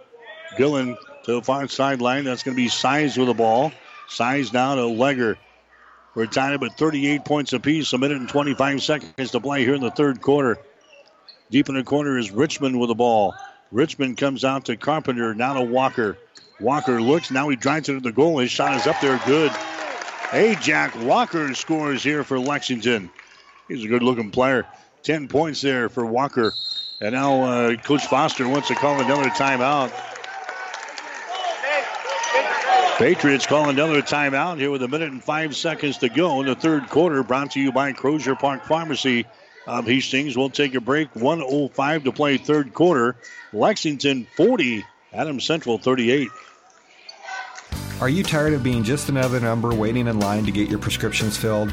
Dylan to the far sideline. That's going to be Size with the ball. Size now to Legger. We're tied up at 38 points apiece. A minute and 25 seconds to play here in the third quarter. Deep in the corner is Richmond with the ball. Richmond comes out to Carpenter. Now to Walker. Walker looks. Now he drives it to the goal. His shot is up there. Good. Ajak Walker scores here for Lexington. He's a good looking player. 10 points there for Walker. And now uh, Coach Foster wants to call another timeout. Patriots call another timeout here with a minute and five seconds to go in the third quarter. Brought to you by Crozier Park Pharmacy of Hastings. We'll take a break. 105 to play third quarter. Lexington 40, Adams Central 38. Are you tired of being just another number waiting in line to get your prescriptions filled?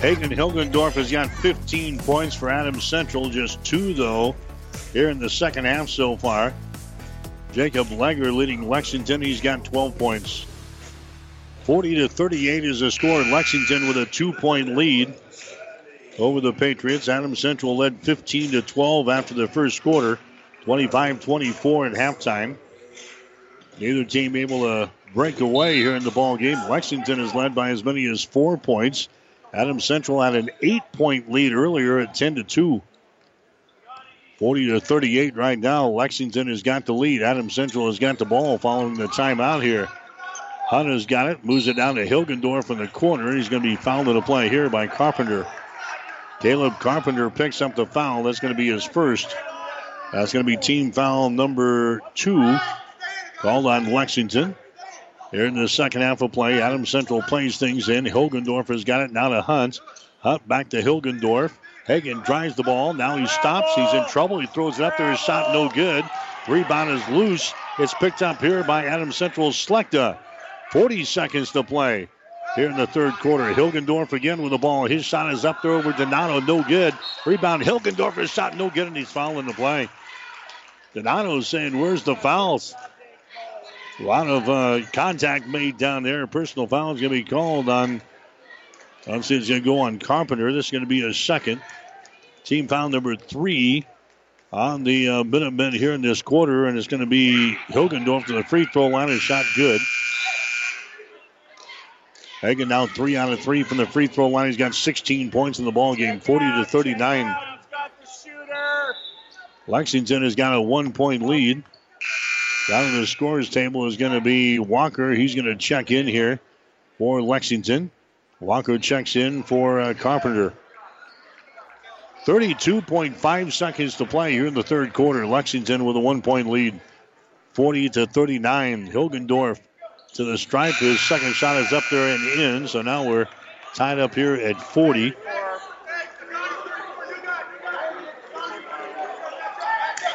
Hagen Hilgendorf has got 15 points for Adams Central, just two, though, here in the second half so far. Jacob Legger leading Lexington. He's got 12 points. 40 to 38 is the score. Lexington with a two point lead over the Patriots. Adams Central led 15 to 12 after the first quarter, 25 24 at halftime. Neither team able to break away here in the ball game. Lexington is led by as many as four points. Adams Central had an eight point lead earlier at 10 to 2. 40 to 38 right now. Lexington has got the lead. Adams Central has got the ball following the timeout here. Hunt has got it, moves it down to Hilgendorf in the corner. He's going to be fouled in a play here by Carpenter. Caleb Carpenter picks up the foul. That's going to be his first. That's going to be team foul number two called on Lexington. Here in the second half of play, Adam Central plays things in. Hilgendorf has got it now to Hunt. Hunt back to Hilgendorf. Hagen drives the ball. Now he stops. He's in trouble. He throws it up there. His shot no good. Rebound is loose. It's picked up here by Adam Central's Slechta. 40 seconds to play here in the third quarter. Hilgendorf again with the ball. His shot is up there over Donato. No good. Rebound. Hilgendorf, shot no good, and he's fouling the play. Donato's saying, Where's the fouls? A lot of uh, contact made down there. Personal foul is going to be called on. Obviously, it's going to go on Carpenter. This is going to be a second. Team foul number three on the uh, Minutemen here in this quarter, and it's going to be Hilgendorf to the free throw line. and shot good. Hagen now three out of three from the free throw line. He's got 16 points in the ball game, 40 to 39. Lexington has got a one point lead. Down in the scores table is going to be Walker. He's going to check in here for Lexington. Walker checks in for uh, Carpenter. 32.5 seconds to play here in the third quarter. Lexington with a one point lead. 40 to 39. Hilgendorf to the stripe. His second shot is up there and in. So now we're tied up here at 40.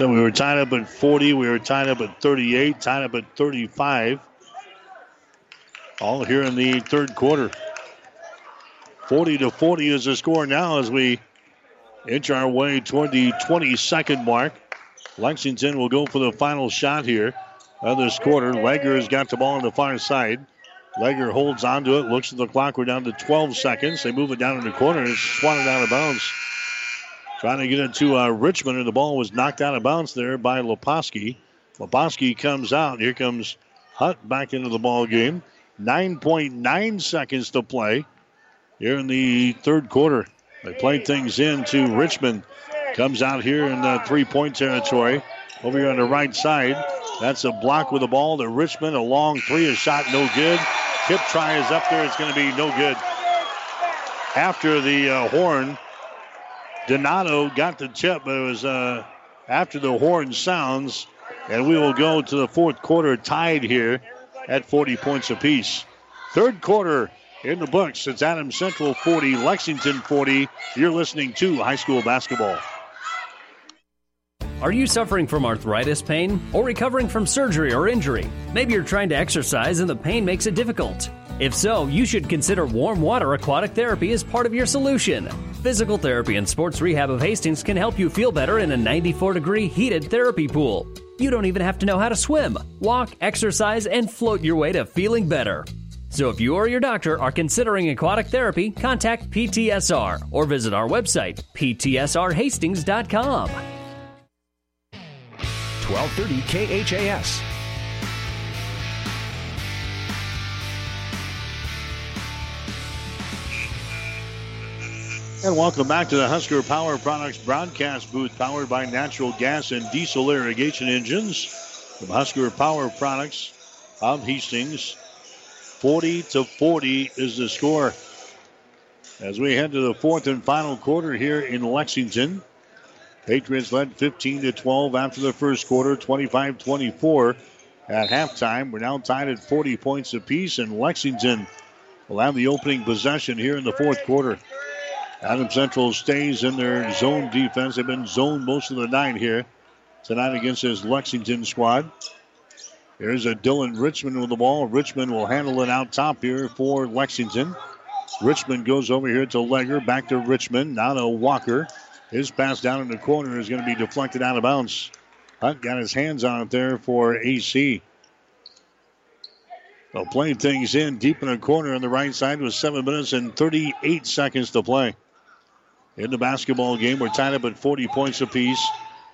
So we were tied up at 40. We were tied up at 38, tied up at 35. All here in the third quarter. 40 to 40 is the score now as we inch our way toward the 20 second mark. Lexington will go for the final shot here of this quarter. Legger has got the ball on the far side. Legger holds onto it, looks at the clock. We're down to 12 seconds. They move it down in the corner. It's swatted out of bounds. Trying to get it to uh, Richmond, and the ball was knocked out of bounds there by Leposki. Leposki comes out. Here comes Hunt back into the ball game. 9.9 seconds to play here in the third quarter. They played things into Richmond. Comes out here in the three point territory. Over here on the right side. That's a block with the ball to Richmond. A long three, a shot, no good. Tip try is up there. It's going to be no good. After the uh, horn, Donato got the tip, but it was uh, after the horn sounds. And we will go to the fourth quarter tied here at 40 points apiece. Third quarter in the books. It's Adams Central 40, Lexington 40. You're listening to high school basketball. Are you suffering from arthritis pain or recovering from surgery or injury? Maybe you're trying to exercise and the pain makes it difficult. If so, you should consider warm water aquatic therapy as part of your solution. Physical Therapy and Sports Rehab of Hastings can help you feel better in a 94 degree heated therapy pool. You don't even have to know how to swim, walk, exercise, and float your way to feeling better. So if you or your doctor are considering aquatic therapy, contact PTSR or visit our website, ptsrhastings.com. 1230 KHAS. And welcome back to the Husker Power Products broadcast booth powered by natural gas and diesel irrigation engines. From Husker Power Products of Hastings, 40 to 40 is the score. As we head to the fourth and final quarter here in Lexington, Patriots led 15 to 12 after the first quarter, 25 24 at halftime. We're now tied at 40 points apiece, and Lexington will have the opening possession here in the fourth quarter. Adam Central stays in their zone defense. They've been zoned most of the night here tonight against this Lexington squad. Here's a Dylan Richmond with the ball. Richmond will handle it out top here for Lexington. Richmond goes over here to Legger, back to Richmond, now to Walker. His pass down in the corner is going to be deflected out of bounds. Hunt got his hands on it there for AC. So playing things in deep in the corner on the right side with seven minutes and 38 seconds to play in the basketball game. We're tied up at 40 points apiece.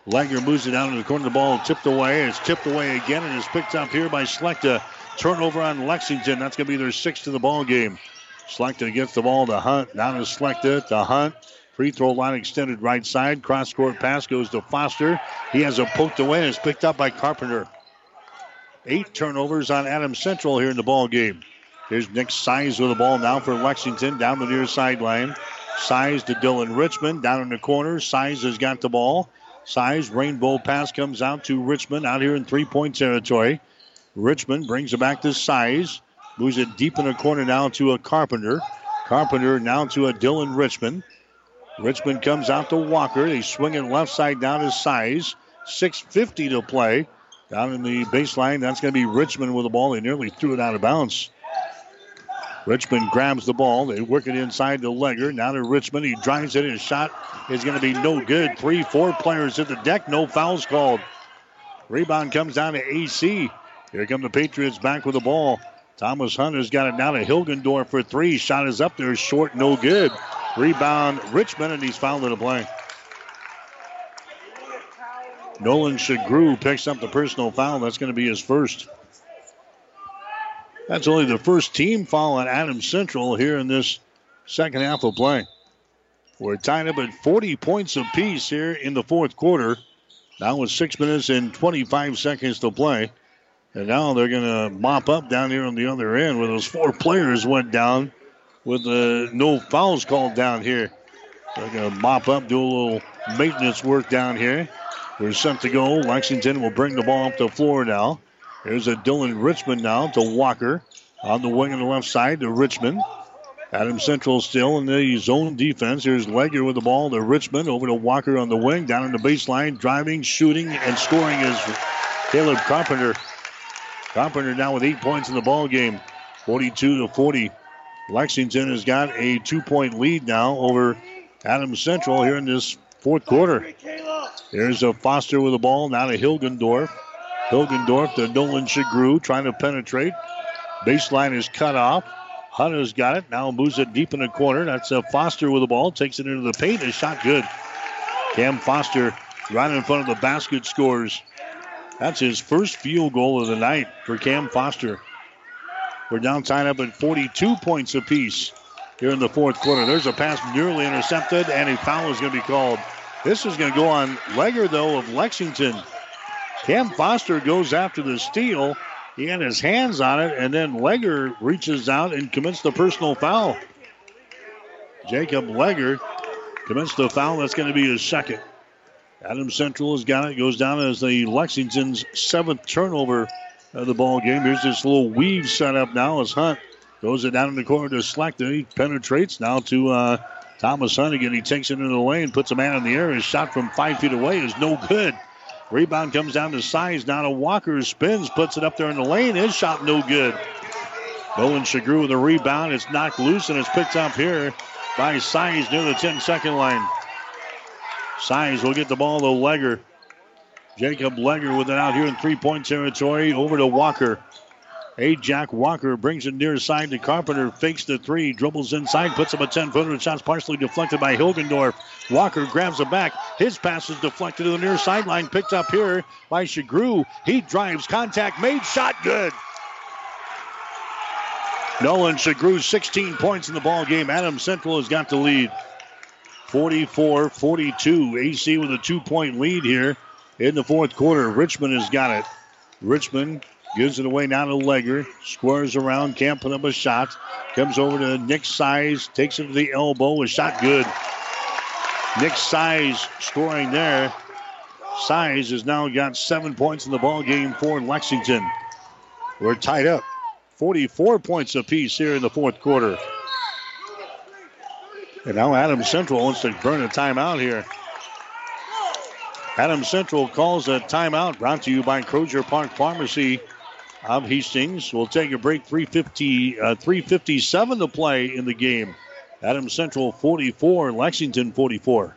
Legger moves it down in the corner. The ball tipped away. It's tipped away again and is picked up here by Slechta. Turnover on Lexington. That's going to be their sixth to the ball game. Slechta gets the ball to Hunt. Down to Slechta to Hunt. Free throw line extended right side. Cross court pass goes to Foster. He has a poked away and it's picked up by Carpenter. Eight turnovers on Adams Central here in the ball game. Here's Nick Size with the ball now for Lexington down the near sideline. Size to Dylan Richmond down in the corner. Size has got the ball. Size rainbow pass comes out to Richmond out here in three point territory. Richmond brings it back to Size. Moves it deep in the corner now to a Carpenter. Carpenter now to a Dylan Richmond. Richmond comes out to Walker. They swing it left side down to Size. 6.50 to play. Down in the baseline, that's going to be Richmond with the ball. They nearly threw it out of bounds. Richmond grabs the ball. They work it inside to Legger. Now to Richmond. He drives it. His shot is going to be no good. Three, four players at the deck. No fouls called. Rebound comes down to AC. Here come the Patriots back with the ball. Thomas Hunter's got it down to Hilgendorf for three. Shot is up there, short, no good. Rebound Richmond, and he's fouled in the play. Nolan Shagru picks up the personal foul. That's going to be his first. That's only the first team foul at Adams Central here in this second half of play. We're tied up at 40 points apiece here in the fourth quarter. Now with six minutes and 25 seconds to play. And now they're going to mop up down here on the other end where those four players went down with uh, no fouls called down here. They're going to mop up, do a little maintenance work down here. They're set to go. Lexington will bring the ball up to the floor now. There's a Dylan Richmond now to Walker. On the wing on the left side to Richmond. Adam Central still in the zone defense. Here's Legger with the ball to Richmond. Over to Walker on the wing. Down in the baseline. Driving, shooting, and scoring is Caleb Carpenter. Carpenter now with eight points in the ball game. 42 to 40. Lexington has got a two point lead now over Adam Central here in this fourth quarter. There's a Foster with the ball. Now to Hilgendorf. Hilgendorf to Nolan Shagru trying to penetrate. Baseline is cut off. Hunter's got it. Now moves it deep in the corner. That's a Foster with the ball. Takes it into the paint. A shot good. Cam Foster right in front of the basket scores. That's his first field goal of the night for Cam Foster. We're down tied up at 42 points apiece here in the fourth quarter. There's a pass nearly intercepted, and a foul is going to be called. This is going to go on Legger, though, of Lexington. Cam Foster goes after the steal. He had his hands on it, and then Legger reaches out and commits the personal foul. Jacob Legger commits the foul. That's going to be his second. Adams Central has got it. Goes down as the Lexington's seventh turnover of the ball game. Here's this little weave set up now as Hunt goes it down in the corner to Slechta. He penetrates now to uh, Thomas Hunt again. He takes it into the lane, puts a man in the air. His shot from five feet away is no good. Rebound comes down to Size. Now to Walker spins, puts it up there in the lane. His shot no good. Nolan Shagru with the rebound. It's knocked loose and it's picked up here by Size near the 10 second line. Size will get the ball to Legger. Jacob Legger with it out here in three point territory over to Walker. Ajak Walker brings it near side to Carpenter, fakes the three, dribbles inside, puts up a 10 footer. The shot's partially deflected by Hilgendorf. Walker grabs it back. His pass is deflected to the near sideline, picked up here by Shagru. He drives, contact made, shot good. Nolan Shagru, 16 points in the ball game. Adam Central has got the lead. 44 42. AC with a two point lead here in the fourth quarter. Richmond has got it. Richmond gives it away now to Legger. Squares around, can't put up a shot. Comes over to Nick Size, takes it to the elbow. A shot good. Nick Size scoring there. Size has now got seven points in the ball game for Lexington. We're tied up. 44 points apiece here in the fourth quarter. And now Adams Central wants to burn a timeout here. Adams Central calls a timeout brought to you by Crozier Park Pharmacy of Hastings. We'll take a break. 350, uh, 357 to play in the game. Adams Central 44, Lexington 44.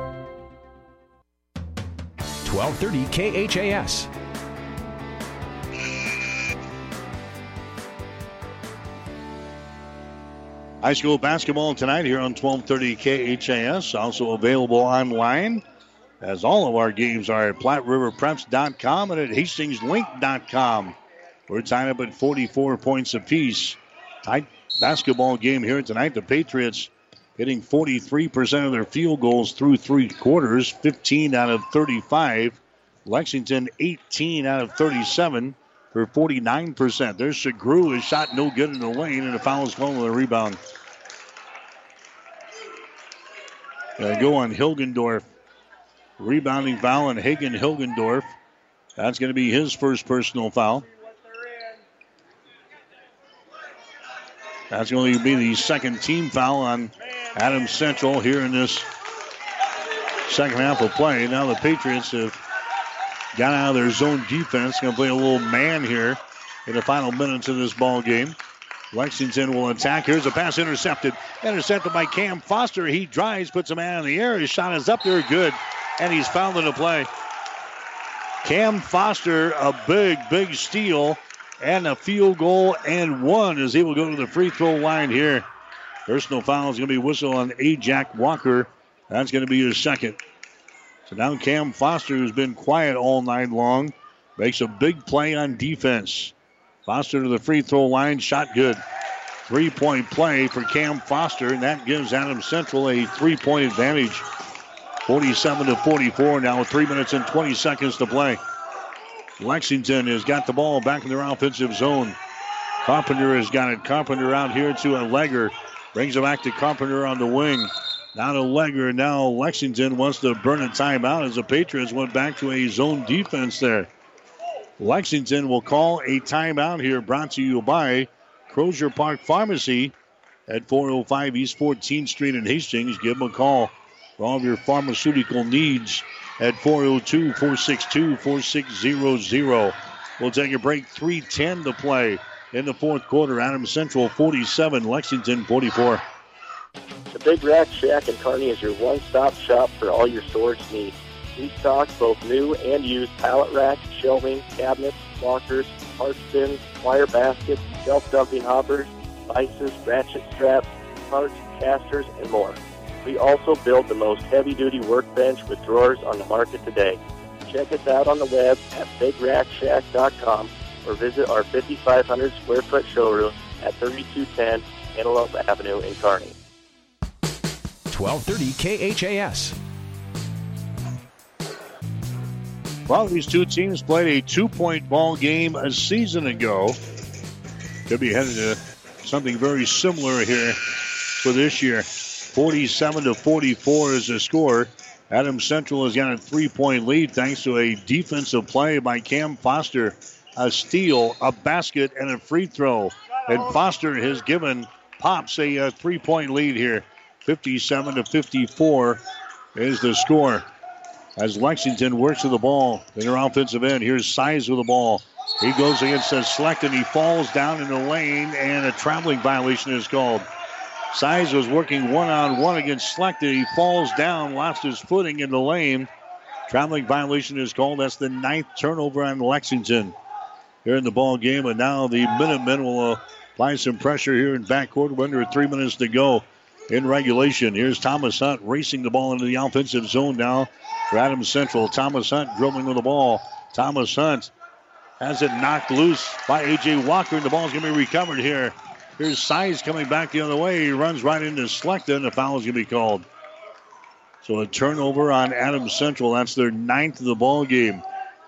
1230 KHAS. High school basketball tonight here on 1230 KHAS. Also available online, as all of our games are at PlatteRiverPreps.com and at HastingsLink.com. We're tied up at 44 points apiece. Tight basketball game here tonight. The Patriots hitting 43% of their field goals through three quarters, 15 out of 35. Lexington, 18 out of 37 for 49%. There's Shagru. His shot no good in the lane, and a foul is called with a rebound. They go on Hilgendorf. Rebounding foul on Hagen Hilgendorf. That's going to be his first personal foul. That's going to be the second team foul on Adams Central here in this second half of play. Now the Patriots have got out of their zone defense. Going to play a little man here in the final minutes of this ball game. Lexington will attack. Here's a pass intercepted. Intercepted by Cam Foster. He drives, puts a man in the air. His shot is up there good, and he's fouled in the play. Cam Foster, a big, big steal and a field goal and one as he will go to the free throw line here. Personal foul is going to be whistled on Ajak Walker. That's going to be his second. So now Cam Foster, who's been quiet all night long, makes a big play on defense. Foster to the free throw line, shot good. Three point play for Cam Foster, and that gives Adam Central a three point advantage. 47 to 44 now with three minutes and 20 seconds to play. Lexington has got the ball back in their offensive zone. Carpenter has got it. Carpenter out here to a legger. Brings it back to Carpenter on the wing. Now to Legger. Now Lexington wants to burn a timeout as the Patriots went back to a zone defense there. Lexington will call a timeout here brought to you by Crozier Park Pharmacy at 405 East 14th Street in Hastings. Give them a call for all of your pharmaceutical needs at 402 462 4600. We'll take a break. 310 to play in the fourth quarter. Adams Central 47, Lexington 44. The Big Rack Shack in Kearney is your one-stop shop for all your storage needs. We stock both new and used pallet racks, shelving, cabinets, lockers, parts bins, wire baskets, shelf dumping hoppers, vices, ratchet straps, parts, casters, and more. We also build the most heavy-duty workbench with drawers on the market today. Check us out on the web at BigRackShack.com or visit our 5,500 square foot showroom at 3210 Antelope Avenue in Kearney. 1230 KHAS. Well, these two teams played a two-point ball game a season ago. Could be headed to something very similar here for this year. 47 to 44 is the score. Adams Central has got a three-point lead thanks to a defensive play by Cam Foster, a steal, a basket, and a free throw. And Foster has given Pops a, a three-point lead here. 57 to 54 is the score. As Lexington works with the ball in their offensive end, here's Size with the ball. He goes against the Slechta and he falls down in the lane, and a traveling violation is called. Size was working one on one against Slechta. He falls down, lost his footing in the lane. Traveling violation is called. That's the ninth turnover on Lexington here in the ball game. And now the Minutemen will uh, apply some pressure here in backcourt. We're under three minutes to go in regulation. Here's Thomas Hunt racing the ball into the offensive zone now for Adams Central. Thomas Hunt dribbling with the ball. Thomas Hunt has it knocked loose by Ajak Walker, and the ball's going to be recovered here. Here's Size coming back the other way. He runs right into Slechta, and the foul is going to be called. So a turnover on Adams Central. That's their ninth of the ball game.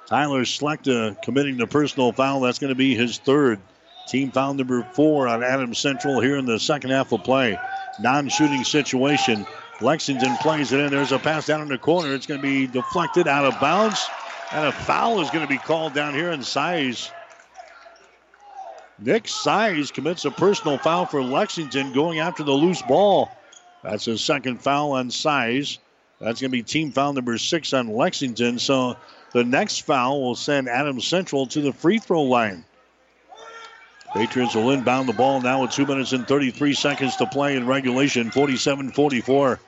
Tyler Slechta uh, committing the personal foul. That's going to be his third. Team foul number four on Adams Central here in the second half of play. Non-shooting situation. Lexington plays it in. There's a pass down in the corner. It's going to be deflected out of bounds. And a foul is going to be called down here in Size. Nick Size commits a personal foul for Lexington going after the loose ball. That's his second foul on Size. That's going to be team foul number six on Lexington. So the next foul will send Adams Central to the free throw line. Patriots will inbound the ball now with 2 minutes and 33 seconds to play in regulation. 47 44.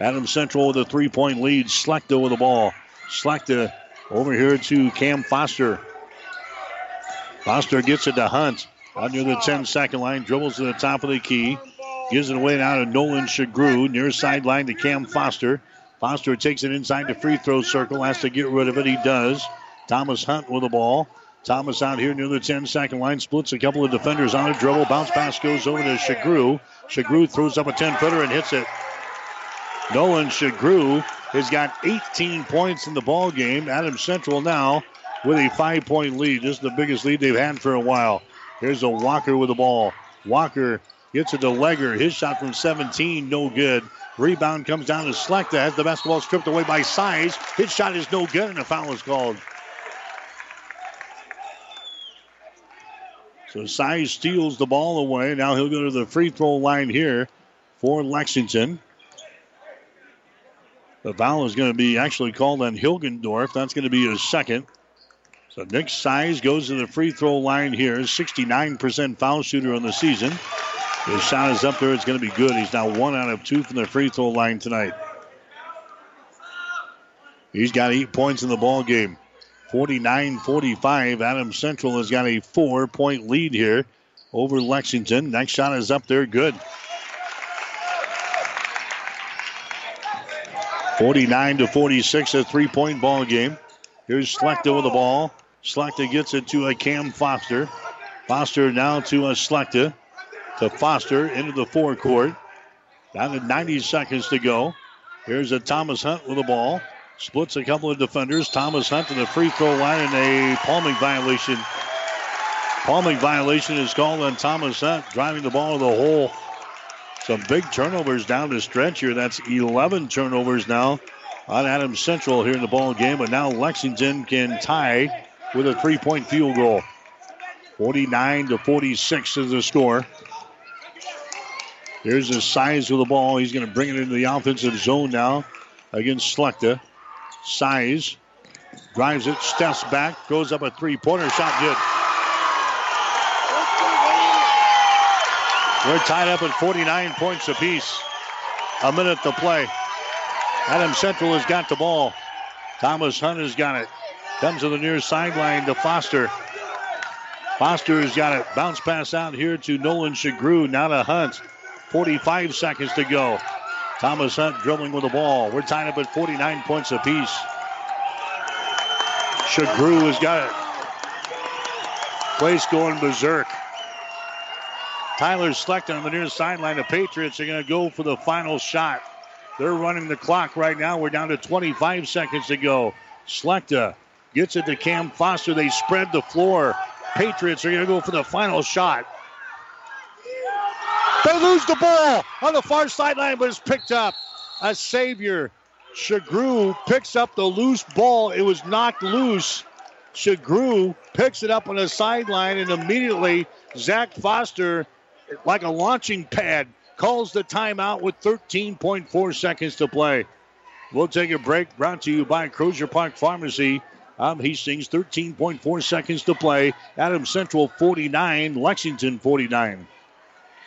Adams Central with a three point lead. Slechta with the ball. Slechta over here to Cam Foster. Foster gets it to Hunt. Under the 10 second line, dribbles to the top of the key. Gives it away now to Nolan Shagru. Near sideline to Cam Foster. Foster takes it inside the free throw circle. Has to get rid of it. He does. Thomas Hunt with the ball. Thomas out here near the 10 second line. Splits a couple of defenders on a dribble. Bounce pass goes over to Shagru. Shagru throws up a 10 footer and hits it. Nolan Shagru has got 18 points in the ball game. Adams Central now with a five point lead. This is the biggest lead they've had for a while. Here's a Walker with the ball. Walker gets it to Legger. His shot from 17, no good. Rebound comes down to Slechta. Has the basketball stripped away by Size. His shot is no good, and a foul is called. So Size steals the ball away. Now he'll go to the free throw line here for Lexington. The foul is going to be actually called on Hilgendorf. That's going to be his second. So Nick Size goes to the free throw line here. 69% foul shooter on the season. His shot is up there. It's going to be good. He's now one out of two from the free throw line tonight. He's got eight points in the ball game. 49-45. Adams Central has got a four-point lead here over Lexington. Next shot is up there. Good. 49 to 46, a three-point ball game. Here's Slechta with the ball. Slechta gets it to a Cam Foster. Foster now to a Slechta. To Foster into the forecourt. Down to 90 seconds to go. Here's a Thomas Hunt with the ball. Splits a couple of defenders. Thomas Hunt to the free throw line and a palming violation. Palming violation is called on Thomas Hunt, driving the ball to the hole. Some big turnovers down the stretch here. That's 11 turnovers now on Adams Central here in the ball game. But now Lexington can tie with a three-point field goal. 49 to 46 is the score. Here's the size of the ball. He's going to bring it into the offensive zone now against Slechta. Size drives it, steps back, goes up a three-pointer shot. Good. We're tied up at 49 points apiece. A minute to play. Adam Central has got the ball. Thomas Hunt has got it. Comes to the near sideline to Foster. Foster has got it. Bounce pass out here to Nolan Shagru. Now to Hunt. 45 seconds to go. Thomas Hunt dribbling with the ball. We're tied up at 49 points apiece. Shagru has got it. Place going berserk. Tyler Slechta on the near sideline. The Patriots are going to go for the final shot. They're running the clock right now. We're down to 25 seconds to go. Slechta gets it to Cam Foster. They spread the floor. Patriots are going to go for the final shot. They lose the ball on the far sideline, but it's picked up. A savior. Shagru picks up the loose ball. It was knocked loose. Shagru picks it up on the sideline, and immediately Zach Foster, like a launching pad, calls the timeout with 13.4 seconds to play. We'll take a break. Brought to you by Crozier Park Pharmacy. Um, I'm Hastings, 13.4 seconds to play. Adams Central 49, Lexington 49.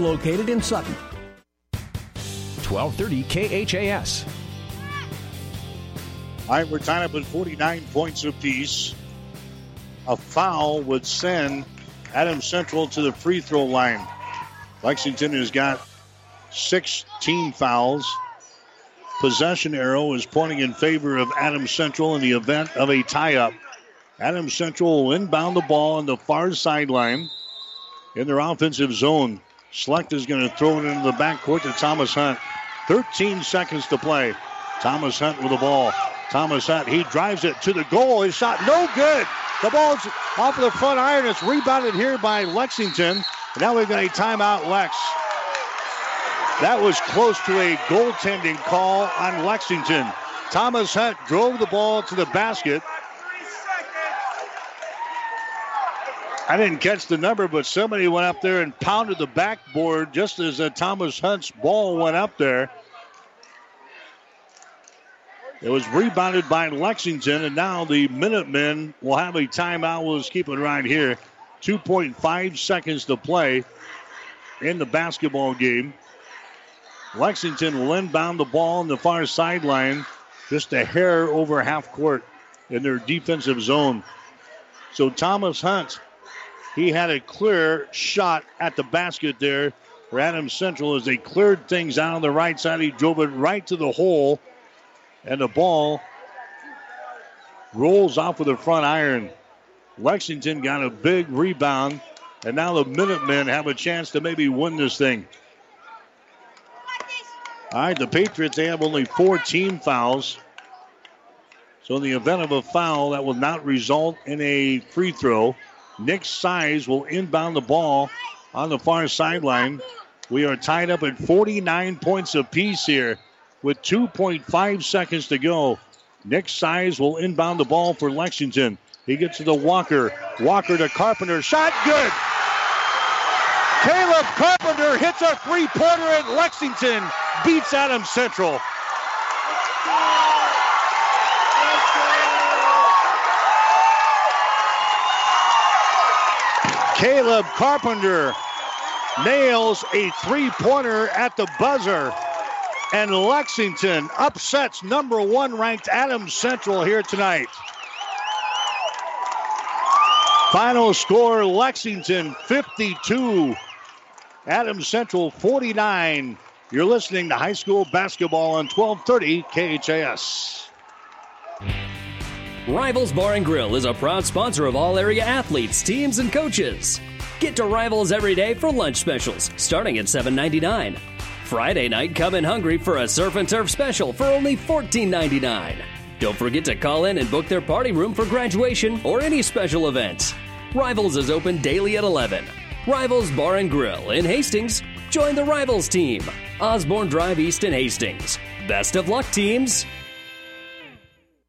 located in Sutton. 1230 KHAS. All right, we're tied up at 49 points apiece. A foul would send Adams Central to the free throw line. Lexington has got 16 fouls. Possession arrow is pointing in favor of Adams Central in the event of a tie up. Adams Central will inbound the ball on the far sideline in their offensive zone. Slechta is going to throw it into the backcourt to Thomas Hunt. 13 seconds to play. Thomas Hunt with the ball. Thomas Hunt, he drives it to the goal. His shot, no good. The ball's off of the front iron. It's rebounded here by Lexington. Now we've got a timeout, Lex. That was close to a goaltending call on Lexington. Thomas Hunt drove the ball to the basket. I didn't catch the number, but somebody went up there and pounded the backboard just as uh, Thomas Hunt's ball went up there. It was rebounded by Lexington, and now the Minutemen will have a timeout. We'll just keep it right here. 2.5 seconds to play in the basketball game. Lexington will inbound the ball on the far sideline, just a hair over half court in their defensive zone. So Thomas Hunt he had a clear shot at the basket there for Adams Central as they cleared things out on the right side. He drove it right to the hole, and the ball rolls off of the front iron. Lexington got a big rebound, and now the Minutemen have a chance to maybe win this thing. All right, the Patriots, they have only four team fouls. So, in the event of a foul, that will not result in a free throw. Nick Size will inbound the ball on the far sideline. We are tied up at 49 points apiece here with 2.5 seconds to go. Nick Size will inbound the ball for Lexington. He gets to the Walker. Walker to Carpenter. Shot good. Caleb Carpenter hits a three pointer at Lexington. Beats Adams Central. Caleb Carpenter nails a three pointer at the buzzer. And Lexington upsets number one ranked Adams Central here tonight. Final score Lexington 52, Adams Central 49. You're listening to high school basketball on 1230 KHAS. Rivals Bar and Grill is a proud sponsor of all area athletes, teams, and coaches. Get to Rivals every day for lunch specials, starting at $7.99. Friday night, come in hungry for a surf and turf special for only $14.99. Don't forget to call in and book their party room for graduation or any special event. Rivals is open daily at 11. Rivals Bar and Grill in Hastings. Join the Rivals team. Osborne Drive East in Hastings. Best of luck, teams.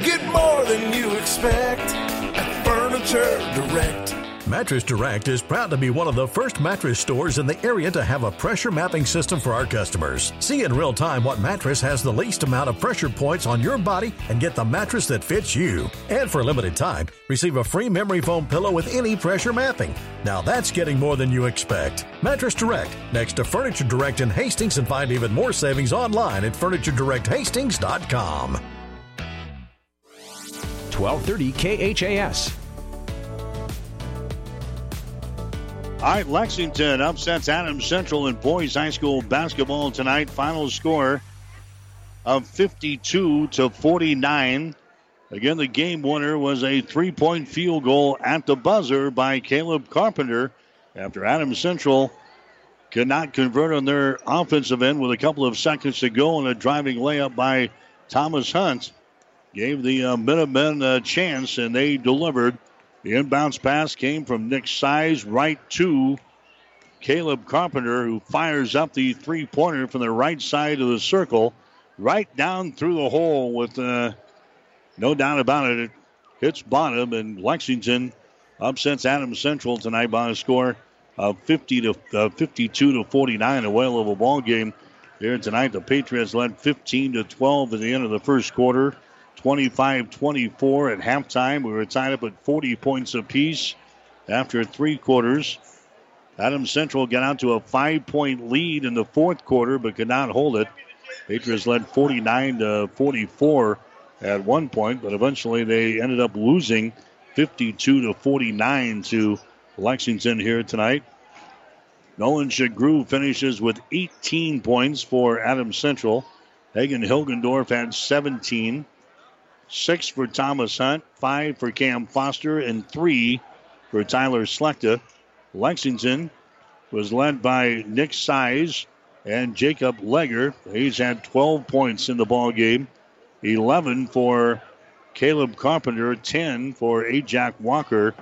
Get more than you expect at Furniture Direct. Mattress Direct is proud to be one of the first mattress stores in the area to have a pressure mapping system for our customers. See in real time what mattress has the least amount of pressure points on your body and get the mattress that fits you. And for a limited time, receive a free memory foam pillow with any pressure mapping. Now that's getting more than you expect. Mattress Direct, next to Furniture Direct in Hastings, and find even more savings online at FurnitureDirectHastings.com. 1230 KHAS. All right, Lexington upsets Adams Central in boys high school basketball tonight. Final score of 52 to 49. Again, the game winner was a three point field goal at the buzzer by Caleb Carpenter after Adams Central could not convert on their offensive end with a couple of seconds to go and a driving layup by Thomas Hunt. Gave the uh, Minutemen a chance and they delivered. The inbounds pass came from Nick Size right to Caleb Carpenter, who fires up the three pointer from the right side of the circle, right down through the hole with uh, no doubt about it. It hits bottom, and Lexington upsets Adams Central tonight by a score of 50 to uh, 52 to 49. A well of a ball game here tonight. The Patriots led 15 to 12 at the end of the first quarter. 25 24 at halftime. We were tied up at 40 points apiece after three quarters. Adams Central got out to a five point lead in the fourth quarter, but could not hold it. Patriots led 49 to 44 at one point, but eventually they ended up losing 52 to 49 to Lexington here tonight. Nolan Shagru finishes with 18 points for Adams Central. Hagen Hilgendorf had 17. Six for Thomas Hunt, five for Cam Foster, and three for Tyler Slechta. Lexington was led by Nick Size and Jacob Legger. He's had 12 points in the ball game, 11 for Caleb Carpenter, 10 for Ajak Walker,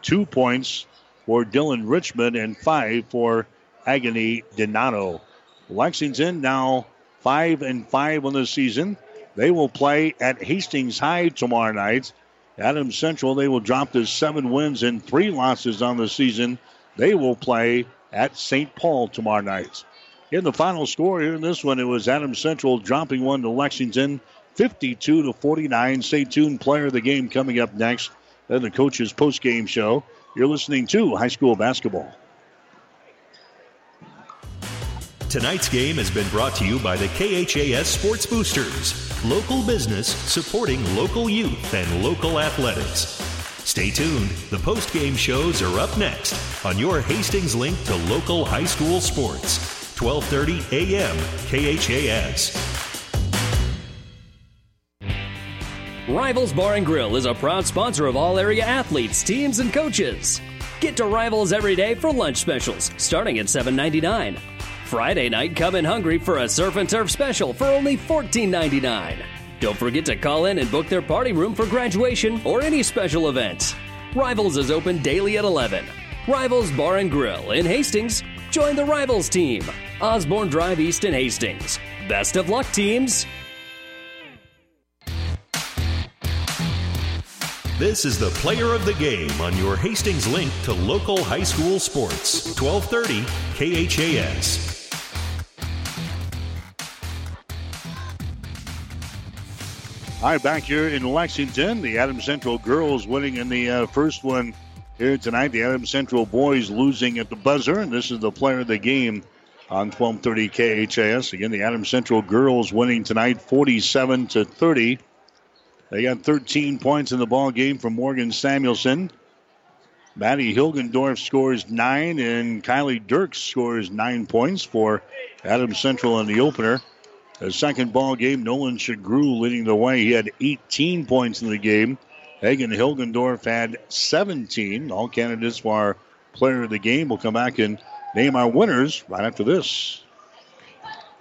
two points for Dylan Richmond, and five for Agony Donato. Lexington now five and five on the season. They will play at Hastings High tomorrow night. Adams Central, they will drop to seven wins and three losses on the season. They will play at St. Paul tomorrow night. In the final score here in this one, it was Adams Central dropping one to Lexington, 52 to 49. Stay tuned. Player of the game coming up next. Then the coach's post game show. You're listening to high school basketball. Tonight's game has been brought to you by the KHAS Sports Boosters, local business supporting local youth and local athletics. Stay tuned. The post game shows are up next on your Hastings link to local high school sports. 12:30 a.m. KHAS. Rivals Bar and Grill is a proud sponsor of all area athletes, teams, and coaches. Get to Rivals every day for lunch specials starting at $7.99. Friday night, come in hungry for a surf and turf special for only $14.99. Don't forget to call in and book their party room for graduation or any special event. Rivals is open daily at 11. Rivals Bar and Grill in Hastings. Join the Rivals team. Osborne Drive East in Hastings. Best of luck, teams. This is the player of the game on your Hastings link to local high school sports. 1230 KHAS. All right, back here in Lexington, the Adams Central girls winning in the uh, first one here tonight. The Adams Central boys losing at the buzzer, and this is the player of the game on 1230 KHAS. Again, the Adams Central girls winning tonight 47 to 30. They got 13 points in the ball game from Morgan Samuelson. Maddie Hilgendorf scores nine, and Kylie Dirks scores nine points for Adams Central in the opener. The second ball game, Nolan Shagru leading the way. He had 18 points in the game. Hagen Hilgendorf had 17. All candidates for our player of the game will come back and name our winners right after this.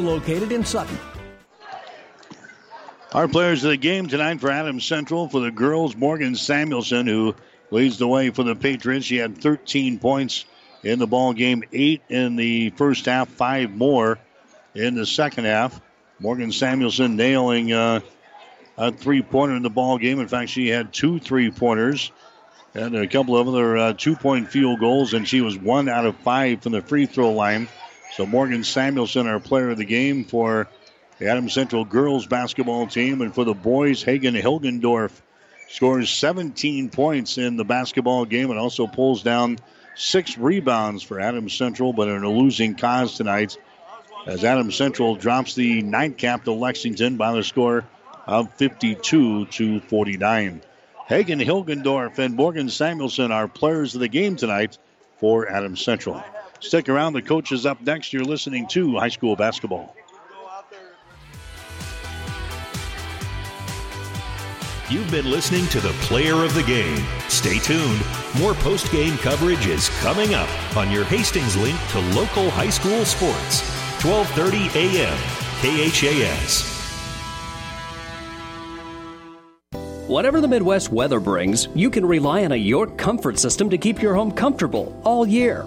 located in Sutton. Our players of the game tonight for Adams Central for the girls, Morgan Samuelson, who leads the way for the Patriots. She had 13 points in the ball game, eight in the first half, five more in the second half. Morgan Samuelson nailing uh, a three-pointer in the ball game. In fact, she had two three-pointers and a couple of other uh, two-point field goals, and she was one out of five from the free throw line. So Morgan Samuelson, our player of the game for the Adams Central girls basketball team, and for the boys, Hagen Hilgendorf scores 17 points in the basketball game and also pulls down six rebounds for Adams Central, but in a losing cause tonight as Adams Central drops the nightcap to Lexington by the score of 52 to 49. Hagen Hilgendorf and Morgan Samuelson are players of the game tonight for Adams Central. Stick around. The coach is up next. You're listening to high school basketball. You've been listening to the player of the game. Stay tuned. More post game coverage is coming up on your Hastings link to local high school sports. 1230 a.m. KHAS. Whatever the Midwest weather brings, you can rely on a York comfort system to keep your home comfortable all year.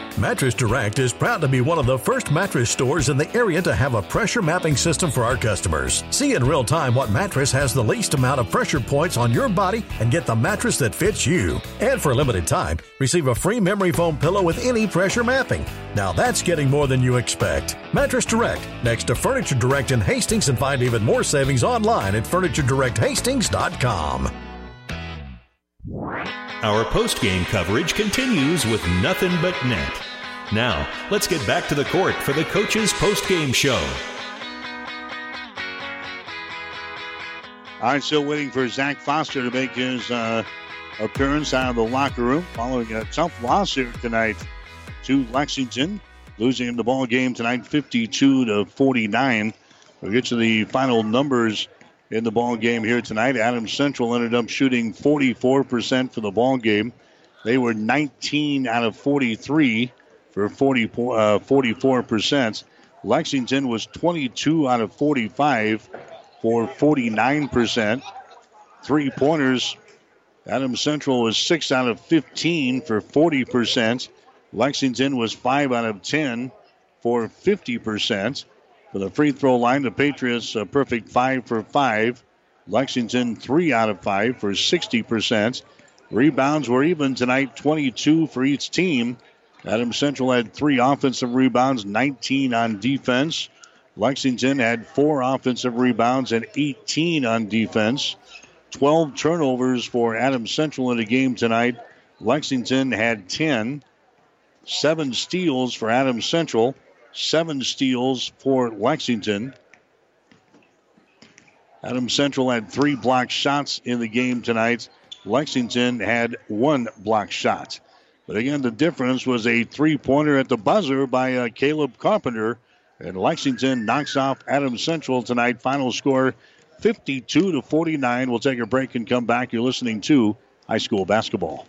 Mattress Direct is proud to be one of the first mattress stores in the area to have a pressure mapping system for our customers. See in real time what mattress has the least amount of pressure points on your body and get the mattress that fits you. And for a limited time, receive a free memory foam pillow with any pressure mapping. Now that's getting more than you expect. Mattress Direct, next to Furniture Direct in Hastings, and find even more savings online at FurnitureDirectHastings.com. Our post game coverage continues with nothing but net. Now, let's get back to the court for the coach's post game show. I'm still waiting for Zach Foster to make his uh, appearance out of the locker room following a tough loss here tonight to Lexington, losing in the ball game tonight 52 to 49. We'll get to the final numbers in the ball game here tonight. Adams Central ended up shooting 44% for the ball game. They were 19 out of 43 for 40, uh, 44%. Lexington was 22 out of 45 for 49%. Three pointers. Adams Central was 6 out of 15 for 40%. Lexington was 5 out of 10 for 50%. For the free throw line, the Patriots a perfect 5 for 5. Lexington 3 out of 5 for 60%. Rebounds were even tonight, 22 for each team. Adams Central had three offensive rebounds, 19 on defense. Lexington had four offensive rebounds and 18 on defense. 12 turnovers for Adams Central in the game tonight. Lexington had 10. Seven steals for Adams Central. Seven steals for Lexington. Adams Central had three block shots in the game tonight. Lexington had one block shot. But again, the difference was a three pointer at the buzzer by uh, Caleb Carpenter. And Lexington knocks off Adams Central tonight. Final score 52 to 49. We'll take a break and come back. You're listening to high school basketball.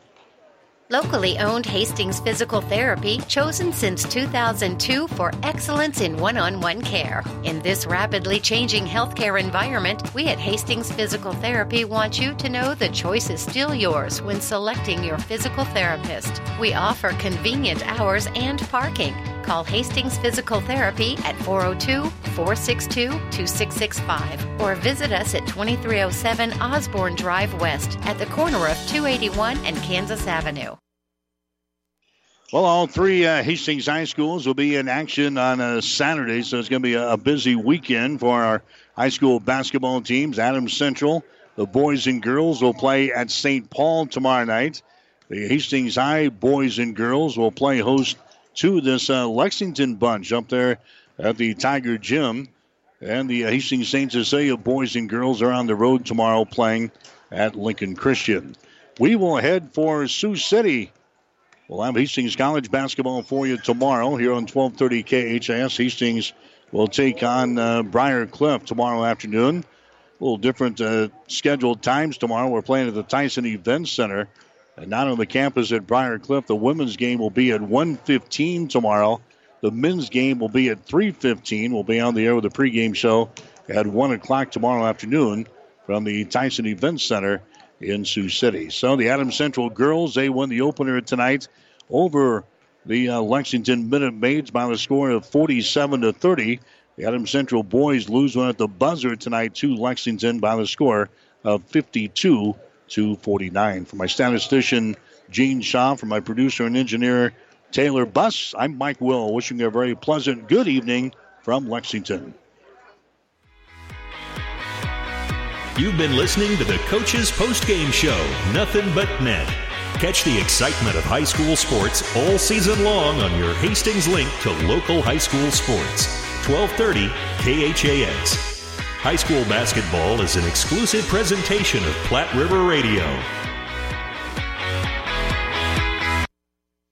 Locally owned Hastings Physical Therapy, chosen since 2002 for excellence in one on one care. In this rapidly changing healthcare environment, we at Hastings Physical Therapy want you to know the choice is still yours when selecting your physical therapist. We offer convenient hours and parking. Call Hastings Physical Therapy at 402 462 2665 or visit us at 2307 Osborne Drive West at the corner of 281 and Kansas Avenue. Well, all three uh, Hastings High Schools will be in action on a Saturday, so it's going to be a, a, busy weekend for our high school basketball teams. Adams Central, the boys and girls, will play at St. Paul tomorrow night. The Hastings High boys and girls will play host to this uh, Lexington bunch up there at the Tiger Gym. And the Hastings St. Cecilia boys and girls are on the road tomorrow playing at Lincoln Christian. We will head for Sioux City We'll have Hastings College basketball for you tomorrow here on 1230 KHAS. Hastings will take on uh, Briar Cliff tomorrow afternoon. A little different uh, scheduled times tomorrow. We're playing at the Tyson Event Center and not on the campus at Briar Cliff. The women's game will be at 1.15 tomorrow. The men's game will be at 3.15. We'll be on the air with a pregame show at 1 o'clock tomorrow afternoon from the Tyson Event Center in Sioux City. So the Adams Central girls, they won the opener tonight over the uh, Lexington Minute Maids by the score of 47 to 30. The Adams Central boys lose one at the buzzer tonight to Lexington by the score of 52 to 49. For my statistician Gene Shaw, for my producer and engineer Taylor Buss, I'm Mike Will, wishing you a very pleasant good evening from Lexington. You've been listening to the Coach's Post Game Show, Nothing But Net. Catch the excitement of high school sports all season long on your Hastings link to local high school sports. 1230 KHAS. High school basketball is an exclusive presentation of Platte River Radio.